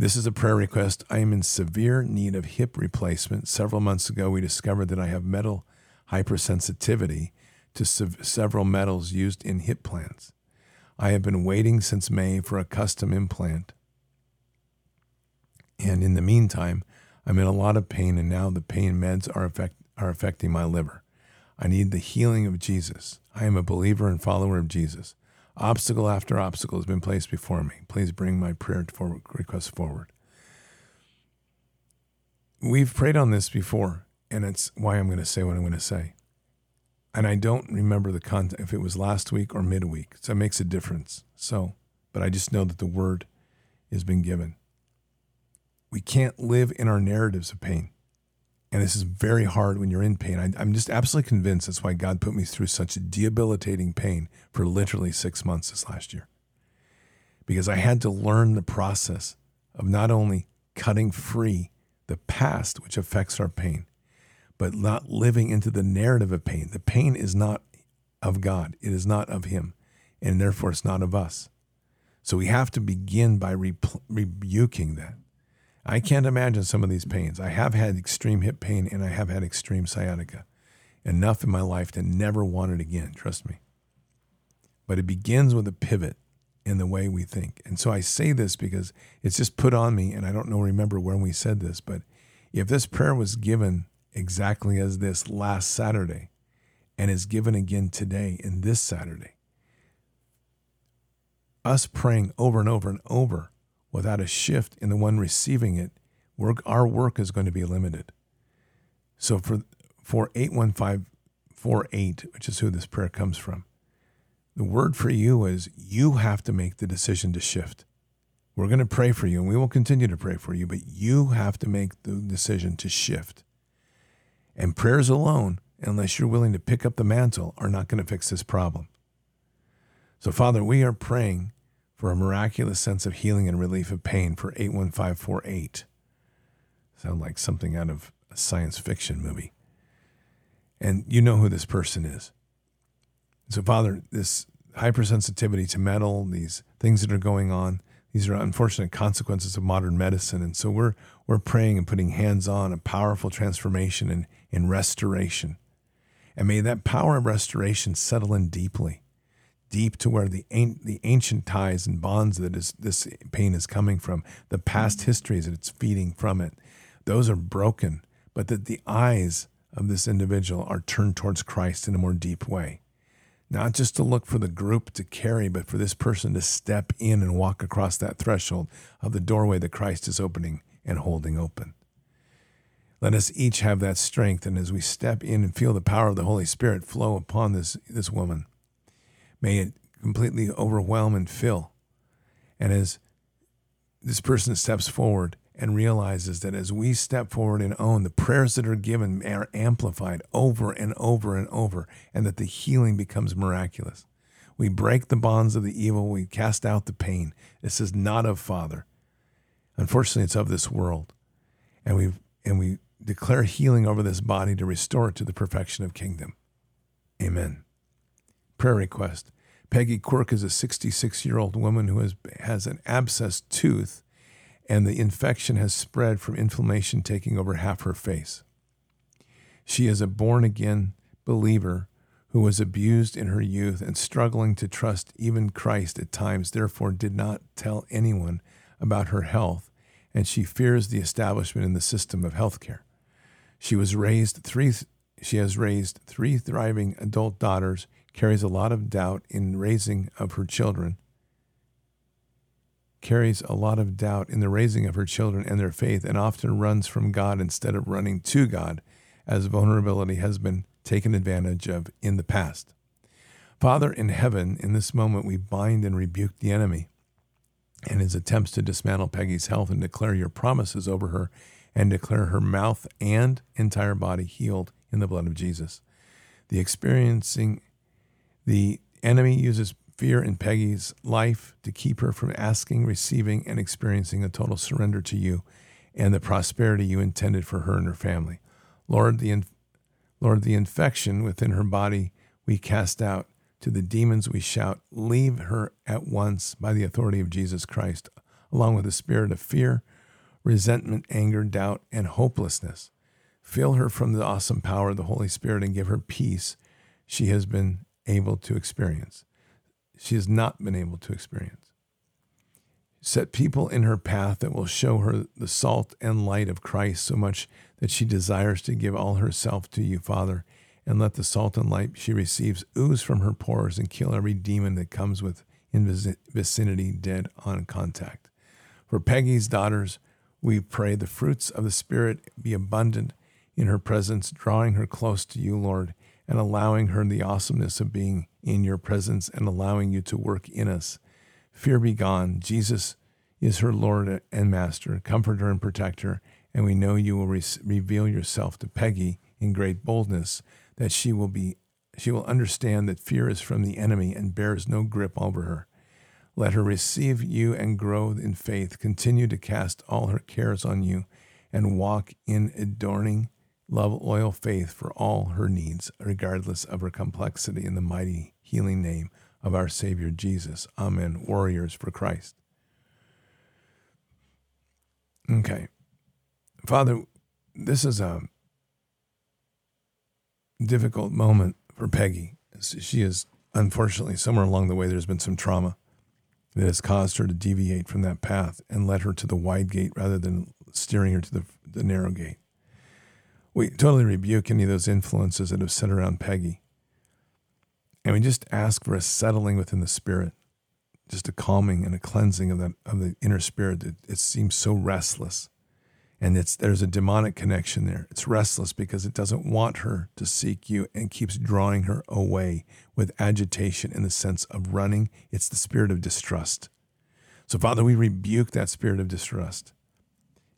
This is a prayer request. I am in severe need of hip replacement. Several months ago, we discovered that I have metal hypersensitivity to several metals used in hip plants. I have been waiting since May for a custom implant. And in the meantime, I'm in a lot of pain, and now the pain meds are, are affecting my liver. I need the healing of Jesus. I am a believer and follower of Jesus. Obstacle after obstacle has been placed before me. Please bring my prayer forward, request forward. We've prayed on this before, and it's why I'm going to say what I'm going to say and I don't remember the content if it was last week or midweek. So it makes a difference. So, but I just know that the word has been given. We can't live in our narratives of pain. And this is very hard when you're in pain. I, am just absolutely convinced that's why God put me through such debilitating pain for literally six months this last year. Because I had to learn the process of not only cutting free the past, which affects our pain, but not living into the narrative of pain. The pain is not of God, it is not of Him, and therefore it's not of us. So we have to begin by re- rebuking that. I can't imagine some of these pains. I have had extreme hip pain and I have had extreme sciatica. Enough in my life to never want it again, trust me. But it begins with a pivot in the way we think. And so I say this because it's just put on me, and I don't know, remember when we said this, but if this prayer was given exactly as this last Saturday and is given again today and this Saturday. Us praying over and over and over without a shift in the one receiving it, work, our work is going to be limited. So for for 81548, which is who this prayer comes from, the word for you is you have to make the decision to shift. We're going to pray for you and we will continue to pray for you, but you have to make the decision to shift. And prayers alone, unless you're willing to pick up the mantle, are not going to fix this problem. So, Father, we are praying for a miraculous sense of healing and relief of pain for 81548. Sound like something out of a science fiction movie. And you know who this person is. So, Father, this hypersensitivity to metal, these things that are going on, these are unfortunate consequences of modern medicine. And so we're, we're praying and putting hands on a powerful transformation and, and restoration. And may that power of restoration settle in deeply, deep to where the, the ancient ties and bonds that is, this pain is coming from, the past mm. histories that it's feeding from it, those are broken, but that the eyes of this individual are turned towards Christ in a more deep way not just to look for the group to carry, but for this person to step in and walk across that threshold of the doorway that Christ is opening and holding open. Let us each have that strength, and as we step in and feel the power of the Holy Spirit flow upon this, this woman, may it completely overwhelm and fill. And as this person steps forward, and realizes that as we step forward and own, the prayers that are given are amplified over and over and over, and that the healing becomes miraculous. We break the bonds of the evil, we cast out the pain. This is not of Father. Unfortunately, it's of this world. And we and we declare healing over this body to restore it to the perfection of kingdom. Amen. Prayer request. Peggy Quirk is a 66 year old woman who has, has an abscessed tooth and the infection has spread from inflammation taking over half her face. She is a born again believer who was abused in her youth and struggling to trust even Christ at times, therefore, did not tell anyone about her health, and she fears the establishment in the system of healthcare. She was raised three she has raised three thriving adult daughters, carries a lot of doubt in raising of her children, carries a lot of doubt in the raising of her children and their faith and often runs from God instead of running to God, as vulnerability has been taken advantage of in the past. Father in heaven, in this moment we bind and rebuke the enemy and his attempts to dismantle Peggy's health and declare your promises over her and declare her mouth and entire body healed in the blood of Jesus. The experiencing the enemy uses fear in Peggy's life to keep her from asking, receiving, and experiencing a total surrender to you and the prosperity you intended for her and her family. Lord, the, Lord, the infection within her body we cast out. To the demons we shout, Leave her at once by the authority of Jesus Christ, along with the spirit of fear, resentment, anger, doubt, and hopelessness. Fill her from the awesome power of the Holy Spirit and give her peace she has been able to experience she has not been able to experience. Set people in her path that will show her the salt and light of Christ so much that she desires to give all herself to you, Father, and let the salt and light she receives ooze from her pores and kill every demon that comes with in vicinity dead on contact. For Peggy's daughters, we pray the fruits of the Spirit be abundant in her presence, drawing her close to you, Lord, and allowing her the awesomeness of being in your presence and allowing you to work in us. Fear be gone. Jesus is her Lord and Master, comforter and protector, and we know you will re- reveal yourself to Peggy in great boldness that she will be she will understand that fear is from the enemy and bears no grip over her. Let her receive you and grow in faith. Continue to cast all her cares on you and walk in adorning love, loyal faith for all her needs, regardless of her complexity, in the mighty healing name of our Savior Jesus. Amen. Warriors for Christ. Okay. Father, this is a difficult moment for Peggy. She is, unfortunately, somewhere along the way, there's been some trauma that has caused her to deviate from that path and led her to the wide gate rather than steering her to the, the narrow gate. We totally rebuke any of those influences that have set around Peggy. And we just ask for a settling within the spirit, just a calming and a cleansing of the, of the inner spirit that it seems so restless. And it's, there's a demonic connection there. It's restless because it doesn't want her to seek you and keeps drawing her away with agitation in the sense of running. It's the spirit of distrust. So, Father, we rebuke that spirit of distrust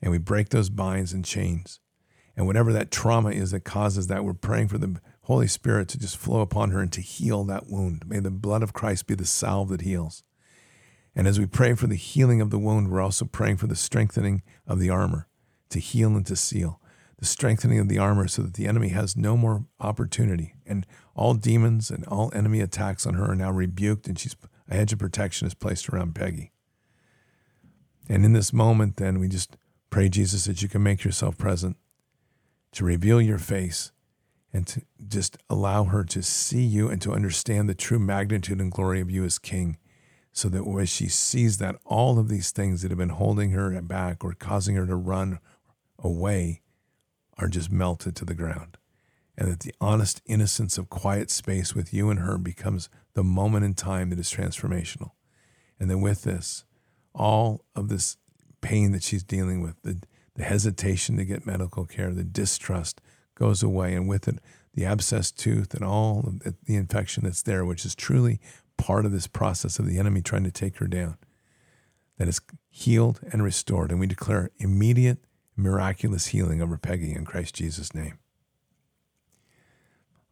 and we break those binds and chains and whatever that trauma is that causes that, we're praying for the Holy Spirit to just flow upon her and to heal that wound. May the blood of Christ be the salve that heals. And as we pray for the healing of the wound, we're also praying for the strengthening of the armor to heal and to seal, the strengthening of the armor so that the enemy has no more opportunity. And all demons and all enemy attacks on her are now rebuked, and she's a hedge of protection is placed around Peggy. And in this moment, then, we just pray, Jesus, that you can make yourself present, to reveal your face, and to just allow her to see you and to understand the true magnitude and glory of you as King so that when she sees that all of these things that have been holding her back or causing her to run away are just melted to the ground. And that the honest innocence of quiet space with you and her becomes the moment in time that is transformational. And then with this, all of this pain that she's dealing with, the, the hesitation to get medical care, the distrust goes away. And with it, the abscessed tooth and all the infection that's there, which is truly part of this process of the enemy trying to take her down, that is healed and restored. And we declare immediate, miraculous healing over Peggy in Christ Jesus' name.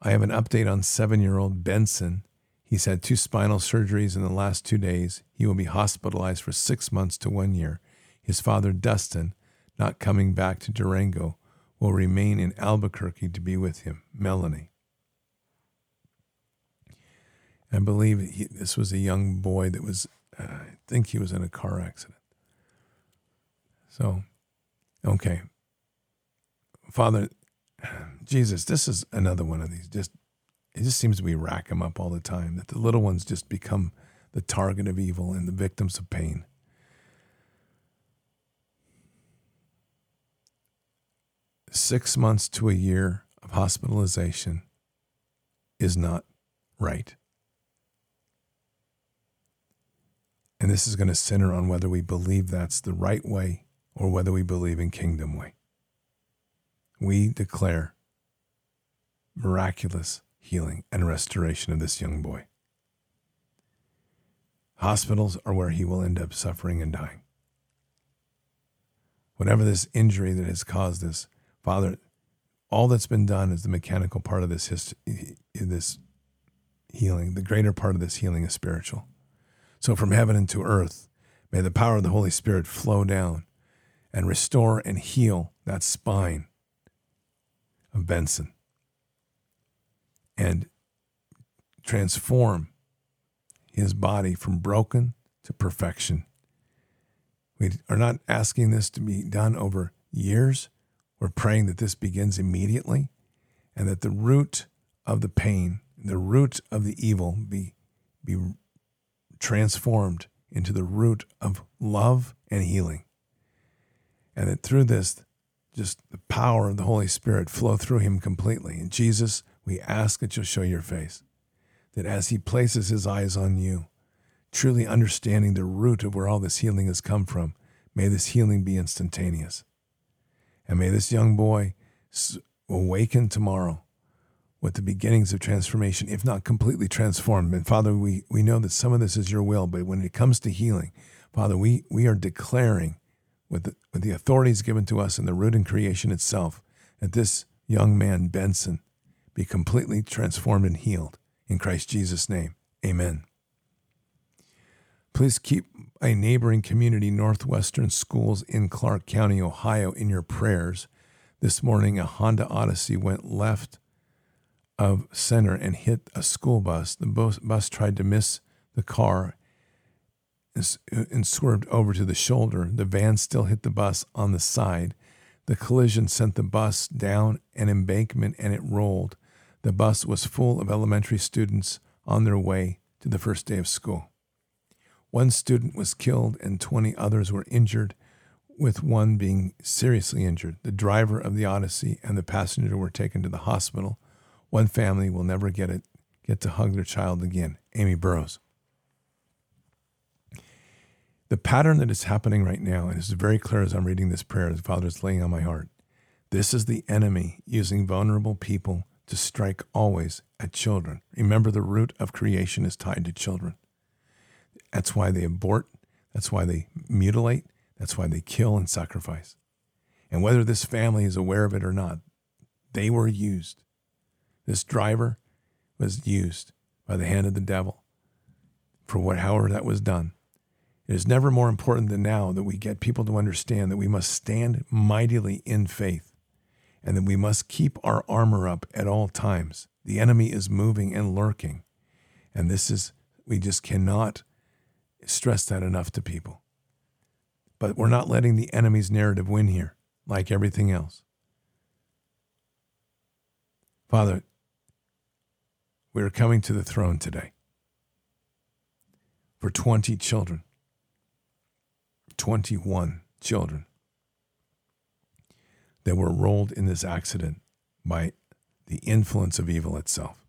I have an update on seven year old Benson. He's had two spinal surgeries in the last two days. He will be hospitalized for six months to one year. His father, Dustin, not coming back to Durango, will remain in Albuquerque to be with him. Melanie. I believe he, this was a young boy that was, uh, I think he was in a car accident. So, okay. Father, Jesus, this is another one of these. Just it just seems we rack them up all the time. That the little ones just become the target of evil and the victims of pain. Six months to a year of hospitalization is not right. And this is going to center on whether we believe that's the right way or whether we believe in kingdom way. We declare miraculous healing and restoration of this young boy. Hospitals are where he will end up suffering and dying. Whatever this injury that has caused this, Father, all that's been done is the mechanical part of this, hist- this healing. The greater part of this healing is spiritual. So from heaven into earth, may the power of the Holy Spirit flow down and restore and heal that spine of Benson and transform his body from broken to perfection. We are not asking this to be done over years. We're praying that this begins immediately and that the root of the pain, the root of the evil be, be transformed into the root of love and healing. And that through this, just the power of the Holy Spirit flow through him completely. And Jesus, we ask that you'll show your face. That as he places his eyes on you, truly understanding the root of where all this healing has come from, may this healing be instantaneous. And may this young boy awaken tomorrow with the beginnings of transformation, if not completely transformed. And Father, we, we know that some of this is your will, but when it comes to healing, Father, we, we are declaring with the, with the authorities given to us in the root and creation itself that this young man, Benson, be completely transformed and healed. In Christ Jesus' name, amen. Please keep a neighboring community, Northwestern Schools in Clark County, Ohio, in your prayers. This morning, a Honda Odyssey went left of center and hit a school bus. The bus tried to miss the car and swerved over to the shoulder. The van still hit the bus on the side. The collision sent the bus down an embankment and it rolled. The bus was full of elementary students on their way to the first day of school. One student was killed and 20 others were injured, with one being seriously injured. The driver of the Odyssey and the passenger were taken to the hospital. One family will never get it get to hug their child again. Amy Burrows. The pattern that is happening right now, and very clear as I'm reading this prayer, the Father is laying on my heart. This is the enemy using vulnerable people to strike always at children. Remember, the root of creation is tied to children. That's why they abort, that's why they mutilate, that's why they kill and sacrifice. And whether this family is aware of it or not, they were used This driver was used by the hand of the devil for what, however that was done. It is never more important than now that we get people to understand that we must stand mightily in faith and that we must keep our armor up at all times. The enemy is moving and lurking. And this is, we just cannot stress that enough to people. But we're not letting the enemy's narrative win here, like everything else. Father, we are coming to the throne today for 20 children, 21 children that were rolled in this accident by the influence of evil itself.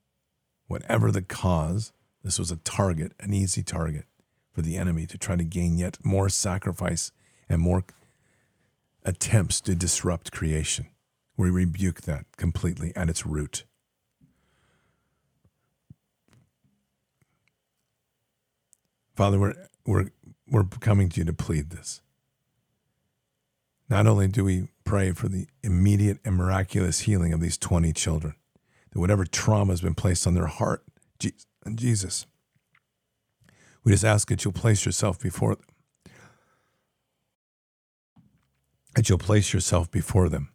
Whatever the cause, this was a target, an easy target for the enemy to try to gain yet more sacrifice and more attempts to disrupt creation. We rebuke that completely at its root. Father, we're, we're, we're coming to you to plead this. Not only do we pray for the immediate and miraculous healing of these 20 children, that whatever trauma has been placed on their heart, Jesus, we just ask that you'll place yourself before them. That you'll place yourself before them.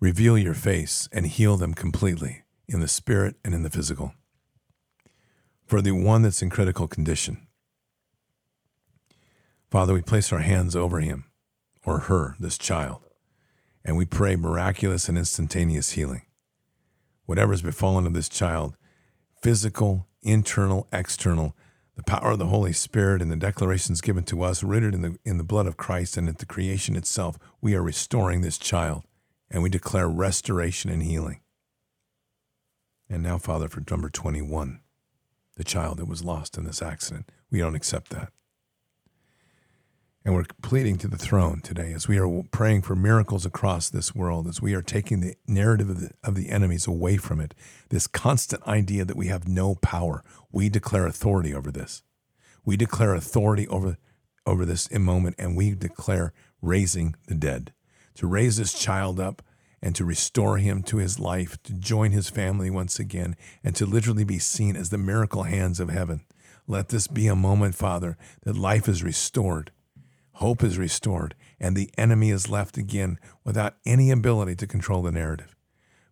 Reveal your face and heal them completely in the spirit and in the physical. For the one that's in critical condition, Father, we place our hands over him or her, this child, and we pray miraculous and instantaneous healing. Whatever's befallen of this child, physical, internal, external, the power of the Holy Spirit and the declarations given to us, rooted in the, in the blood of Christ and at the creation itself, we are restoring this child and we declare restoration and healing. And now, Father, for number 21, the child that was lost in this accident, we don't accept that. And we're pleading to the throne today as we are praying for miracles across this world, as we are taking the narrative of the, of the enemies away from it. This constant idea that we have no power. We declare authority over this. We declare authority over, over this in moment, and we declare raising the dead. To raise this child up and to restore him to his life, to join his family once again, and to literally be seen as the miracle hands of heaven. Let this be a moment, Father, that life is restored hope is restored, and the enemy is left again without any ability to control the narrative.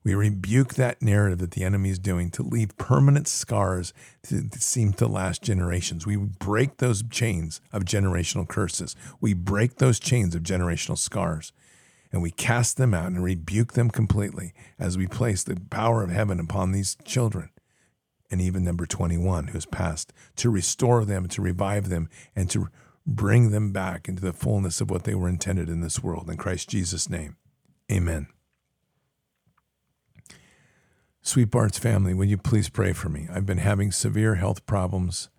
We rebuke that narrative that the enemy is doing to leave permanent scars to, seem to last generations. We break those chains of generational curses. We break those chains of generational scars and we cast them out and rebuke them completely as we place the power of heaven upon these children and even number 21 who's passed to restore them, to revive them, and to bring them back into the fullness of what they were intended in this world. In Christ Jesus' name, amen. Sweet Bard's family, will you please pray for me? I've been having severe health problems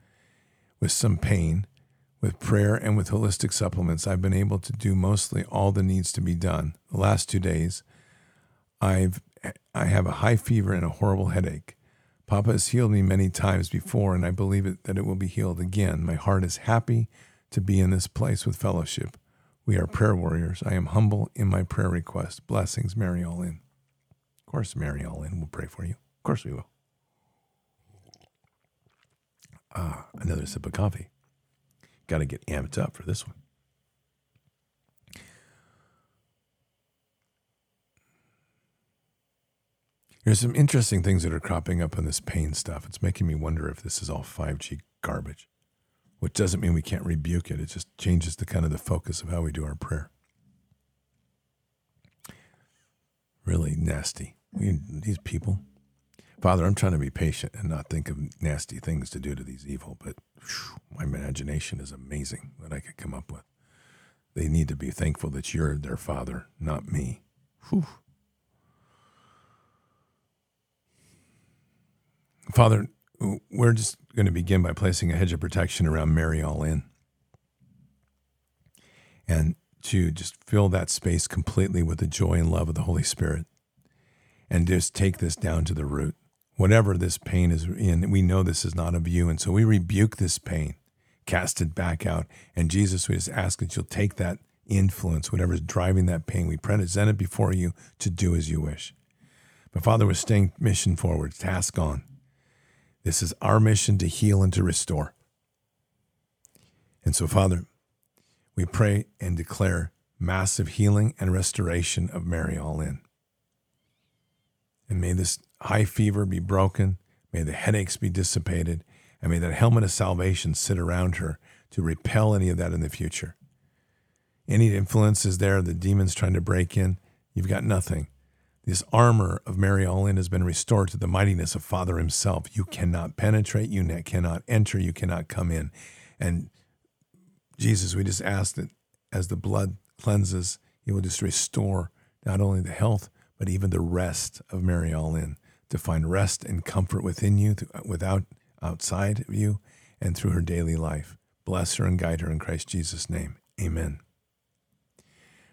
with some pain. With prayer and with holistic supplements, I've been able to do mostly all that needs to be done. The last two days, I've I have a high fever and a horrible headache. Papa has healed me many times before, and I believe it, that it will be healed again. My heart is happy to be in this place with fellowship. We are prayer warriors. I am humble in my prayer request. Blessings, Mary All In. Of course, Mary All In will pray for you. Of course, we will. Ah, another sip of coffee. Got to get amped up for this one. There's some interesting things that are cropping up on this pain stuff. It's making me wonder if this is all 5G garbage which doesn't mean we can't rebuke it. It just changes the kind of the focus of how we do our prayer. Really nasty. We, these people. Father, I'm trying to be patient and not think of nasty things to do to these evil, but whew, my imagination is amazing what I could come up with. They need to be thankful that you're their father, not me. Whew. Father, we're just going to begin by placing a hedge of protection around Mary All In. And to just fill that space completely with the joy and love of the Holy Spirit. And just take this down to the root. Whatever this pain is in, we know this is not of you. And so we rebuke this pain, cast it back out. And Jesus, we just ask that you'll take that influence, whatever is driving that pain, we present it before you to do as you wish. But Father, we're staying mission forward, task on. This is our mission to heal and to restore. And so, Father, we pray and declare massive healing and restoration of Mary all in. And may this high fever be broken. May the headaches be dissipated. And may that helmet of salvation sit around her to repel any of that in the future. Any influences there, the demons trying to break in, you've got nothing. This armor of Mary Allin has been restored to the mightiness of Father Himself. You cannot penetrate, you cannot enter, you cannot come in. And Jesus, we just ask that as the blood cleanses, He will just restore not only the health, but even the rest of Mary Allin to find rest and comfort within you, without outside of you, and through her daily life. Bless her and guide her in Christ Jesus' name. Amen.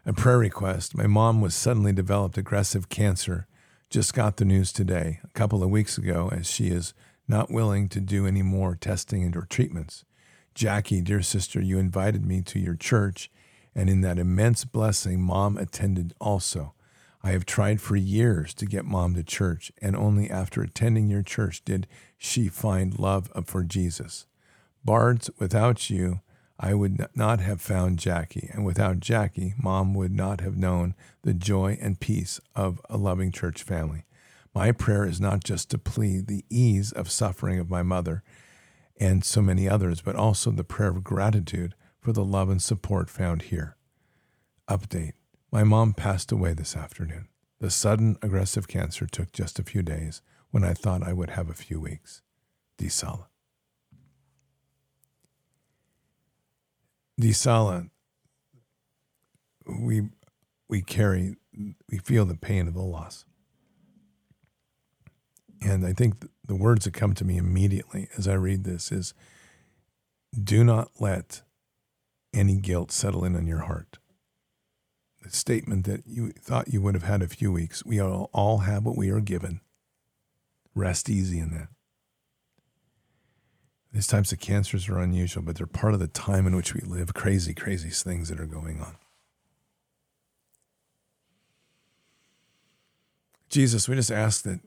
A prayer request. My mom was suddenly developed aggressive cancer. Just got the news today, a couple of weeks ago, as she is not willing to do any more testing and or treatments. Jackie, dear sister, you invited me to your church, and in that immense blessing, mom attended also. I have tried for years to get mom to church, and only after attending your church did she find love for Jesus. Bards, without you, I would not have found Jackie, and without Jackie, mom would not have known the joy and peace of a loving church family. My prayer is not just to plead the ease of suffering of my mother and so many others, but also the prayer of gratitude for the love and support found here. Update My mom passed away this afternoon. The sudden aggressive cancer took just a few days when I thought I would have a few weeks. Disala. Disala, we we carry, we feel the pain of the loss. And I think the words that come to me immediately as I read this is do not let any guilt settle in on your heart. The statement that you thought you would have had a few weeks, we all have what we are given. Rest easy in that. These types of cancers are unusual, but they're part of the time in which we live. Crazy, crazy things that are going on. Jesus, we just ask that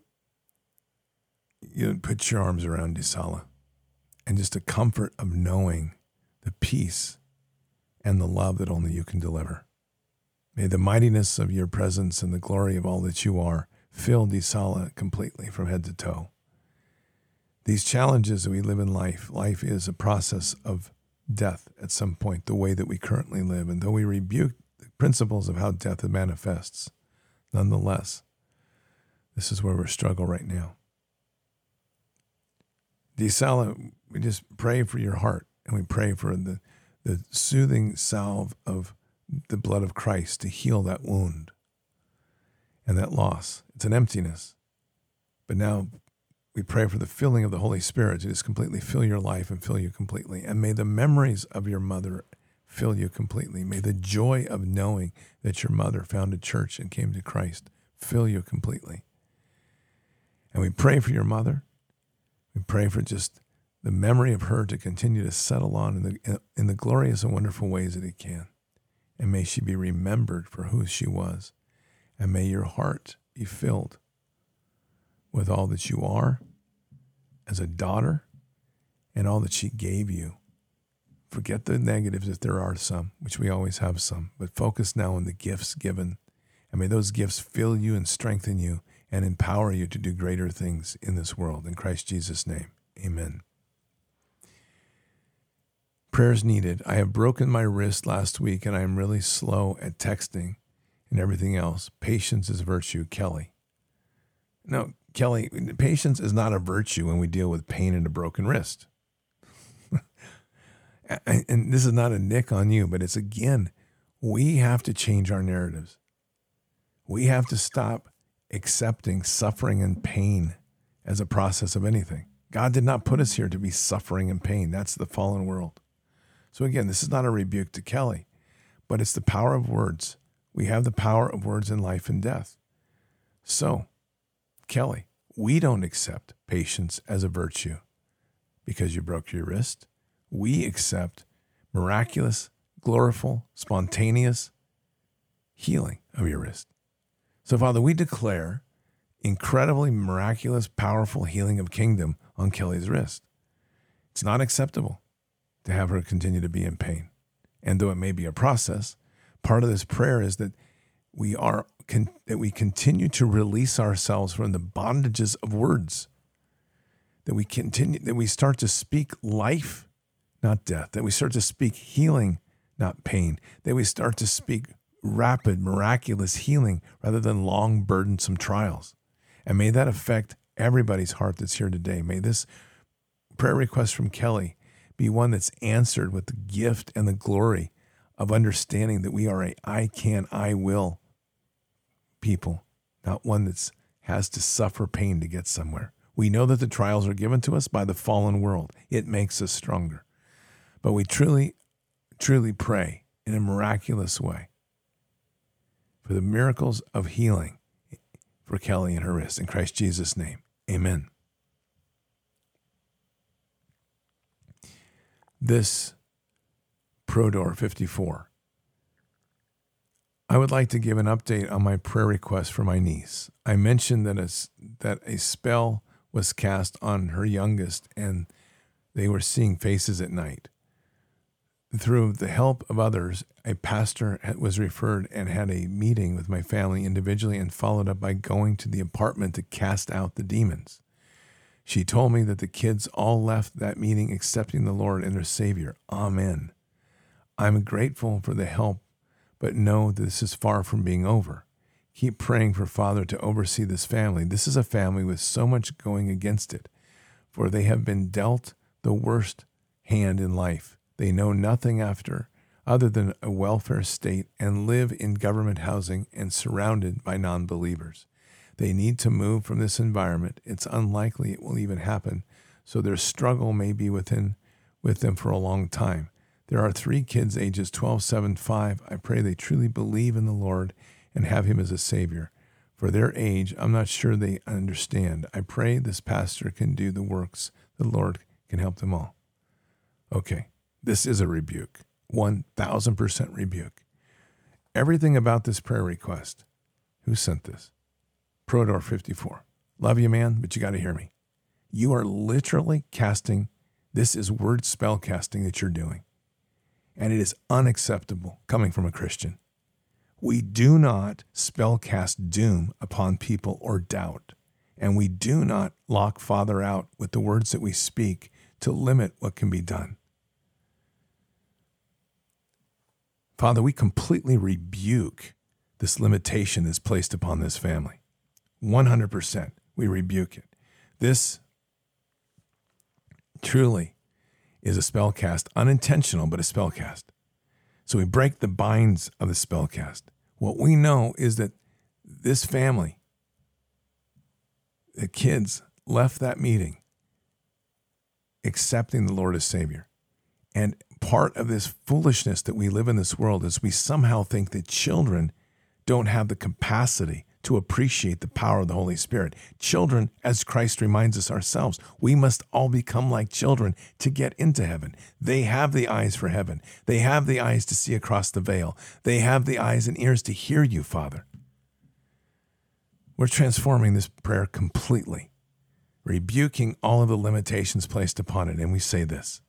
you put your arms around Disala and just a comfort of knowing the peace and the love that only you can deliver. May the mightiness of your presence and the glory of all that you are fill Disala completely from head to toe. These challenges that we live in life, life is a process of death at some point, the way that we currently live. And though we rebuke the principles of how death manifests, nonetheless, this is where we struggle right now. Disala, we just pray for your heart and we pray for the, the soothing salve of the blood of Christ to heal that wound and that loss. It's an emptiness. But now we pray for the filling of the Holy Spirit to just completely fill your life and fill you completely. And may the memories of your mother fill you completely. May the joy of knowing that your mother found a church and came to Christ fill you completely. And we pray for your mother. We pray for just the memory of her to continue to settle on in the, in the glorious and wonderful ways that it can. And may she be remembered for who she was. And may your heart be filled with all that you are as a daughter and all that she gave you. Forget the negatives if there are some, which we always have some, but focus now on the gifts given. And may those gifts fill you and strengthen you and empower you to do greater things in this world. In Christ Jesus' name, amen. Prayers needed. I have broken my wrist last week and I am really slow at texting and everything else. Patience is virtue, Kelly. No, Kelly, patience is not a virtue when we deal with pain and a broken wrist. [laughs] and this is not a nick on you, but it's again, we have to change our narratives. We have to stop accepting suffering and pain as a process of anything. God did not put us here to be suffering and pain. That's the fallen world. So, again, this is not a rebuke to Kelly, but it's the power of words. We have the power of words in life and death. So, Kelly, we don't accept patience as a virtue because you broke your wrist. We accept miraculous, glorified, spontaneous healing of your wrist. So, Father, we declare incredibly miraculous, powerful healing of kingdom on Kelly's wrist. It's not acceptable to have her continue to be in pain. And though it may be a process, part of this prayer is that we are con- that we continue to release ourselves from the bondages of words. That we continue that we start to speak life, not death. That we start to speak healing, not pain. That we start to speak rapid, miraculous healing rather than long, burdensome trials. And may that affect everybody's heart that's here today. May this prayer request from Kelly be one that's answered with the gift and the glory of understanding that we are a I can, I will people, not one that has to suffer pain to get somewhere. We know that the trials are given to us by the fallen world. It makes us stronger. But we truly, truly pray in a miraculous way for the miracles of healing for Kelly and her wrist. In Christ Jesus' name, amen. This Prodor 54. I would like to give an update on my prayer request for my niece. I mentioned that a, that a spell was cast on her youngest and they were seeing faces at night. Through the help of others, a pastor was referred and had a meeting with my family individually and followed up by going to the apartment to cast out the demons. She told me that the kids all left that meeting accepting the Lord and their Savior. Amen. I'm grateful for the help, but know that this is far from being over. Keep praying for Father to oversee this family. This is a family with so much going against it, for they have been dealt the worst hand in life. They know nothing after other than a welfare state and live in government housing and surrounded by non believers. They need to move from this environment. It's unlikely it will even happen, so their struggle may be within with them for a long time. There are three kids ages 12, 7, 5. I pray they truly believe in the Lord and have him as a savior. For their age, I'm not sure they understand. I pray this pastor can do the works. The Lord can help them all. Okay, this is a rebuke. 1000% rebuke. Everything about this prayer request. Who sent this? Prodor 54. Love you, man, but you got to hear me. You are literally casting, this is word spell casting that you're doing. And it is unacceptable coming from a Christian. We do not spell cast doom upon people or doubt. And we do not lock Father out with the words that we speak to limit what can be done. Father, we completely rebuke this limitation that's placed upon this family. 100%. We rebuke it. This truly is a spell cast, unintentional, but a spell cast. So we break the binds of the spell cast. What we know is that this family, the kids, left that meeting accepting the Lord as Savior. And part of this foolishness that we live in this world is we somehow think that children don't have the capacity to appreciate the power of the Holy Spirit. Children, as Christ reminds us ourselves, we must all become like children to get into heaven. They have the eyes for heaven, they have the eyes to see across the veil, they have the eyes and ears to hear you, Father. We're transforming this prayer completely, rebuking all of the limitations placed upon it. And we say this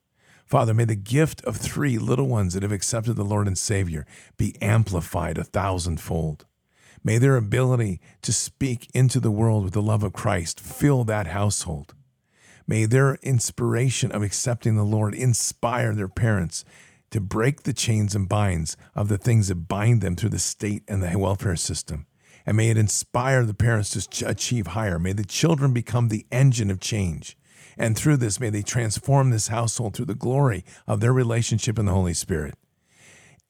Father, may the gift of three little ones that have accepted the Lord and Savior be amplified a thousandfold. May their ability to speak into the world with the love of Christ fill that household. May their inspiration of accepting the Lord inspire their parents to break the chains and binds of the things that bind them through the state and the welfare system. And may it inspire the parents to achieve higher. May the children become the engine of change. And through this, may they transform this household through the glory of their relationship in the Holy Spirit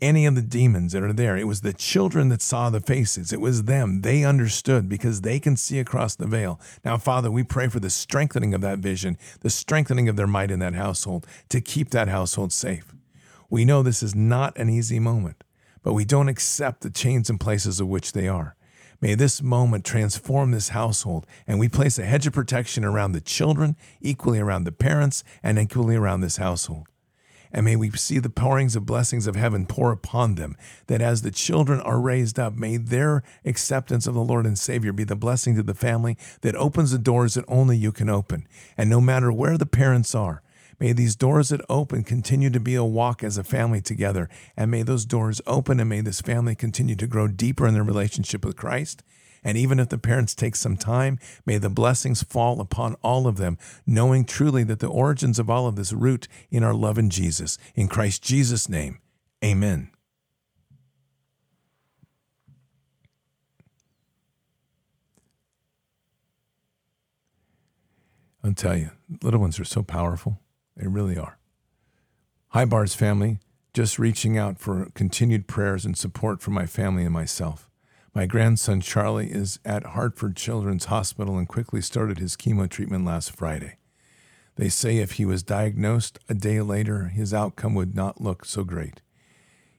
any of the demons that are there. It was the children that saw the faces. It was them. They understood because they can see across the veil. Now, Father, we pray for the strengthening of that vision, the strengthening of their might in that household to keep that household safe. We know this is not an easy moment, but we don't accept the chains and places of which they are. May this moment transform this household, and we place a hedge of protection around the children, equally around the parents, and equally around this household. And may we see the pourings of blessings of heaven pour upon them, that as the children are raised up, may their acceptance of the Lord and Savior be the blessing to the family that opens the doors that only you can open. And no matter where the parents are, May these doors that open continue to be a walk as a family together. And may those doors open and may this family continue to grow deeper in their relationship with Christ. And even if the parents take some time, may the blessings fall upon all of them, knowing truly that the origins of all of this root in our love in Jesus. In Christ Jesus' name, amen. I'll tell you, little ones are so powerful. They really are. Hi, Bards family. Just reaching out for continued prayers and support for my family and myself. My grandson Charlie is at Hartford Children's Hospital and quickly started his chemo treatment last Friday. They say if he was diagnosed a day later, his outcome would not look so great.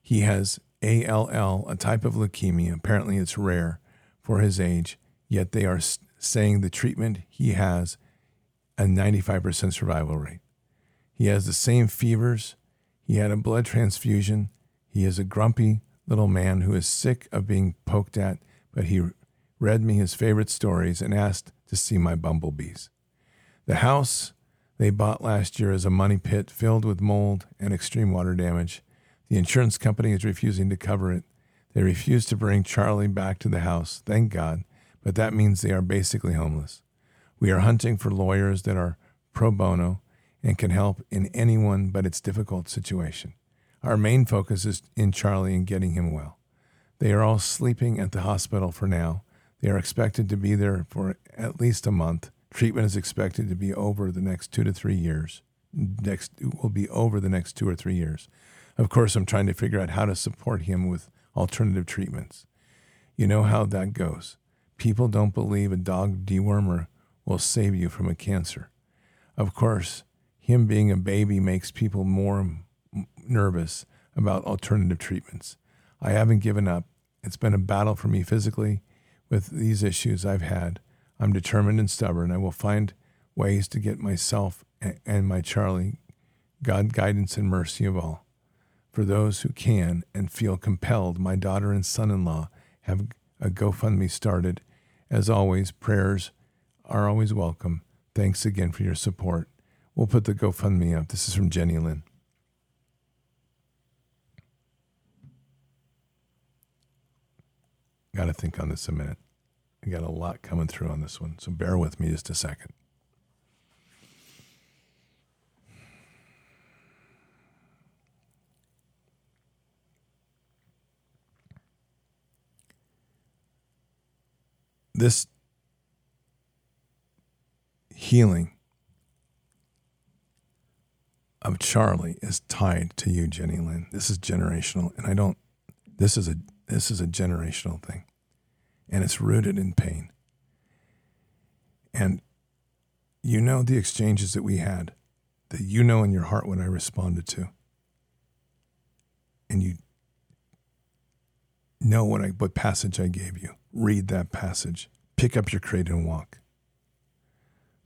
He has ALL, a type of leukemia. Apparently, it's rare for his age, yet they are saying the treatment he has a 95% survival rate. He has the same fevers. He had a blood transfusion. He is a grumpy little man who is sick of being poked at, but he read me his favorite stories and asked to see my bumblebees. The house they bought last year is a money pit filled with mold and extreme water damage. The insurance company is refusing to cover it. They refuse to bring Charlie back to the house, thank God, but that means they are basically homeless. We are hunting for lawyers that are pro bono and can help in anyone but its difficult situation. Our main focus is in Charlie and getting him well. They are all sleeping at the hospital for now. They are expected to be there for at least a month. Treatment is expected to be over the next two to three years. Next will be over the next two or three years. Of course, I'm trying to figure out how to support him with alternative treatments. You know how that goes. People don't believe a dog dewormer will save you from a cancer. Of course, him being a baby makes people more nervous about alternative treatments. I haven't given up. It's been a battle for me physically with these issues I've had. I'm determined and stubborn. I will find ways to get myself and my Charlie God guidance and mercy of all. For those who can and feel compelled, my daughter and son in law have a GoFundMe started. As always, prayers are always welcome. Thanks again for your support. We'll put the GoFundMe up. This is from Jenny Lynn. Got to think on this a minute. I got a lot coming through on this one, so bear with me just a second. This healing of Charlie is tied to you, Jenny Lynn. This is generational, and I don't. This is a this is a generational thing, and it's rooted in pain. And you know the exchanges that we had, that you know in your heart what I responded to, and you know what I what passage I gave you. Read that passage. Pick up your crate and walk.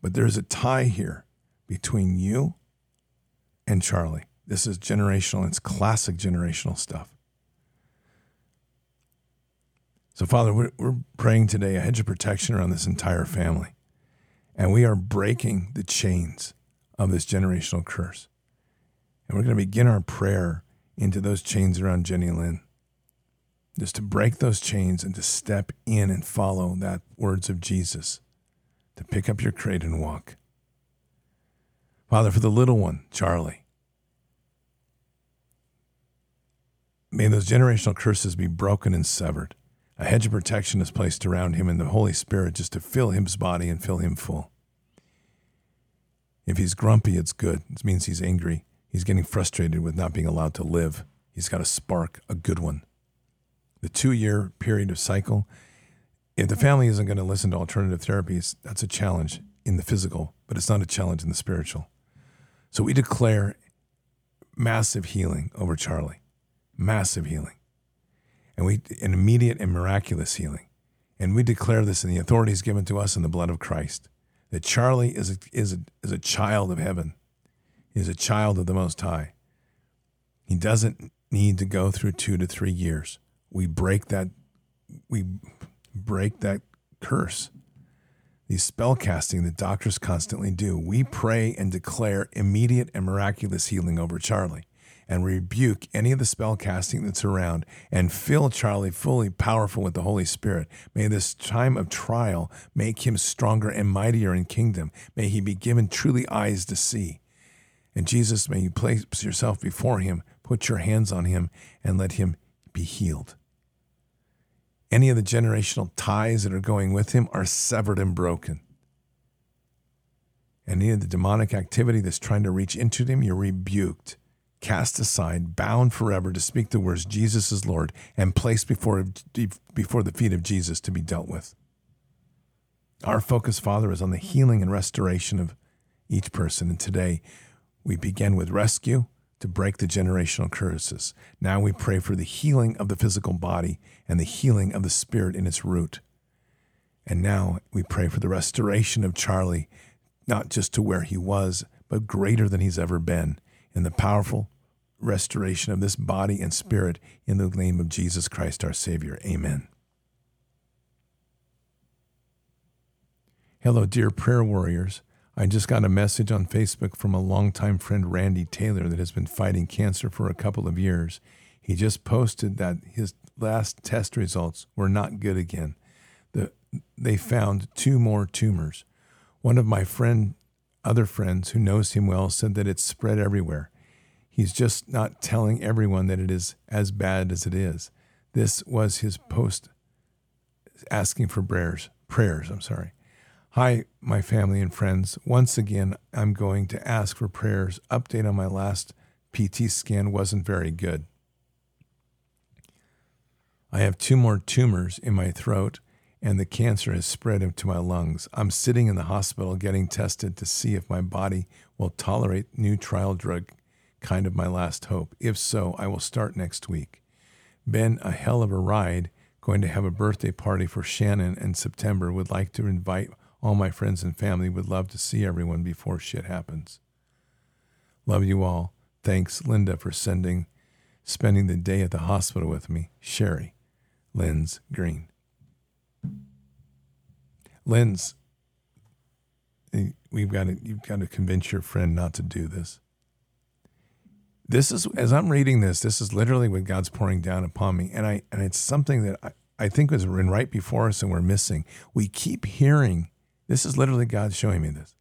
But there's a tie here between you and Charlie. This is generational. It's classic generational stuff. So, Father, we're, we're praying today a hedge of protection around this entire family. And we are breaking the chains of this generational curse. And we're going to begin our prayer into those chains around Jenny Lynn. Just to break those chains and to step in and follow that words of Jesus, to pick up your crate and walk. Father, for the little one, Charlie, may those generational curses be broken and severed. A hedge of protection is placed around him and the Holy Spirit just to fill his body and fill him full. If he's grumpy, it's good. It means he's angry. He's getting frustrated with not being allowed to live. He's got a spark, a good one. The two year period of cycle, if the family isn't going to listen to alternative therapies, that's a challenge in the physical, but it's not a challenge in the spiritual. So we declare massive healing over Charlie, massive healing. And we, an immediate and miraculous healing. And we declare this in the authorities given to us in the blood of Christ that Charlie is a, is a, is a child of heaven, he is a child of the Most High. He doesn't need to go through two to three years. We break that we break that curse. These spell casting that doctors constantly do. We pray and declare immediate and miraculous healing over Charlie and rebuke any of the spell casting that's around and fill Charlie fully powerful with the Holy Spirit. May this time of trial make him stronger and mightier in kingdom. May he be given truly eyes to see. And Jesus, may you place yourself before him, put your hands on him, and let him be healed. Any of the generational ties that are going with him are severed and broken. Any of the demonic activity that's trying to reach into him, you're rebuked cast aside, bound forever to speak the words Jesus is Lord, and placed before, before the feet of Jesus to be dealt with. Our focus, Father, is on the healing and restoration of each person. And today we begin with rescue to break the generational curses. Now we pray for the healing of the physical body and the healing of the spirit in its root. And now we pray for the restoration of Charlie, not just to where he was, but greater than he's ever been in the powerful restoration of this body and spirit in the name of Jesus Christ our Savior. Amen. Hello, dear prayer warriors. I just got a message on Facebook from a longtime friend, Randy Taylor, that has been fighting cancer for a couple of years. He just posted that his last test results were not good again. The, they found two more tumors. One of my friend other friends who knows him well said that it's spread everywhere. He's just not telling everyone that it is as bad as it is. This was his post asking for prayers. Prayers, I'm sorry. Hi, my family and friends. Once again, I'm going to ask for prayers. Update on my last PT scan wasn't very good. I have two more tumors in my throat and the cancer has spread into my lungs. I'm sitting in the hospital getting tested to see if my body will tolerate new trial drug, kind of my last hope. If so, I will start next week. Been a hell of a ride. Going to have a birthday party for Shannon in September. Would like to invite all my friends and family. Would love to see everyone before shit happens. Love you all. Thanks, Linda, for sending, spending the day at the hospital with me. Sherry, Lynn's Green. Lens, eh, we've got to you've got to convince your friend not to do this. This is as I'm reading this, this is literally what God's pouring down upon me. And I and it's something that I, I think was in right before us and we're missing. We keep hearing, this is literally God showing me this.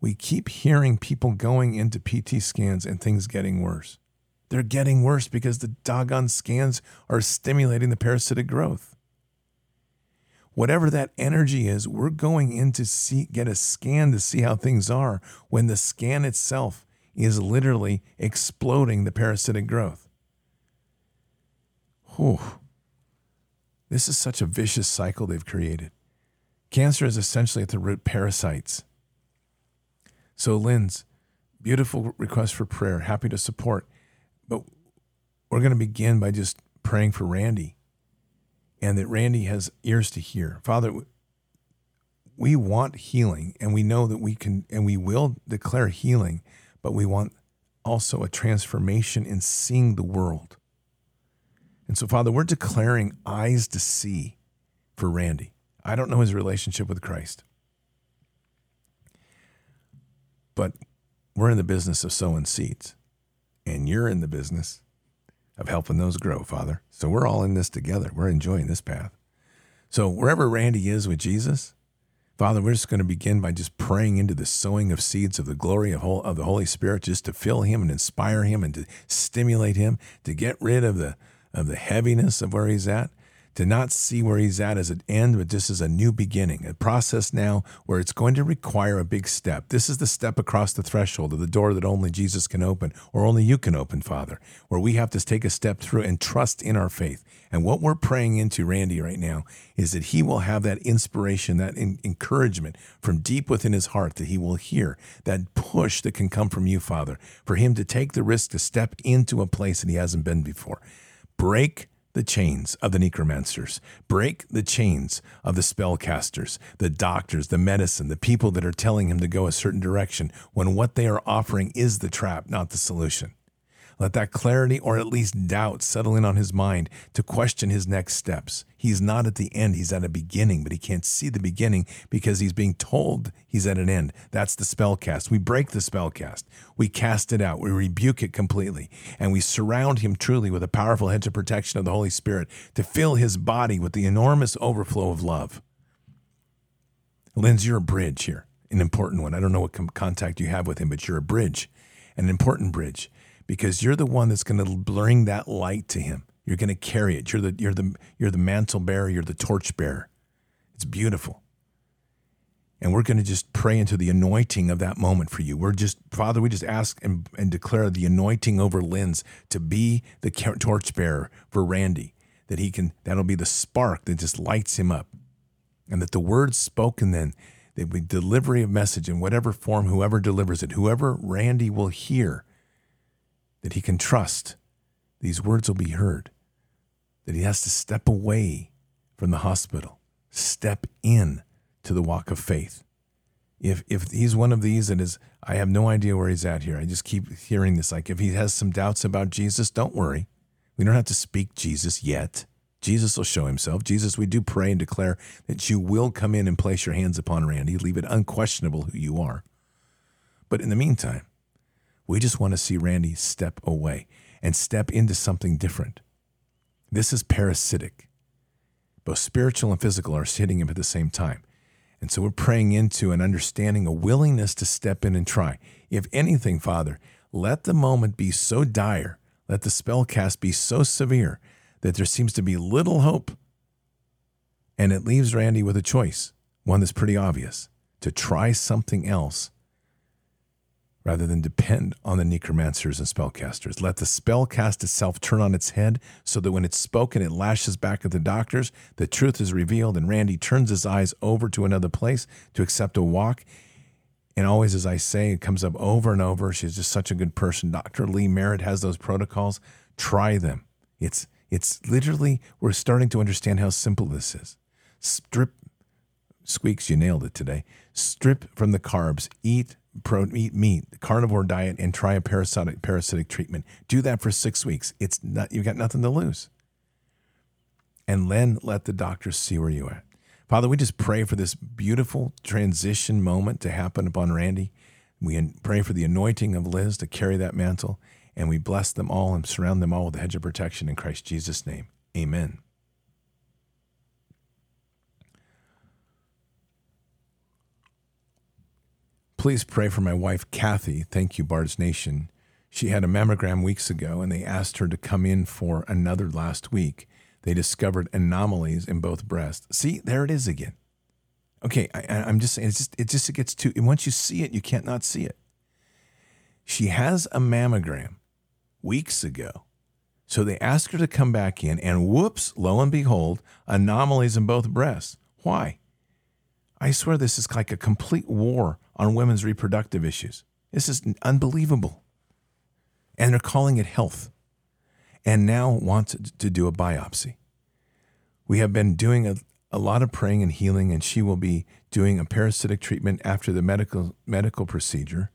We keep hearing people going into PT scans and things getting worse. They're getting worse because the doggone scans are stimulating the parasitic growth whatever that energy is, we're going in to see, get a scan to see how things are when the scan itself is literally exploding the parasitic growth. Whew. This is such a vicious cycle they've created. Cancer is essentially at the root parasites. So, Lynn's beautiful request for prayer, happy to support. But we're going to begin by just praying for Randy and that Randy has ears to hear. Father, we want healing and we know that we can and we will declare healing, but we want also a transformation in seeing the world. And so, Father, we're declaring eyes to see for Randy. I don't know his relationship with Christ, but we're in the business of sowing seeds, and you're in the business of helping those grow, Father. So we're all in this together. We're enjoying this path. So wherever Randy is with Jesus, Father, we're just going to begin by just praying into the sowing of seeds of the glory of, of the Holy Spirit, just to fill him and inspire him and to stimulate him, to get rid of the of the heaviness of where he's at, to not see where he's at as an end, but just as a new beginning, a process now where it's going to require a big step. This is the step across the threshold of the door that only Jesus can open, or only you can open, Father, where we have to take a step through and trust in our faith. And what we're praying into Randy right now is that he will have that inspiration, that in- encouragement from deep within his heart that he will hear, that push that can come from you, Father, for him to take the risk to step into a place that he hasn't been before. Break the chains of the necromancers, break the chains of the spellcasters, the doctors, the medicine, the people that are telling him to go a certain direction when what they are offering is the trap, not the solution. Let that clarity or at least doubt settle in on his mind to question his next steps. He's not at the end, he's at a beginning, but he can't see the beginning because he's being told he's at an end. That's the spell cast. We break the spell cast. We cast it out. We rebuke it completely. And we surround him truly with a powerful hedge of protection of the Holy Spirit to fill his body with the enormous overflow of love. Linz, you're a bridge here, an important one. I don't know what contact you have with him, but you're a bridge, an important bridge because you're the one that's going to bring that light to him. You're going to carry it. You're the you're the you're the mantle bearer. You're the torch bearer. It's beautiful. And we're going to just pray into the anointing of that moment for you. We're just, Father, we just ask and, and declare the anointing over Linz to be the torch bearer for Randy, that he can, that'll be the spark that just lights him up. And that the words spoken then, the delivery of message in whatever form, whoever delivers it, whoever Randy will hear, that he can trust these words will be heard, that he has to step away from the hospital, step in to the walk of faith. If, if he's one of these that is, I have no idea where he's at here. I just keep hearing this. Like, if he has some doubts about Jesus, don't worry. We don't have to speak Jesus yet. Jesus will show himself. Jesus, we do pray and declare that you will come in and place your hands upon Randy, leave it unquestionable who you are. But in the meantime, we just want to see Randy step away and step into something different. This is parasitic. Both spiritual and physical are hitting him at the same time. And so we're praying into an understanding, a willingness to step in and try. If anything, Father, let the moment be so dire, let the spell cast be so severe that there seems to be little hope. And it leaves Randy with a choice, one that's pretty obvious to try something else rather than depend on the necromancers and spellcasters. Let the spell cast itself turn on its head so that when it's spoken, it lashes back at the doctors. The truth is revealed, and Randy turns his eyes over to another place to accept a walk. And always, as I say, it comes up over and over. She's just such a good person. Dr. Lee Merritt has those protocols. Try them. It's it's literally we're starting to understand how simple this is. Strip squeaks, you nailed it today. Strip from the carbs, eat pro, eat meat, carnivore diet, and try a parasitic parasitic treatment. Do that for six weeks. It's not you've got nothing to lose. And then let the doctors see where you at. Father, we just pray for this beautiful transition moment to happen upon Randy. We pray for the anointing of Liz to carry that mantle, and we bless them all and surround them all with a hedge of protection in Christ Jesus' name. Amen. Please pray for my wife, Kathy. Thank you, Bards Nation. She had a mammogram weeks ago, and they asked her to come in for another last week. They discovered anomalies in both breasts. See, there it is again. Okay, I, am just saying, it's just it just it gets too. Once you see it, you can't not see it. She has a mammogram weeks ago, so they asked her to come back in, and whoops, lo and behold, anomalies in both breasts. Why? I swear this is like a complete war on women's reproductive issues. This is unbelievable. And they're calling it health and now want to do a biopsy. We have been doing a, a lot of praying and healing, and she will be doing a parasitic treatment after the medical, medical procedure.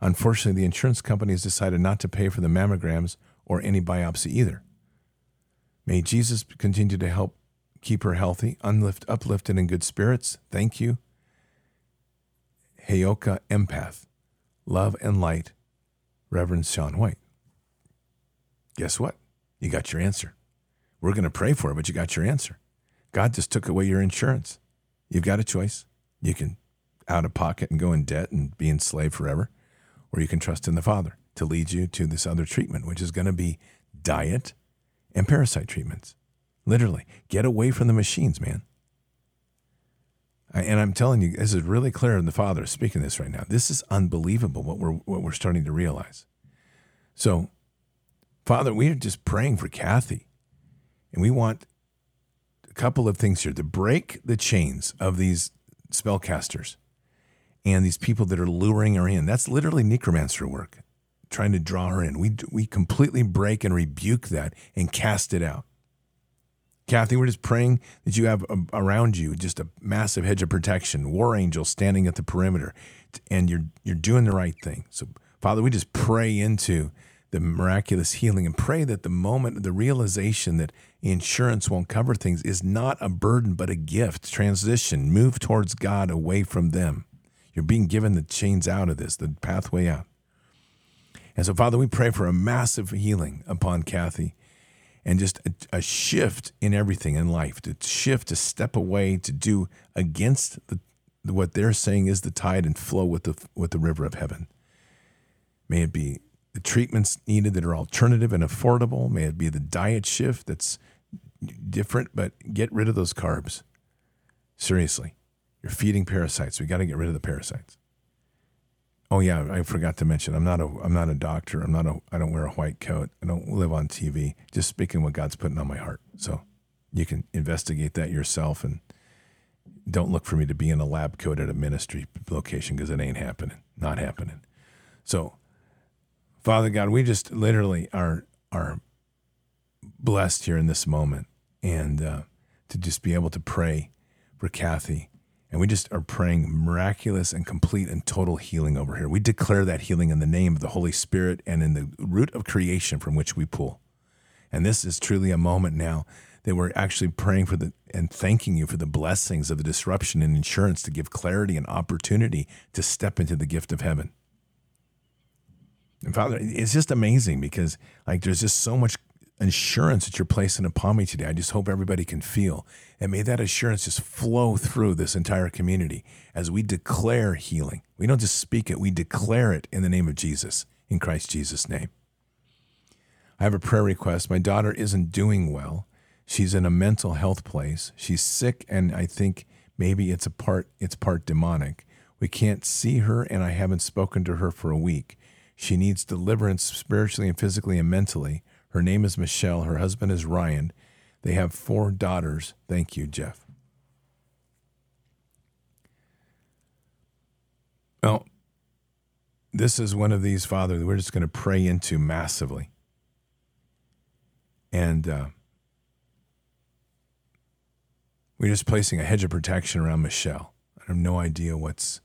Unfortunately, the insurance company has decided not to pay for the mammograms or any biopsy either. May Jesus continue to help keep her healthy, unlift, uplifted, in good spirits. Thank you. Heyoka Empath, Love and Light, Reverend Sean White. Guess what? You got your answer. We're going to pray for it, but you got your answer. God just took away your insurance. You've got a choice. You can out of pocket and go in debt and be enslaved forever, or you can trust in the Father to lead you to this other treatment, which is going to be diet and parasite treatments. Literally, get away from the machines, man. And I'm telling you, this is really clear, and the Father speaking this right now. This is unbelievable what we're what we're starting to realize. So, Father, we are just praying for Kathy, and we want a couple of things here to break the chains of these spellcasters and these people that are luring her in. That's literally necromancer work, trying to draw her in. We we completely break and rebuke that and cast it out. Kathy, we're just praying that you have um, around you just a massive hedge of protection, war angels standing at the perimeter, and you're you're doing the right thing. So, Father, we just pray into the miraculous healing and pray that the moment, the realization that insurance won't cover things is not a burden, but a gift. Transition, move towards God away from them. You're being given the chains out of this, the pathway out. And so, Father, we pray for a massive healing upon Kathy and just a, a shift in everything in life, to shift, to step away, to do against the, what they're saying is the tide and flow with the, with the river of heaven. May it be the treatments needed that are alternative and affordable. May it be the diet shift that's different, but get rid of those carbs. Seriously, you're feeding parasites. We got to get rid of the parasites. Oh yeah, I forgot to mention. I'm not a I'm not a doctor. I'm not a I don't wear a white coat. I don't live on TV. Just speaking what God's putting on my heart. So you can investigate that yourself and don't look for me to be in a lab coat at a ministry location because it ain't happening. Not happening. So Father God, we just literally are are blessed here in this moment, and uh, to just be able to pray for Kathy, and we just are praying miraculous and complete and total healing over here. We declare that healing in the name of the Holy Spirit and in the root of creation from which we pull. And this is truly a moment now that we're actually praying for the and thanking you for the blessings of the disruption in insurance to give clarity and opportunity to step into the gift of heaven. And Father, it's just amazing because like there's just so much assurance that you're placing upon me today. I just hope everybody can feel. And may that assurance just flow through this entire community as we declare healing. We don't just speak it, we declare it in the name of Jesus, in Christ Jesus' name. I have a prayer request. My daughter isn't doing well. She's in a mental health place. She's sick and I think maybe it's a part it's part demonic. We can't see her and I haven't spoken to her for a week. She needs deliverance spiritually and physically and mentally. Her name is Michelle. Her husband is Ryan. They have four daughters. Thank you, Jeff. Well, this is one of these, Father, we're just going to pray into massively. And uh, we're just placing a hedge of protection around Michelle. I have no idea what's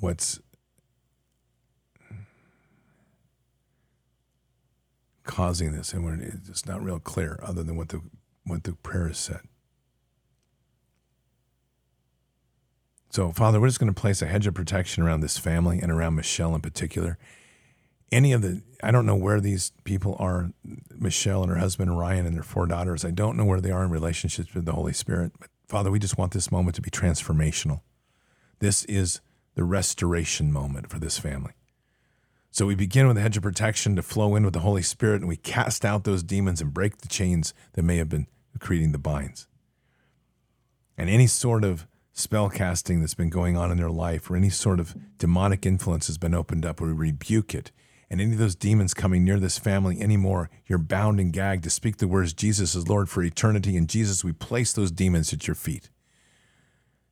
what's causing this, and it's not real clear other than what the what the prayer has said. So, Father, we're just going to place a hedge of protection around this family and around Michelle in particular. Any of the, I don't know where these people are, Michelle and her husband Ryan and their four daughters. I don't know where they are in relationships with the Holy Spirit. But Father, we just want this moment to be transformational. This is the restoration moment for this family. So we begin with a hedge of protection to flow in with the Holy Spirit, and we cast out those demons and break the chains that may have been creating the binds. And any sort of spell casting that's been going on in their life or any sort of demonic influence has been opened up, we rebuke it. And any of those demons coming near this family anymore, you're bound and gagged to speak the words Jesus is Lord for eternity. And Jesus, we place those demons at your feet.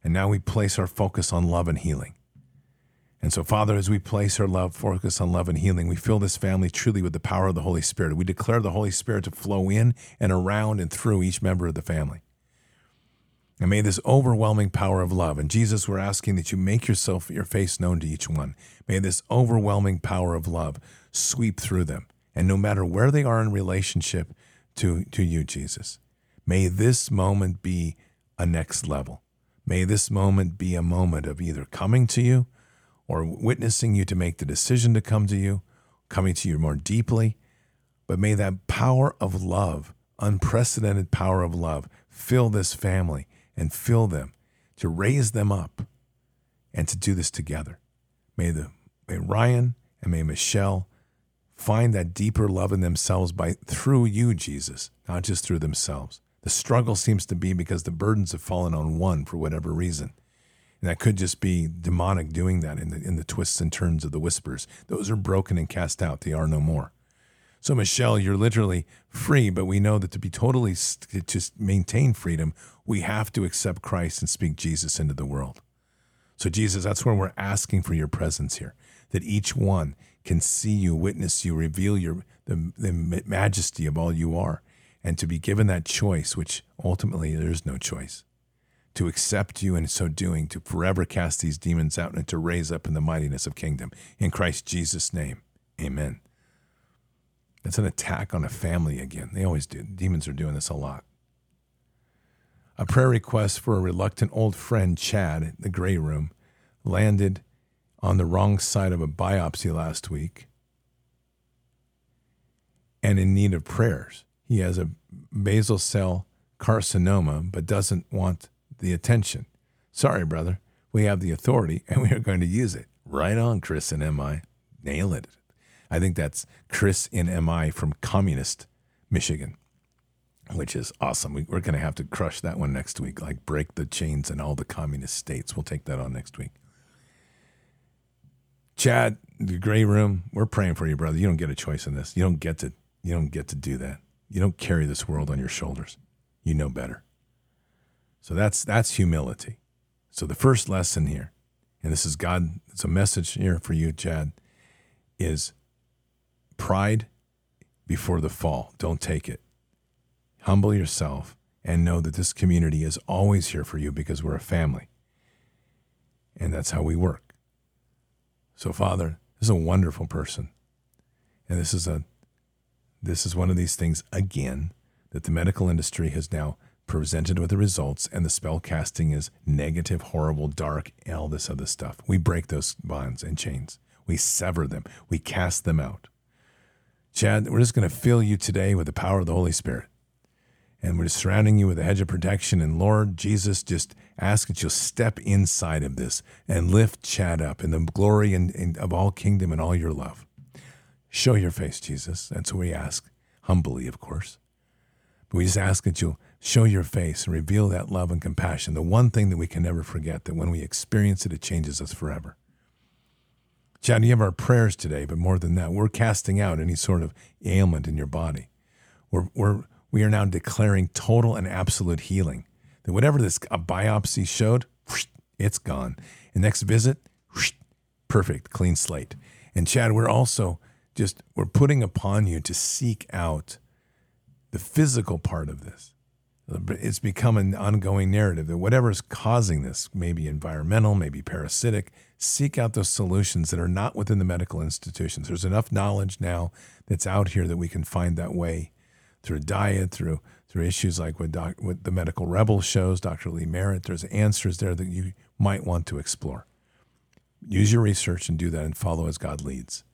And now we place our focus on love and healing. And so, Father, as we place our love, focus on love and healing, we fill this family truly with the power of the Holy Spirit. We declare the Holy Spirit to flow in and around and through each member of the family. And may this overwhelming power of love, and Jesus, we're asking that you make yourself, your face known to each one. May this overwhelming power of love sweep through them. And no matter where they are in relationship to, to you, Jesus, may this moment be a next level. May this moment be a moment of either coming to you or witnessing you to make the decision to come to you, coming to you more deeply. But may that power of love, unprecedented power of love, fill this family and fill them to raise them up and to do this together. May the may Ryan and may Michelle find that deeper love in themselves by through you, Jesus, not just through themselves. The struggle seems to be because the burdens have fallen on one for whatever reason. And that could just be demonic doing that in the, in the twists and turns of the whispers. Those are broken and cast out. They are no more. So, Michelle, you're literally free, but we know that to be totally, to maintain freedom, we have to accept Christ and speak Jesus into the world. So, Jesus, that's where we're asking for your presence here, that each one can see you, witness you, reveal your the, the majesty of all you are, and to be given that choice, which ultimately there's no choice to accept you and in so doing to forever cast these demons out and to raise up in the mightiness of kingdom. In Christ Jesus' name, amen. It's an attack on a family again. They always do. Demons are doing this a lot. A prayer request for a reluctant old friend, Chad, in the gray room, landed on the wrong side of a biopsy last week and in need of prayers. He has a basal cell carcinoma, but doesn't want the attention. Sorry, brother. We have the authority [laughs] and we are going to use it. Right on, Chris and MI. Nail it. I think that's Chris in MI from Communist Michigan, which is awesome. We, we're going to have to crush that one next week, like break the chains in all the communist states. We'll take that on next week. Chad, the gray room, we're praying for you, brother. You don't get a choice in this. You don't get to you don't get to do that. You don't carry this world on your shoulders. You know better. So that's that's humility. So the first lesson here, and this is God, it's a message here for you, Chad, is pride before the fall. Don't take it. Humble yourself and know that this community is always here for you because we're a family. And that's how we work. So, Father, this is a wonderful person. And this is a this is one of these things again that the medical industry has now presented with the results, and the spell casting is negative, horrible, dark, all this other stuff. We break those bonds and chains. We sever them. We cast them out. Chad, we're just going to fill you today with the power of the Holy Spirit. And we're just surrounding you with a hedge of protection. And Lord Jesus, just ask that you'll step inside of this and lift Chad up in the glory and, and of all kingdom and all your love. Show your face, Jesus. That's what we ask, humbly, of course. But we just ask that you'll show your face and reveal that love and compassion, the one thing that we can never forget, that when we experience it, it changes us forever. Chad, you have our prayers today, but more than that, we're casting out any sort of ailment in your body. We're, we're, we are now declaring total and absolute healing. That whatever this a biopsy showed, [sniffs] it's gone. And next visit, [sniffs] perfect, clean slate. And Chad, we're also just we're putting upon you to seek out the physical part of this. It's become an ongoing narrative that whatever is causing this, maybe environmental, maybe parasitic, seek out those solutions that are not within the medical institutions. There's enough knowledge now that's out here that we can find that way through diet, through through issues like what, doc, what the Medical Rebel shows, Dr. Lee Merritt. There's answers there that you might want to explore. Use your research and do that and follow as God leads.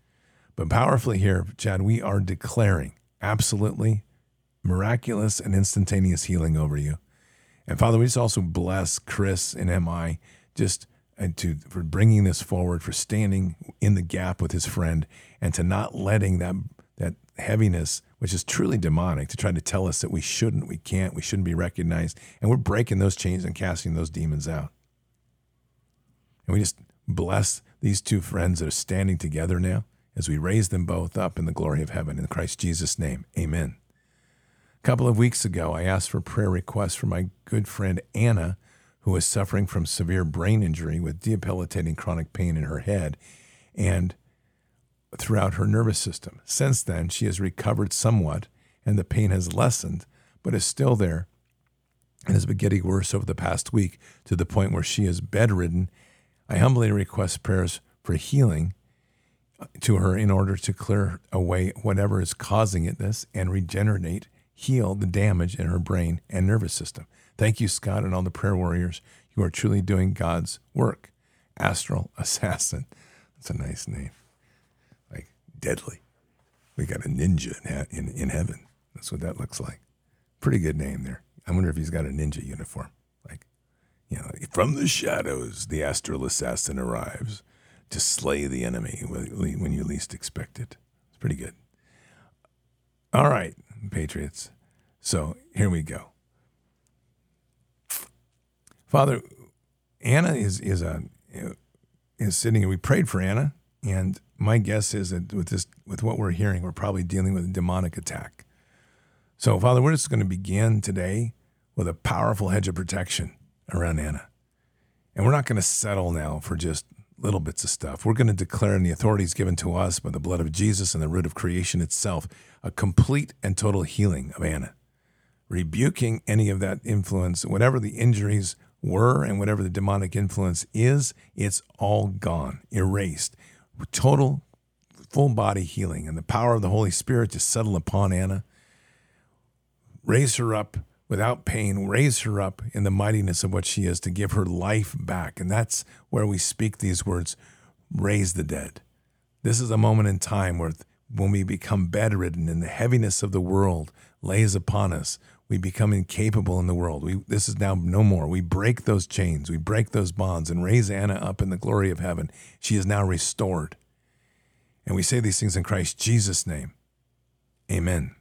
But powerfully here, Chad, we are declaring absolutely miraculous and instantaneous healing over you. And Father, we just also bless Chris and MI just and to for bringing this forward, for standing in the gap with his friend, and to not letting that that heaviness, which is truly demonic, to try to tell us that we shouldn't, we can't, we shouldn't be recognized, and we're breaking those chains and casting those demons out. And we just bless these two friends that are standing together now as we raise them both up in the glory of heaven in Christ Jesus' name. Amen. A couple of weeks ago, I asked for prayer requests for my good friend Anna, who is suffering from severe brain injury with debilitating chronic pain in her head and throughout her nervous system. Since then, she has recovered somewhat and the pain has lessened, but is still there and has been getting worse over the past week to the point where she is bedridden. I humbly request prayers for healing uh, to her in order to clear away whatever is causing it this and regenerate, heal the damage in her brain and nervous system. Thank you, Scott, and all the prayer warriors. You are truly doing God's work. Astral [laughs] Assassin. That's a nice name. Like deadly. We got a ninja in, in, in heaven. That's what that looks like. Pretty good name there. I wonder if he's got a ninja uniform. Like, you know, from the shadows, the astral assassin arrives to slay the enemy when you least expect it. It's pretty good. All right, Patriots. So here we go. Father, Anna is is a is sitting. We prayed for Anna, and my guess is that with this, with what we're hearing, we're probably dealing with a demonic attack. So, Father, we're just going to begin today with a powerful hedge of protection around Anna, and we're not going to settle now for just little bits of stuff. We're going to declare in the authorities given to us by the blood of Jesus and the root of creation itself a complete and total healing of Anna, rebuking any of that influence, whatever the injuries were and whatever the demonic influence is, it's all gone, erased. Total full body healing and the power of the Holy Spirit to settle upon Anna. Raise her up without pain, raise her up in the mightiness of what she is to give her life back. And that's where we speak these words raise the dead. This is a moment in time where when we become bedridden and the heaviness of the world lays upon us, we become incapable in the world. We, this is now no more. We break those chains, we break those bonds, and raise Anna up in the glory of heaven. She is now restored. And we say these things in Christ Jesus' name. Amen.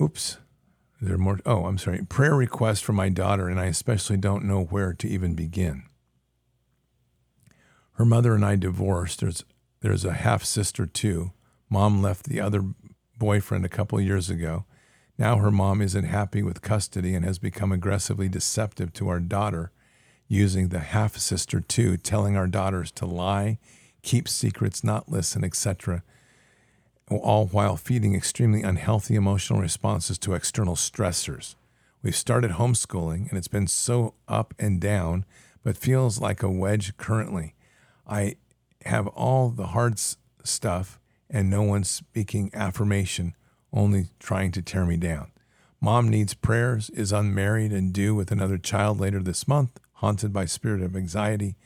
Oops. There are more. Oh, I'm sorry. Prayer request for my daughter, and I especially don't know where to even begin. Her mother and I divorced. There's there's a half sister too. Mom left the other boyfriend a couple years ago. Now her mom isn't happy with custody and has become aggressively deceptive to our daughter, using the half sister too, telling our daughters to lie, keep secrets, not listen, etc all while feeding extremely unhealthy emotional responses to external stressors. We've started homeschooling and it's been so up and down, but feels like a wedge currently. I have all the hard stuff and no one's speaking affirmation, only trying to tear me down. Mom needs prayers, is unmarried and due with another child later this month, haunted by spirit of anxiety.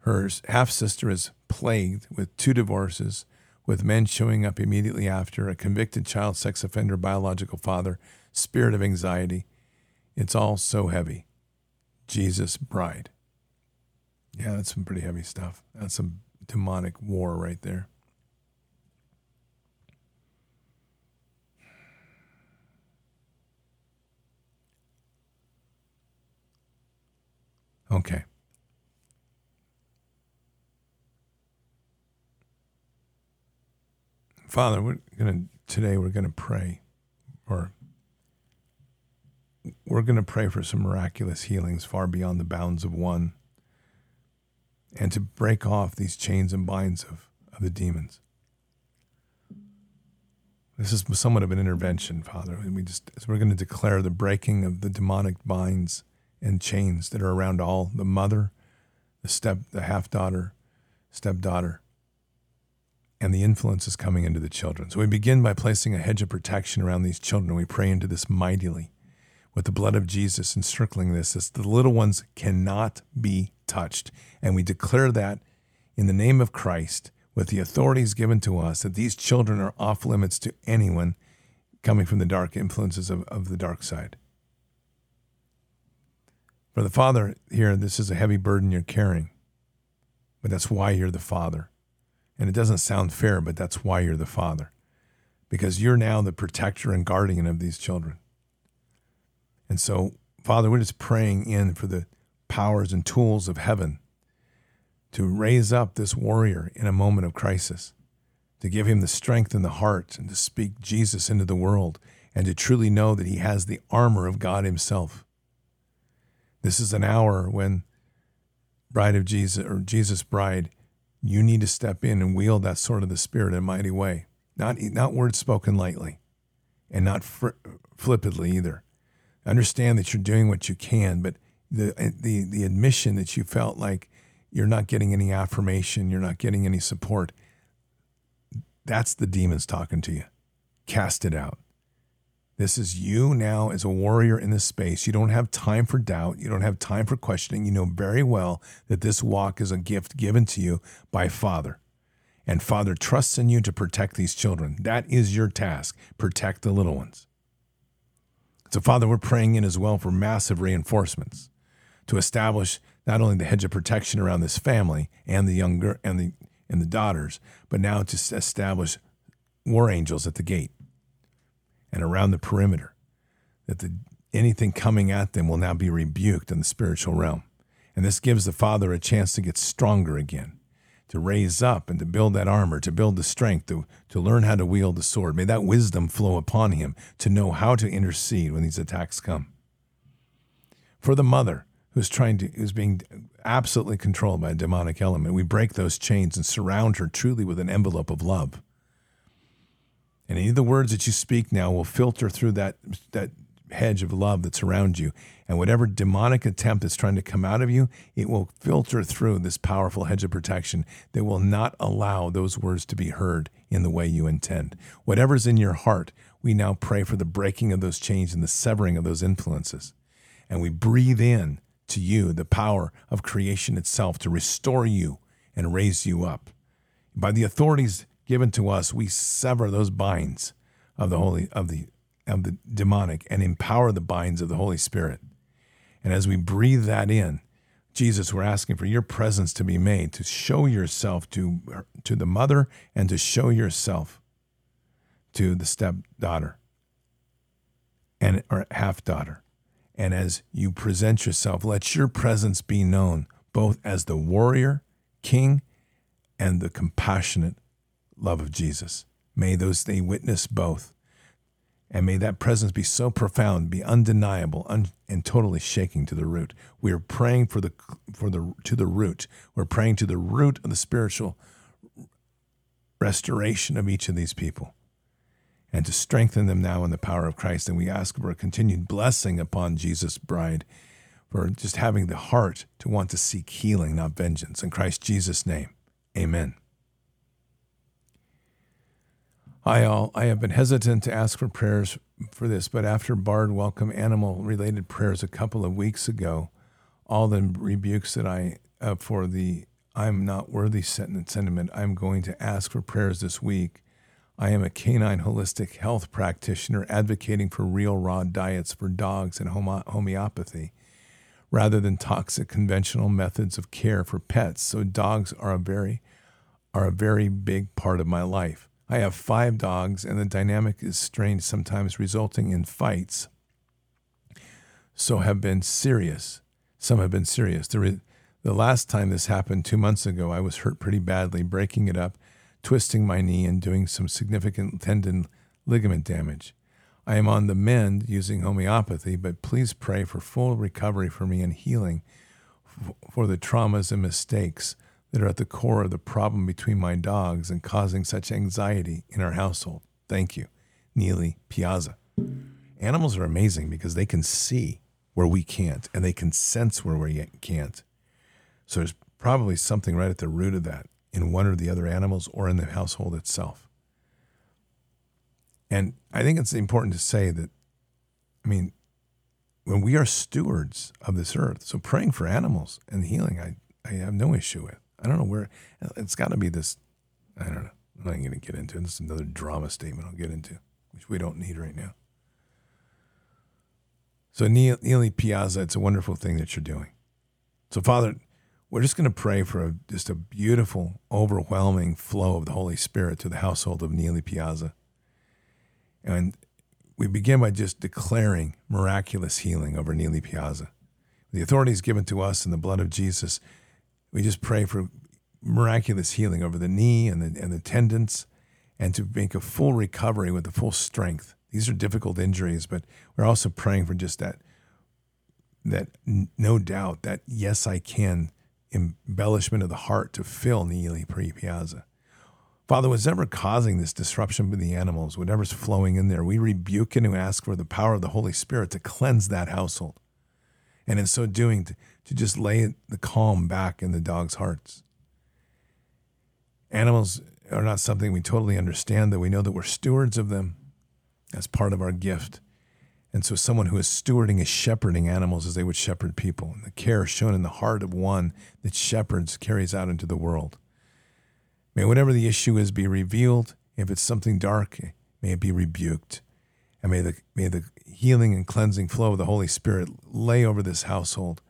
Her half sister is plagued with two divorces with men showing up immediately after, a convicted child sex offender biological father, spirit of anxiety. It's all so heavy. Jesus' bride. Yeah, that's some pretty heavy stuff. That's some demonic war right there. Okay. Father, we're to today we're to pray or we're to pray for some miraculous healings far beyond the bounds of one and to break off these chains and binds of, of the demons. This is somewhat of an intervention, Father. And we just we're going to declare the breaking of the demonic binds and chains that are around all the mother, the step, the half daughter, stepdaughter, and the influence is coming into the children. So we begin by placing a hedge of protection around these children. We pray into this mightily with the blood of Jesus encircling this, as the little ones cannot be touched. And we declare that in the name of Christ, with the authorities given to us, that these children are off limits to anyone coming from the dark influences of, of the dark side. For the Father, here, this is a heavy burden you're carrying, but that's why you're the Father. And it doesn't sound fair, but that's why you're the father, because you're now the protector and guardian of these children. And so, Father, we're just praying in for the powers and tools of heaven to raise up this warrior in a moment of crisis, to give him the strength and the heart and to speak Jesus into the world and to truly know that he has the armor of God himself. This is an hour when bride of Jesus or Jesus bride you need to step in and wield that sword of the Spirit in a mighty way. Not, not words spoken lightly and not fr- flippantly either. Understand that you're doing what you can, but the, eh, the, the admission that you felt like you're not getting any affirmation, you're not getting any support, that's the demons talking to you. Cast it out. This is you now as a warrior in this space. You don't have time for doubt. You don't have time for questioning. You know very well that this walk is a gift given to you by Father. And Father trusts in you to protect these children. That is your task. Protect the little ones. So, Father, we're praying in as well for massive reinforcements to establish not only the hedge of protection around this family and the younger and the and the daughters, but now to establish war angels at the gate and around the perimeter, that the, anything coming at them will now be rebuked in the spiritual realm. And this gives the Father a chance to get stronger again, to raise up and to build that armor, to build the strength, to, to learn how to wield the sword. May that wisdom flow upon him to know how to intercede when these attacks come. For the mother who's trying to, who's being absolutely controlled by a demonic element, we break those chains and surround her truly with an envelope of love and any of the words that you speak now will filter through that, that hedge of love that's around you. And whatever demonic attempt that's trying to come out of you, it will filter through this powerful hedge of protection that will not allow those words to be heard in the way you intend. Whatever's in your heart, we now pray for the breaking of those chains and the severing of those influences. And we breathe in to you the power of creation itself to restore you and raise you up. By the authorities given to us, we sever those binds of the holy of the of the demonic and empower the binds of the Holy Spirit. And as we breathe that in, Jesus, we're asking for your presence to be made, to show yourself to, to the mother and to show yourself to the stepdaughter and or half daughter. And as you present yourself, let your presence be known both as the warrior, king, and the compassionate love of Jesus. May those they witness both. And may that presence be so profound, be undeniable, un, and totally shaking to the root. We are praying for the for the to the root. We're praying to the root of the spiritual restoration of each of these people and to strengthen them now in the power of Christ. And we ask for a continued blessing upon Jesus' bride for just having the heart to want to seek healing, not vengeance. In Christ Jesus' name, amen. Hi, all. I have been hesitant to ask for prayers for this, but after Bard welcome animal related prayers a couple of weeks ago, all the rebukes that I, uh, for the I'm not worthy sentiment, I'm going to ask for prayers this week. I am a canine holistic health practitioner advocating for real raw diets for dogs and homeopathy rather than toxic conventional methods of care for pets. So dogs are a very are a very big part of my life. I have five dogs, and the dynamic is strained, sometimes resulting in fights. So have been serious. Some have been serious. The, re- the last time this happened, two months ago, I was hurt pretty badly, breaking it up, twisting my knee, and doing some significant tendon ligament damage. I am on the mend using homeopathy, but please pray for full recovery for me and healing for the traumas and mistakes that are at the core of the problem between my dogs and causing such anxiety in our household. Thank you, Neely Piazza. Animals are amazing because they can see where we can't and they can sense where we can't. So there's probably something right at the root of that in one or the other animals or in the household itself. And I think it's important to say that, I mean, when we are stewards of this earth, so praying for animals and healing, I, I have no issue with. I don't know where it's got to be this. I don't know. I'm not going to get into it. This is another drama statement I'll get into, which we don't need right now. So, Neely Piazza, it's a wonderful thing that you're doing. So, Father, we're just going to pray for a, just a beautiful, overwhelming flow of the Holy Spirit to the household of Neely Piazza. And we begin by just declaring miraculous healing over Neely Piazza. The authority is given to us in the blood of Jesus we just pray for miraculous healing over the knee and the, and the tendons and to make a full recovery with the full strength. These are difficult injuries, but we're also praying for just that, that no doubt, that yes, I can embellishment of the heart to fill Neely Piazza. Father, whatever causing this disruption with the animals, whatever's flowing in there, we rebuke and we ask for the power of the Holy Spirit to cleanse that household. And in so doing, to, to just lay the calm back in the dog's hearts. Animals are not something we totally understand, that we know that we're stewards of them as part of our gift. And so, someone who is stewarding is shepherding animals as they would shepherd people. And the care shown in the heart of one that shepherds carries out into the world. May whatever the issue is be revealed. If it's something dark, may it be rebuked. And may the, may the healing and cleansing flow of the Holy Spirit lay over this household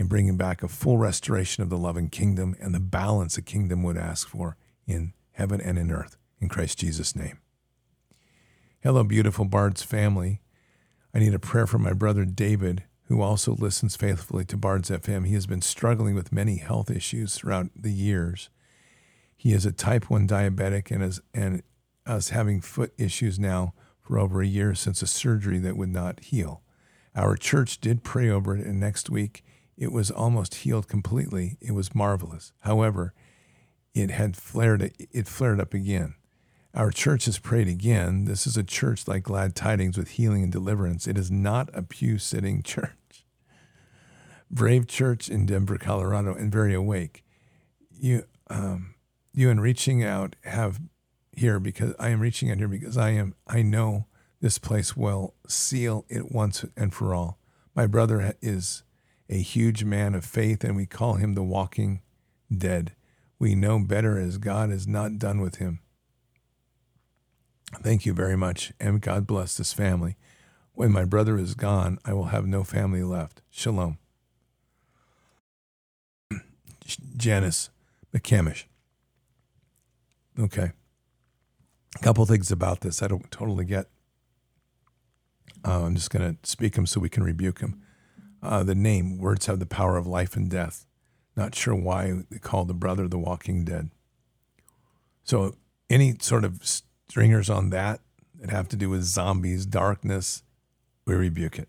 in bringing back a full restoration of the loving kingdom and the balance a kingdom would ask for in heaven and in earth. In Christ Jesus' name. Hello, beautiful Bard's family. I need a prayer for my brother David, who also listens faithfully to Bard's FM. He has been struggling with many health issues throughout the years. He is a type 1 diabetic and is and us having foot issues now for over a year since a surgery that would not heal. Our church did pray over it, and next week it was almost healed completely. It was marvelous. However, it had flared it flared up again. Our church has prayed again. This is a church like Glad Tidings with healing and deliverance. It is not a pew sitting [laughs] church. Brave Church in Denver, Colorado, and very awake. You, um, you in reaching out have here because I am reaching out here because I am I know this place will seal it once and for all. My brother is a huge man of faith, and we call him the walking dead. We know better as God is not done with him. Thank you very much, and God bless this family. When my brother is gone, I will have no family left. Shalom. [clears throat] Janice McCamish. Okay. A couple things about this I don't totally get. Uh, I'm just going to speak them so we can rebuke them. Uh, the name, words have the power of life and death. Not sure why they call the brother the walking dead. So, any sort of stringers on that that have to do with zombies, darkness, we rebuke it.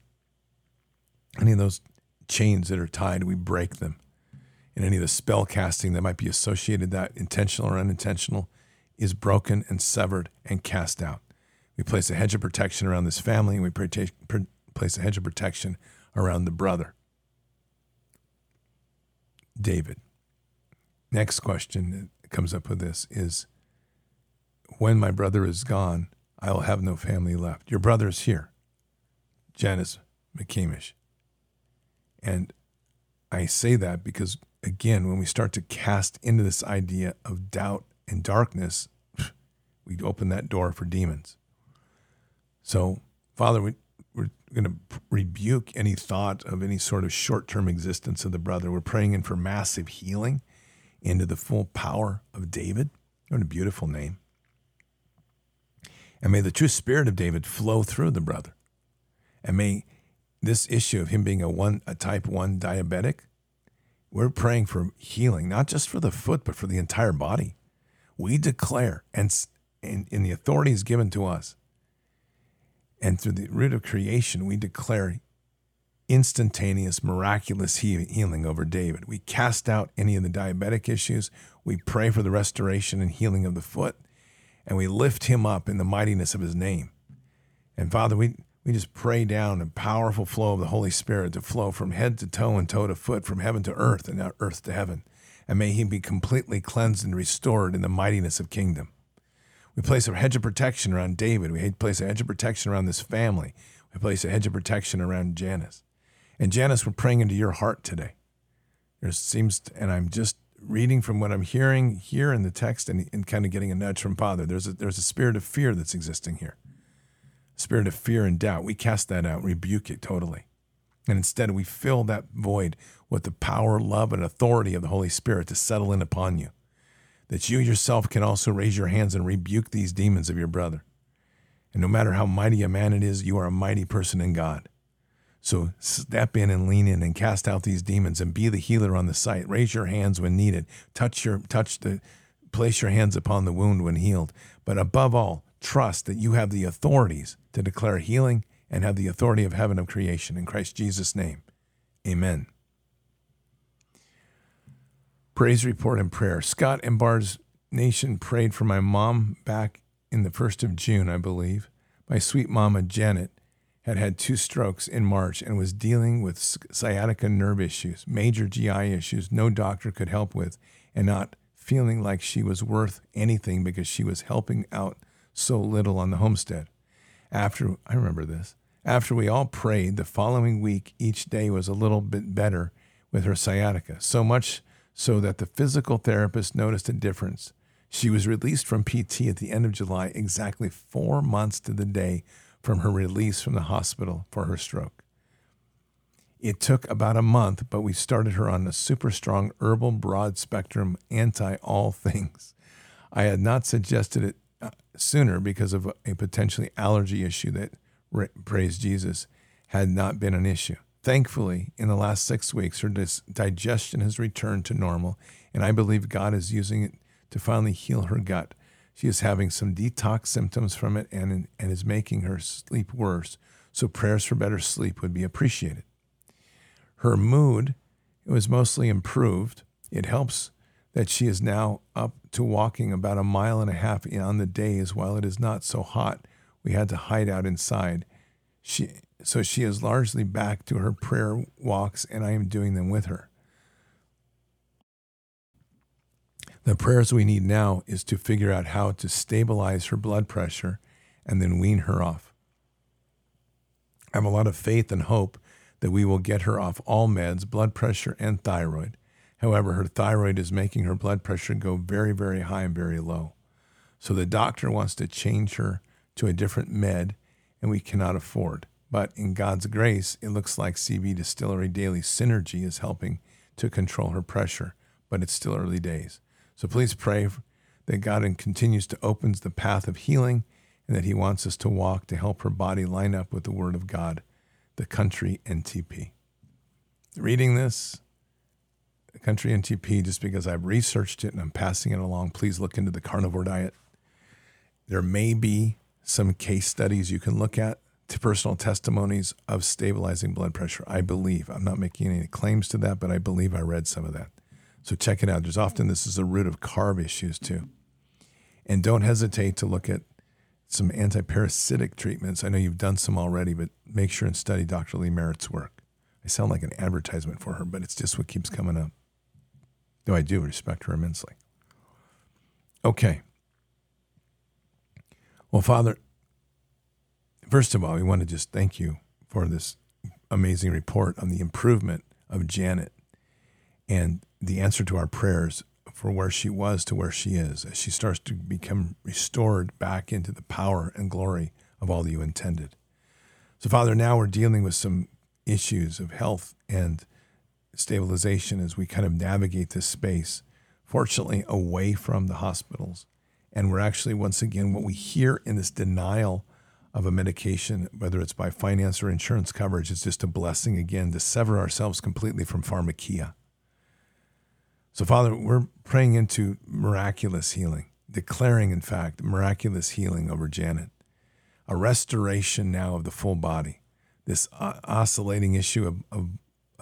Any of those chains that are tied, we break them. And any of the spell casting that might be associated that intentional or unintentional is broken and severed and cast out. We place a hedge of protection around this family and we place a hedge of protection around the brother. David. Next question that comes up with this is when my brother is gone, I will have no family left. Your brother is here, Janice McCamish. And I say that because, again, when we start to cast into this idea of doubt and darkness, we open that door for demons. So, Father, we, going to rebuke any thought of any sort of short term existence of the brother. We're praying in for massive healing into the full power of David. What a beautiful name. And may the true spirit of David flow through the brother. And may this issue of him being a one a type 1 diabetic, we're praying for healing, not just for the foot, but for the entire body. We declare, and in, in the authorities given to us, and through the root of creation, we declare instantaneous, miraculous healing over David. We cast out any of the diabetic issues. We pray for the restoration and healing of the foot, and we lift him up in the mightiness of his name. And Father, we, we just pray down a powerful flow of the Holy Spirit to flow from head to toe and toe to foot, from heaven to earth and earth to heaven. And may he be completely cleansed and restored in the mightiness of kingdom. We place a hedge of protection around David. We place a hedge of protection around this family. We place a hedge of protection around Janice. And Janice, we're praying into your heart today. There seems, and I'm just reading from what I'm hearing here in the text and, and kind of getting a nudge from Father. There's a, there's a spirit of fear that's existing here. Spirit of fear and doubt. We cast that out, rebuke it totally. And instead, we fill that void with the power, love, and authority of the Holy Spirit to settle in upon you that you yourself can also raise your hands and rebuke these demons of your brother. And no matter how mighty a man it is, you are a mighty person in God. So step in and lean in and cast out these demons and be the healer on the site. Raise your hands when needed. Touch your touch the place your hands upon the wound when healed. But above all, trust that you have the authorities to declare healing and have the authority of heaven of creation in Christ Jesus' name. Amen. Praise report and prayer. Scott and Bard's Nation prayed for my mom back in the 1st of June, I believe. My sweet mama, Janet, had had two strokes in March and was dealing with sciatica nerve issues, major GI issues no doctor could help with, and not feeling like she was worth anything because she was helping out so little on the homestead. After, I remember this, after we all prayed, the following week, each day was a little bit better with her sciatica, so much so that the physical therapist noticed a difference. She was released from PT at the end of July, exactly four months to the day from her release from the hospital for her stroke. It took about a month, but we started her on a super strong herbal broad spectrum anti all things. I had not suggested it uh, sooner because of a potentially allergy issue that, praise Jesus, had not been an issue. Thankfully, in the last six weeks, her dis- digestion has returned to normal, and I believe God is using it to finally heal her gut. She is having some detox symptoms from it and, and is making her sleep worse, so prayers for better sleep would be appreciated. Her mood was mostly improved. It helps that she is now up to walking about a mile and a half on the days while it is not so hot. We had to hide out inside. She, so she is largely back to her prayer walks, and I am doing them with her. The prayers we need now is to figure out how to stabilize her blood pressure and then wean her off. I have a lot of faith and hope that we will get her off all meds, blood pressure and thyroid. However, her thyroid is making her blood pressure go very, very high and very low. So the doctor wants to change her to a different med, and we cannot afford. But in God's grace, it looks like CB Distillery Daily Synergy is helping to control her pressure, but it's still early days. So please pray that God continues to opens the path of healing and that he wants us to walk to help her body line up with the word of God, the country NTP. Reading this, the country NTP, just because I've researched it and I'm passing it along, please look into the carnivore diet. There may be some case studies you can look at to personal testimonies of stabilizing blood pressure. I believe. I'm not making any claims to that, but I believe I read some of that. So check it out. There's often this is the root of carb issues too. And don't hesitate to look at some antiparasitic treatments. I know you've done some already, but make sure and study Dr. Lee Merritt's work. I sound like an advertisement for her, but it's just what keeps coming up. Though I do respect her immensely. Okay. Well, Father, first of all, we want to just thank you for this amazing report on the improvement of Janet and the answer to our prayers for where she was to where she is as she starts to become restored back into the power and glory of all that you intended. So, Father, now we're dealing with some issues of health and stabilization as we kind of navigate this space, fortunately, away from the hospitals. And we're actually, once again, what we hear in this denial of a medication, whether it's by finance or insurance coverage, is just a blessing again to sever ourselves completely from pharmakeia so, Father, we're praying into miraculous healing, declaring, in fact, miraculous healing over Janet, a restoration now of the full body. This oscillating issue of, of,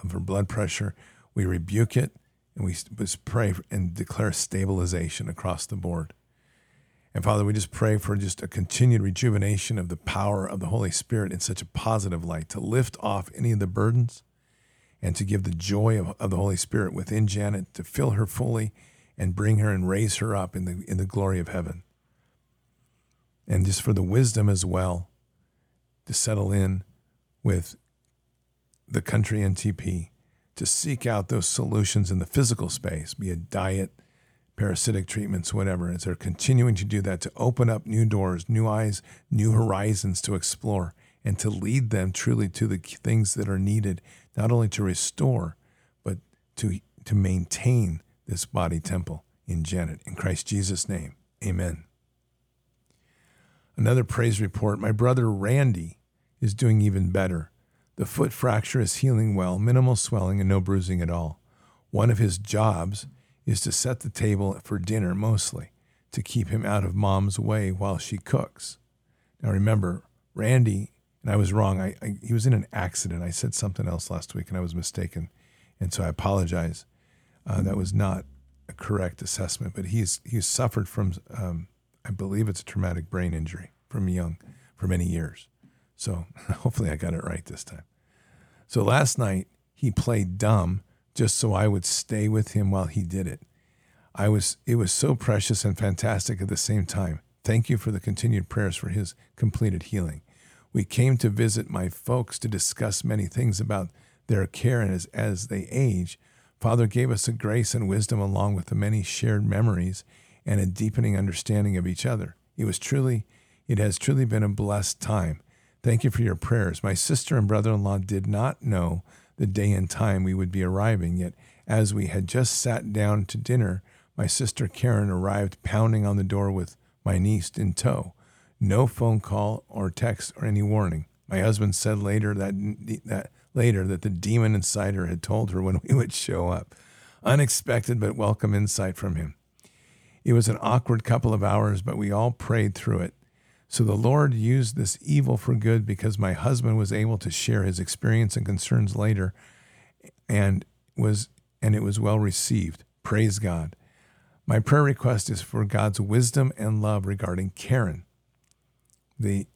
of her blood pressure, we rebuke it and we pray and declare stabilization across the board. And Father, we just pray for just a continued rejuvenation of the power of the Holy Spirit in such a positive light to lift off any of the burdens and to give the joy of, of the Holy Spirit within Janet to fill her fully and bring her and raise her up in the, in the glory of heaven. And just for the wisdom as well to settle in with the country NTP to seek out those solutions in the physical space, be it diet, parasitic treatments, whatever, as they're continuing to do that to open up new doors, new eyes, new horizons to explore, and to lead them truly to the things that are needed not only to restore, but to, to maintain this body temple in Janet. In Christ Jesus' name, amen. Another praise report my brother Randy is doing even better. The foot fracture is healing well, minimal swelling, and no bruising at all. One of his jobs is to set the table for dinner mostly, to keep him out of mom's way while she cooks. Now remember, Randy and I was wrong. I, I, he was in an accident. I said something else last week, and I was mistaken, and so I apologize. Uh, that was not a correct assessment. But he's he's suffered from, um, I believe it's a traumatic brain injury from young, for many years. So [laughs] hopefully I got it right this time. So last night he played dumb just so I would stay with him while he did it. I was it was so precious and fantastic at the same time. Thank you for the continued prayers for his completed healing. We came to visit my folks to discuss many things about their care and as, as they age. Father gave us a grace and wisdom along with the many shared memories and a deepening understanding of each other. It was truly, it has truly been a blessed time. Thank you for your prayers. My sister and brother in law did not know the day and time we would be arriving, yet, as we had just sat down to dinner, my sister Karen arrived pounding on the door with my niece in tow. No phone call or text or any warning. My husband said later that, that later that the demon inside her had told her when we would show up. Unexpected but welcome insight from him. It was an awkward couple of hours, but we all prayed through it. So the Lord used this evil for good because my husband was able to share his experience and concerns later and was and it was well received. Praise God. My prayer request is for God's wisdom and love regarding Karen. The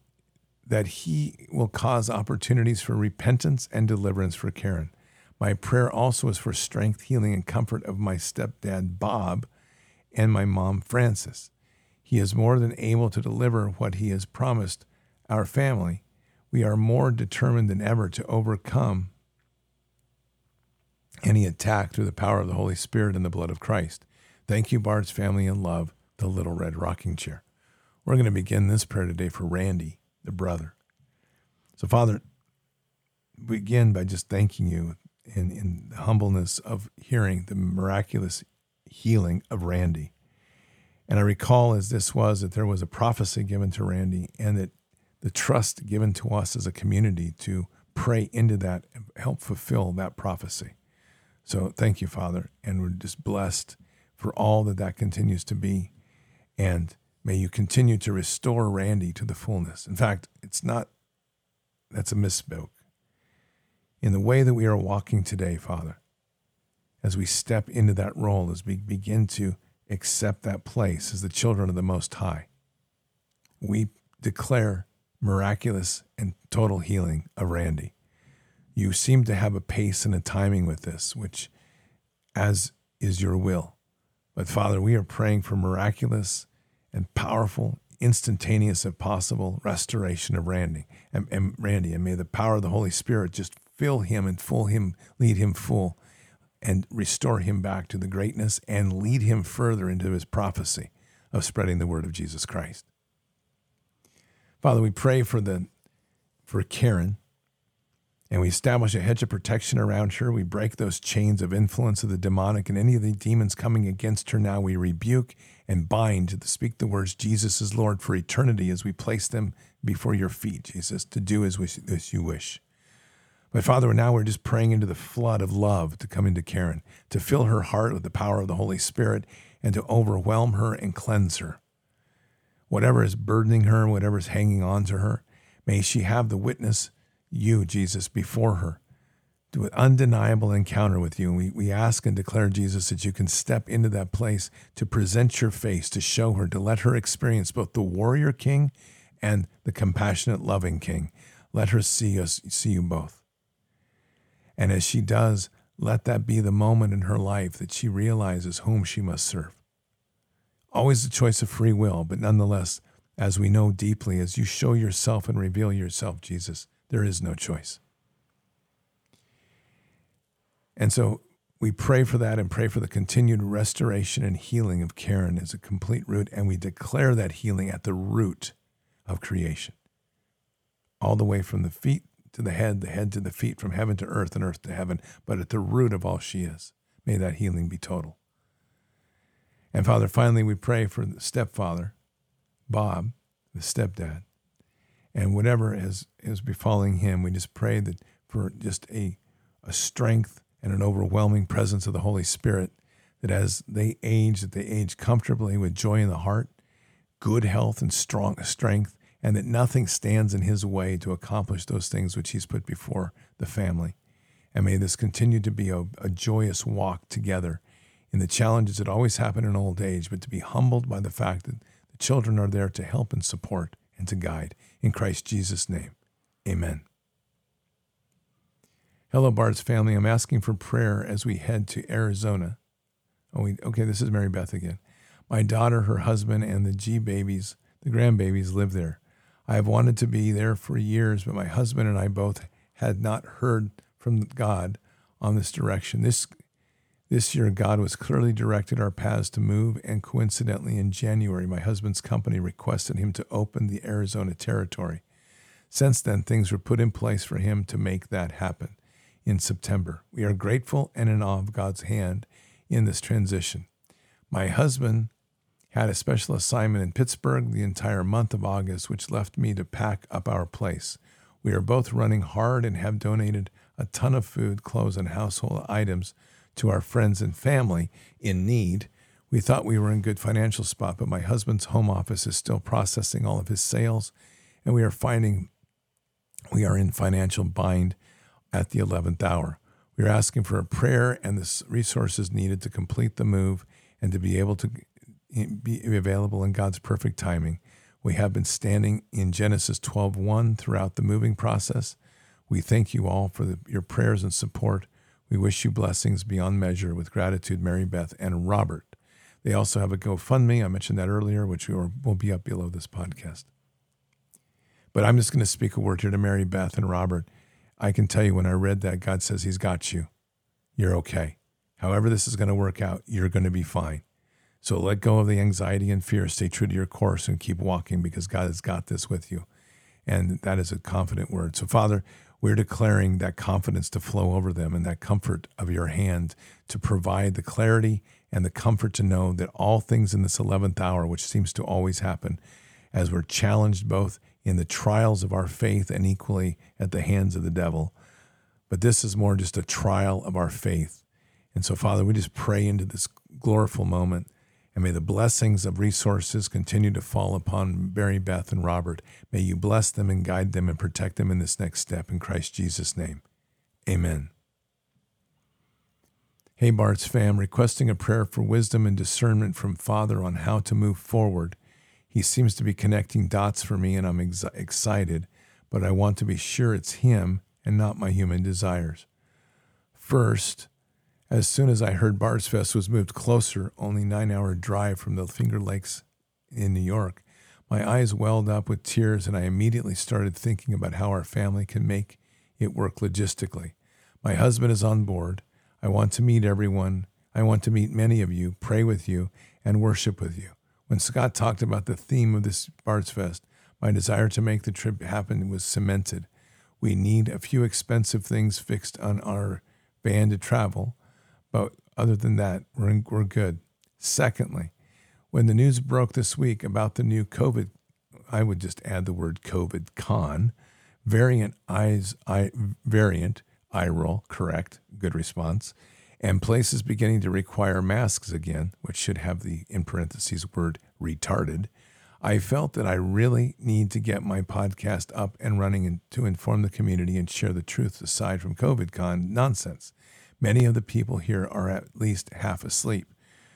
that he will cause opportunities for repentance and deliverance for Karen. My prayer also is for strength, healing, and comfort of my stepdad, Bob, and my mom, Frances. He is more than able to deliver what he has promised our family. We are more determined than ever to overcome any attack through the power of the Holy Spirit and the blood of Christ. Thank you, Bard's family and love, the little red rocking chair. We're going to begin this prayer today for Randy the brother. So, Father, begin by just thanking you in, in the humbleness of hearing the miraculous healing of Randy. And I recall as this was that there was a prophecy given to Randy and that the trust given to us as a community to pray into that and help fulfill that prophecy. So thank you, Father. And we're just blessed for all that that continues to be. And May you continue to restore Randy to the fullness. In fact, it's not, that's a misspoke. In the way that we are walking today, Father, as we step into that role, as we begin to accept that place as the children of the Most High, we declare miraculous and total healing of Randy. You seem to have a pace and a timing with this, which, as is your will. But Father, we are praying for miraculous and powerful, instantaneous, if possible, restoration of Randy and, and Randy. And may the power of the Holy Spirit just fill him and full him, lead him full, and restore him back to the greatness and lead him further into his prophecy of spreading the word of Jesus Christ. Father, we pray for the for Karen and we establish a hedge of protection around her. We break those chains of influence of the demonic and any of the demons coming against her now. We rebuke and bind to speak the words, Jesus is Lord for eternity as we place them before your feet, Jesus, to do as, we, as you wish. But Father, now we're just praying into the flood of love to come into Karen, to fill her heart with the power of the Holy Spirit and to overwhelm her and cleanse her. Whatever is burdening her, whatever is hanging on to her, may she have the witness you, Jesus, before her, to an undeniable encounter with you. And we, we ask and declare, Jesus, that you can step into that place to present your face, to show her, to let her experience both the warrior king and the compassionate, loving king. Let her see us, see you both. And as she does, let that be the moment in her life that she realizes whom she must serve. Always a choice of free will, but nonetheless, as we know deeply, as you show yourself and reveal yourself, Jesus, there is no choice. And so we pray for that and pray for the continued restoration and healing of Karen as a complete root. And we declare that healing at the root of creation, all the way from the feet to the head, the head to the feet, from heaven to earth and earth to heaven, but at the root of all she is. May that healing be total. And Father, finally, we pray for the stepfather, Bob, the stepdad, and whatever is, is befalling him, we just pray that for just a, a strength and an overwhelming presence of the Holy Spirit, that as they age, that they age comfortably with joy in the heart, good health and strong strength, and that nothing stands in his way to accomplish those things which he's put before the family. And may this continue to be a, a joyous walk together in the challenges that always happen in old age, but to be humbled by the fact that the children are there to help and support and to guide. In Christ Jesus' name, amen. Hello, Bard's family. I'm asking for prayer as we head to Arizona. Oh, we, okay, this is Mary Beth again. My daughter, her husband, and the G babies, the grandbabies, live there. I have wanted to be there for years, but my husband and I both had not heard from God on this direction. This this year, God was clearly directed our paths to move, and coincidentally, in January, my husband's company requested him to open the Arizona territory. Since then, things were put in place for him to make that happen in September. We are grateful and in awe of God's hand in this transition. My husband had a special assignment in Pittsburgh the entire month of August, which left me to pack up our place. We are both running hard and have donated a ton of food, clothes, and household items to our friends and family in need. We thought we were in good financial spot, but my husband's home office is still processing all of his sales, and we are finding we are in financial bind at the 11th hour. We are asking for a prayer and the resources needed to complete the move and to be able to be available in God's perfect timing. We have been standing in Genesis 12:1 throughout the moving process. We thank you all for the, your prayers and support. We wish you blessings beyond measure with gratitude, Mary Beth and Robert. They also have a GoFundMe. I mentioned that earlier, which will be up below this podcast. But I'm just going to speak a word here to Mary Beth and Robert. I can tell you when I read that, God says He's got you. You're okay. However, this is going to work out, you're going to be fine. So let go of the anxiety and fear. Stay true to your course and keep walking because God has got this with you. And that is a confident word. So, Father, we're declaring that confidence to flow over them and that comfort of your hand to provide the clarity and the comfort to know that all things in this 11th hour, which seems to always happen, as we're challenged both in the trials of our faith and equally at the hands of the devil. But this is more just a trial of our faith. And so, Father, we just pray into this gloriful moment. And may the blessings of resources continue to fall upon Mary Beth and Robert. May you bless them and guide them and protect them in this next step in Christ Jesus' name. Amen. Hey, Bard's fam, requesting a prayer for wisdom and discernment from Father on how to move forward. He seems to be connecting dots for me, and I'm ex- excited, but I want to be sure it's him and not my human desires. First, as soon as I heard Bards Fest was moved closer, only nine hour drive from the Finger Lakes in New York, my eyes welled up with tears and I immediately started thinking about how our family can make it work logistically. My husband is on board. I want to meet everyone. I want to meet many of you, pray with you, and worship with you. When Scott talked about the theme of this Bards Fest, my desire to make the trip happen was cemented. We need a few expensive things fixed on our van to travel, but other than that, we're, in, we're good. Secondly, when the news broke this week about the new COVID, I would just add the word COVID con, variant eyes, I, variant, eye roll, correct, good response, and places beginning to require masks again, which should have the, in parentheses, word retarded, I felt that I really need to get my podcast up and running to inform the community and share the truth aside from COVID con nonsense. Many of the people here are at least half asleep.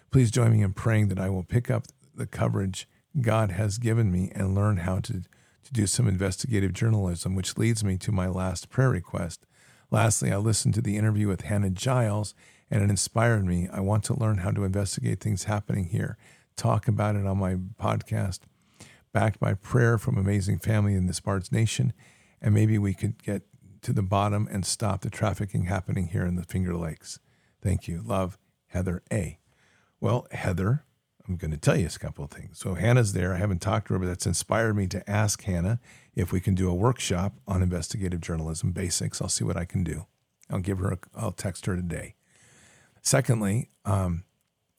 Please join me in praying that I will pick up the coverage God has given me and learn how to, to do some investigative journalism, which leads me to my last prayer request. Lastly, I listened to the interview with Hannah Giles and it inspired me. I want to learn how to investigate things happening here, talk about it on my podcast, backed by prayer from amazing family in this Bards Nation, and maybe we could get to the bottom and stop the trafficking happening here in the Finger Lakes. Thank you. Love, Heather A. Well, Heather, I'm going to tell you a couple of things. So Hannah's there. I haven't talked to her, but that's inspired me to ask Hannah if we can do a workshop on investigative journalism basics. I'll see what I can do. I'll give her. A, I'll text her today. Secondly, um,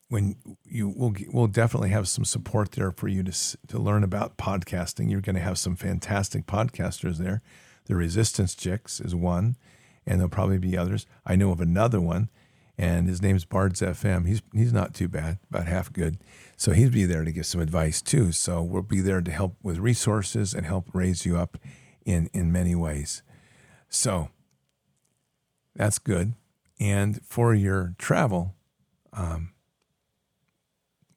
when you will we'll definitely have some support there for you to to learn about podcasting. You're going to have some fantastic podcasters there. The Resistance Chicks is one, and there'll probably be others. I know of another one, and his name's Bards FM. He's he's not too bad, about half good. So he'd be there to give some advice too. So we'll be there to help with resources and help raise you up in in many ways. So that's good. And for your travel, um,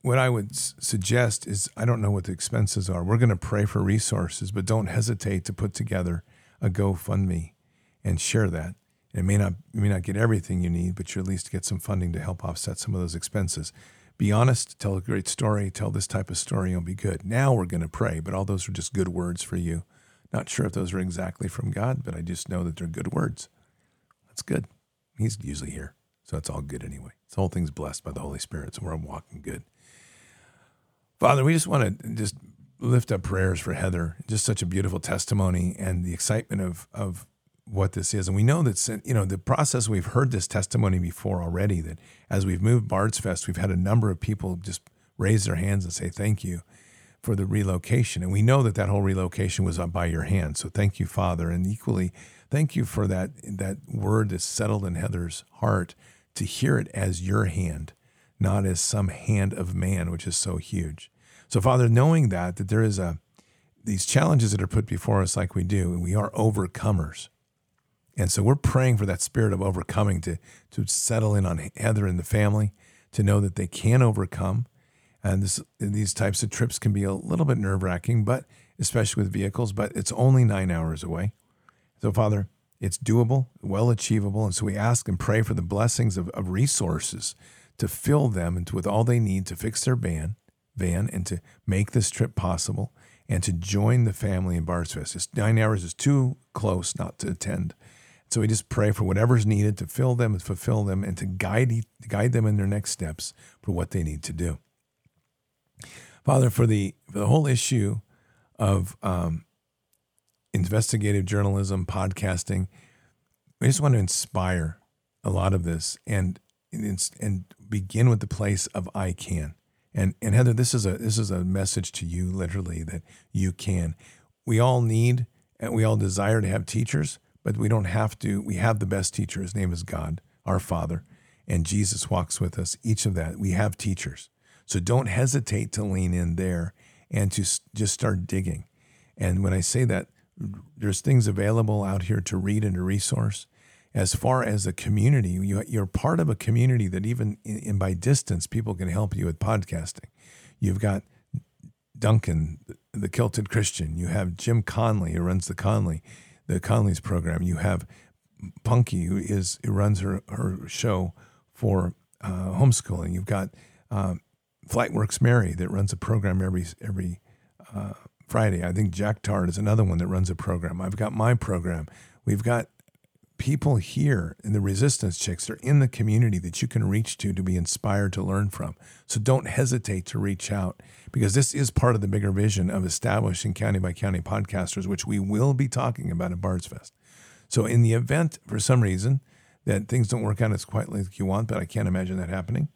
what I would suggest is I don't know what the expenses are. We're going to pray for resources, but don't hesitate to put together a GoFundMe and share that. It may not you may not get everything you need, but you at least get some funding to help offset some of those expenses. Be honest, tell a great story, tell this type of story, you'll be good. Now we're going to pray, but all those are just good words for you. Not sure if those are exactly from God, but I just know that they're good words. That's good. He's usually here. So it's all good anyway. This whole thing's blessed by the Holy Spirit, so we're walking good. Father, we just want to just lift up prayers for Heather. Just such a beautiful testimony and the excitement of of what this is. And we know that you know the process. We've heard this testimony before already. That as we've moved Bards Fest, we've had a number of people just raise their hands and say thank you for the relocation. And we know that that whole relocation was by your hand. So thank you, Father. And equally, thank you for that that word that's settled in Heather's heart to hear it as your hand, not as some hand of man, which is so huge. So, Father, knowing that that there is a these challenges that are put before us like we do, and we are overcomers. And so we're praying for that spirit of overcoming to, to settle in on Heather and the family, to know that they can overcome. And this, these types of trips can be a little bit nerve wracking, but especially with vehicles, but it's only nine hours away. So, Father, it's doable, well achievable. And so we ask and pray for the blessings of, of resources to fill them with all they need to fix their van, van and to make this trip possible and to join the family in Bards Fest. It's nine hours is too close not to attend. So we just pray for whatever's needed to fill them and fulfill them and to guide, guide them in their next steps for what they need to do. Father, for the, for the whole issue of um, investigative journalism, podcasting, we just want to inspire a lot of this and and begin with the place of I can. And and Heather, this is a this is a message to you literally that you can. We all need and we all desire to have teachers, but we don't have to. We have the best teacher. His name is God, our Father, and Jesus walks with us. Each of that we have teachers. So don't hesitate to lean in there and to just start digging. And when I say that, there's things available out here to read and to resource. As far as a community, you, are part of a community that even in, in by distance, people can help you with podcasting. You've got Duncan, the Kilted Christian. You have Jim Conley, who runs the Conley, the Conley's program. You have Punky, who is who runs her, her show for uh, homeschooling. You've got um, Flightworks Mary that runs a program every every uh, Friday. I think Jack Tard is another one that runs a program. I've got my program. We've got people here in the resistance chicks are in the community that you can reach to to be inspired to learn from. So don't hesitate to reach out because this is part of the bigger vision of establishing county by county podcasters, which we will be talking about at Bards Fest. So in the event, for some reason, that things don't work out as quite like you want, but I can't imagine that happening.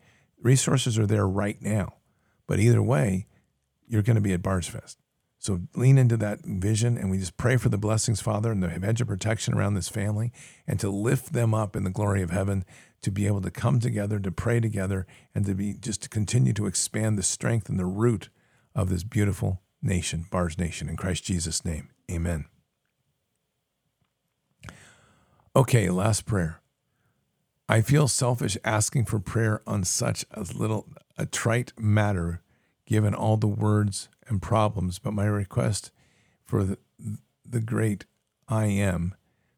Resources are there right now. But either way, you're going to be at Bards Fest. So lean into that vision and we just pray for the blessings, Father, and the hedge of protection around this family and to lift them up in the glory of heaven, to be able to come together, to pray together, and to be just to continue to expand the strength and the root of this beautiful nation, Bards Nation, in Christ Jesus' name. Amen. Okay, last prayer. I feel selfish asking for prayer on such a little a trite matter given all the words and problems, but my request for the, the great I am,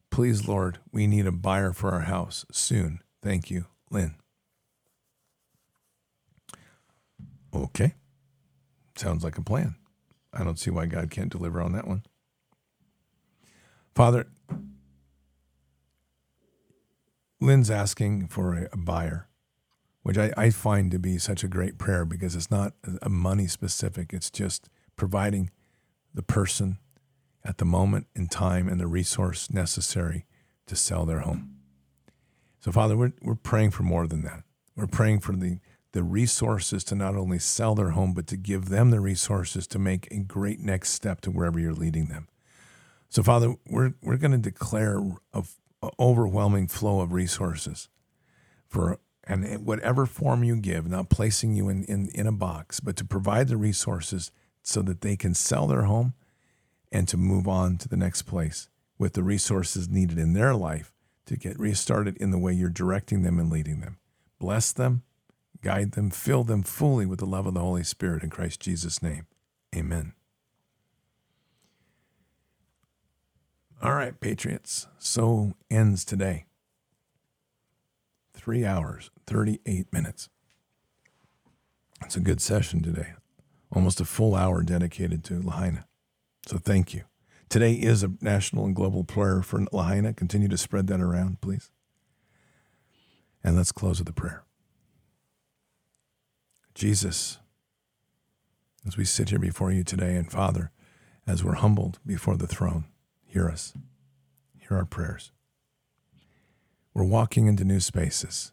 please, Lord, we need a buyer for our house soon. Thank you, Lynn. Okay. Sounds like a plan. I don't see why God can't deliver on that one. Father, Lynn's asking for a, a buyer which I, I find to be such a great prayer because it's not a money specific. It's just providing the person at the moment in time and the resource necessary to sell their home. So, Father, we're, we're praying for more than that. We're praying for the, the resources to not only sell their home, but to give them the resources to make a great next step to wherever you're leading them. So, Father, we're, we're going to declare a, a overwhelming flow of resources for and whatever form you give, not placing you in, in, in a box, but to provide the resources so that they can sell their home and to move on to the next place with the resources needed in their life to get restarted in the way you're directing them and leading them. Bless them, guide them, fill them fully with the love of the Holy Spirit in Christ Jesus' name. Amen. All right, Patriots. So ends today three hours, 38 minutes. It's a good session today. Almost a full hour dedicated to Lahaina. So thank you. Today is a national and global prayer for Lahaina. Continue to spread that around, please. And let's close with a prayer. Jesus, as we sit here before you today, and Father, as we're humbled before the throne, hear us. Hear our prayers. We're walking into new spaces.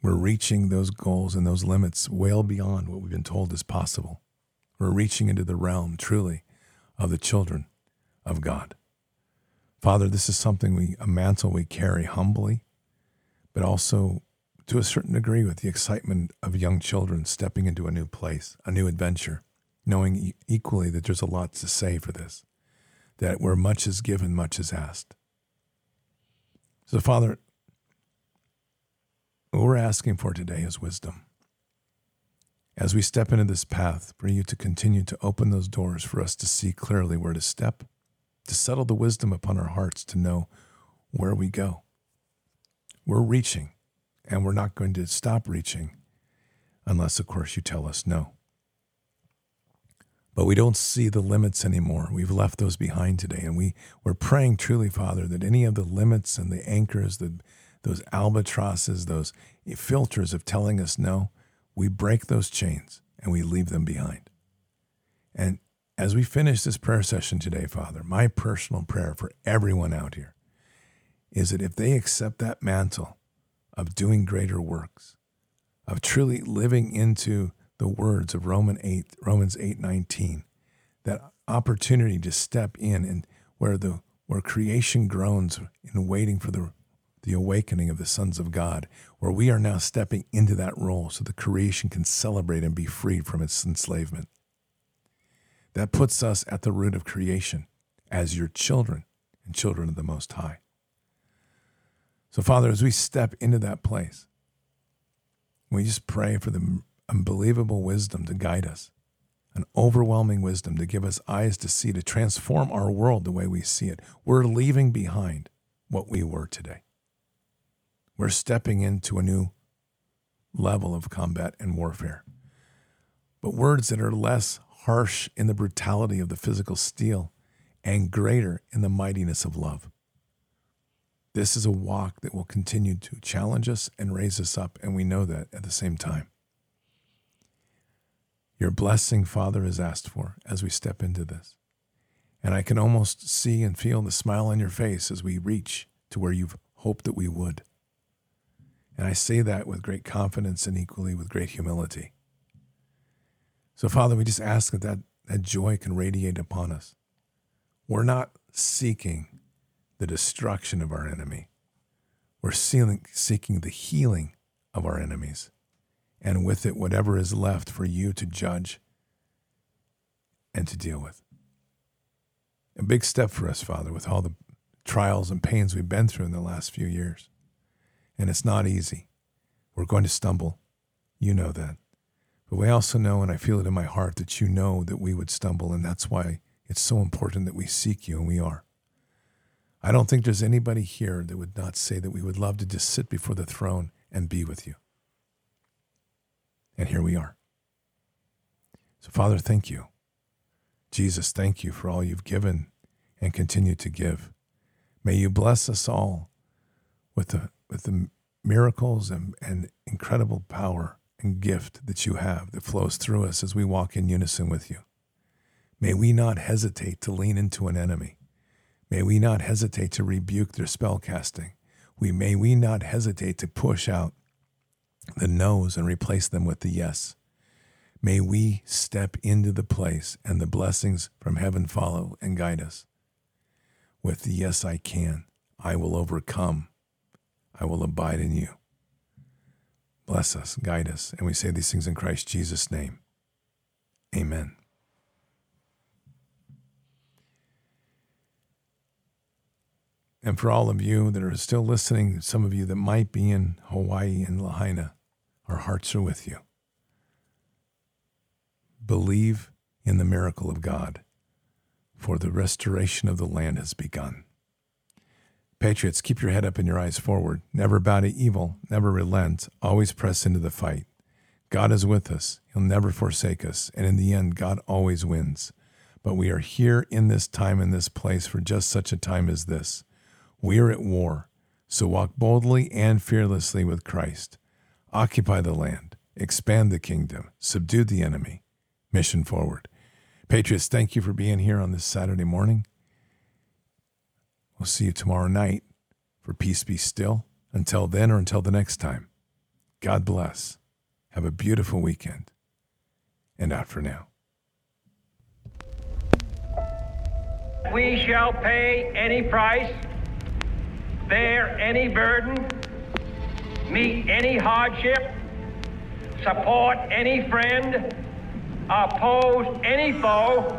We're reaching those goals and those limits well beyond what we've been told is possible. We're reaching into the realm, truly, of the children of God. Father, this is something we, a mantle we carry humbly, but also to a certain degree with the excitement of young children stepping into a new place, a new adventure, knowing equally that there's a lot to say for this, that where much is given, much is asked. So, Father, what we're asking for today is wisdom. as we step into this path, for you to continue to open those doors for us to see clearly where to step, to settle the wisdom upon our hearts to know where we go. We're reaching, and we're not going to stop reaching unless, of course, you tell us no. But we don't see the limits anymore. We've left those behind today. And we, we're praying truly, Father, that any of the limits and the anchors, the, those albatrosses, those filters of telling us no, we break those chains and we leave them behind. And as we finish this prayer session today, Father, my personal prayer for everyone out here is that if they accept that mantle of doing greater works, of truly living into the words of Roman 8, Romans 8, 19, that opportunity to step in and where the where creation groans in waiting for the the awakening of the sons of God, where we are now stepping into that role so the creation can celebrate and be freed from its enslavement. That puts us at the root of creation as your children and children of the Most High. So, Father, as we step into that place, we just pray for the unbelievable wisdom to guide us, an overwhelming wisdom to give us eyes to see, to transform our world the way we see it. We're leaving behind what we were today. We're stepping into a new level of combat and warfare. But words that are less harsh in the brutality of the physical steel and greater in the mightiness of love. This is a walk that will continue to challenge us and raise us up, and we know that at the same time. Your blessing, Father, is asked for as we step into this. And I can almost see and feel the smile on your face as we reach to where you've hoped that we would. And I say that with great confidence and equally with great humility. So, Father, we just ask that that, that joy can radiate upon us. We're not seeking the destruction of our enemy, we're seeking the healing of our enemies and with it, whatever is left for you to judge and to deal with. A big step for us, Father, with all the trials and pains we've been through in the last few years. And it's not easy. We're going to stumble. You know that. But we also know, and I feel it in my heart, that you know that we would stumble. And that's why it's so important that we seek you, and we are. I don't think there's anybody here that would not say that we would love to just sit before the throne and be with you. And here we are. So, Father, thank you. Jesus, thank you for all you've given and continue to give. May you bless us all with the, with the miracles and, and incredible power and gift that you have that flows through us as we walk in unison with you. May we not hesitate to lean into an enemy. May we not hesitate to rebuke their spell casting. We may we not hesitate to push out the no's and replace them with the yes. May we step into the place and the blessings from heaven follow and guide us. With the yes, I can, I will overcome, I will abide in you. Bless us, guide us, and we say these things in Christ Jesus' name. Amen. And for all of you that are still listening, some of you that might be in Hawaii and Lahaina, our hearts are with you. Believe in the miracle of God, for the restoration of the land has begun. Patriots, keep your head up and your eyes forward. Never bow to evil, never relent, always press into the fight. God is with us, He'll never forsake us, and in the end, God always wins. But we are here in this time, in this place, for just such a time as this. We are at war, so walk boldly and fearlessly with Christ. Occupy the land, expand the kingdom, subdue the enemy. Mission forward. Patriots, thank you for being here on this Saturday morning. We'll see you tomorrow night for Peace Be Still. Until then or until the next time, God bless. Have a beautiful weekend. And out for now. We shall pay any price bear any burden, meet any hardship, support any friend, oppose any foe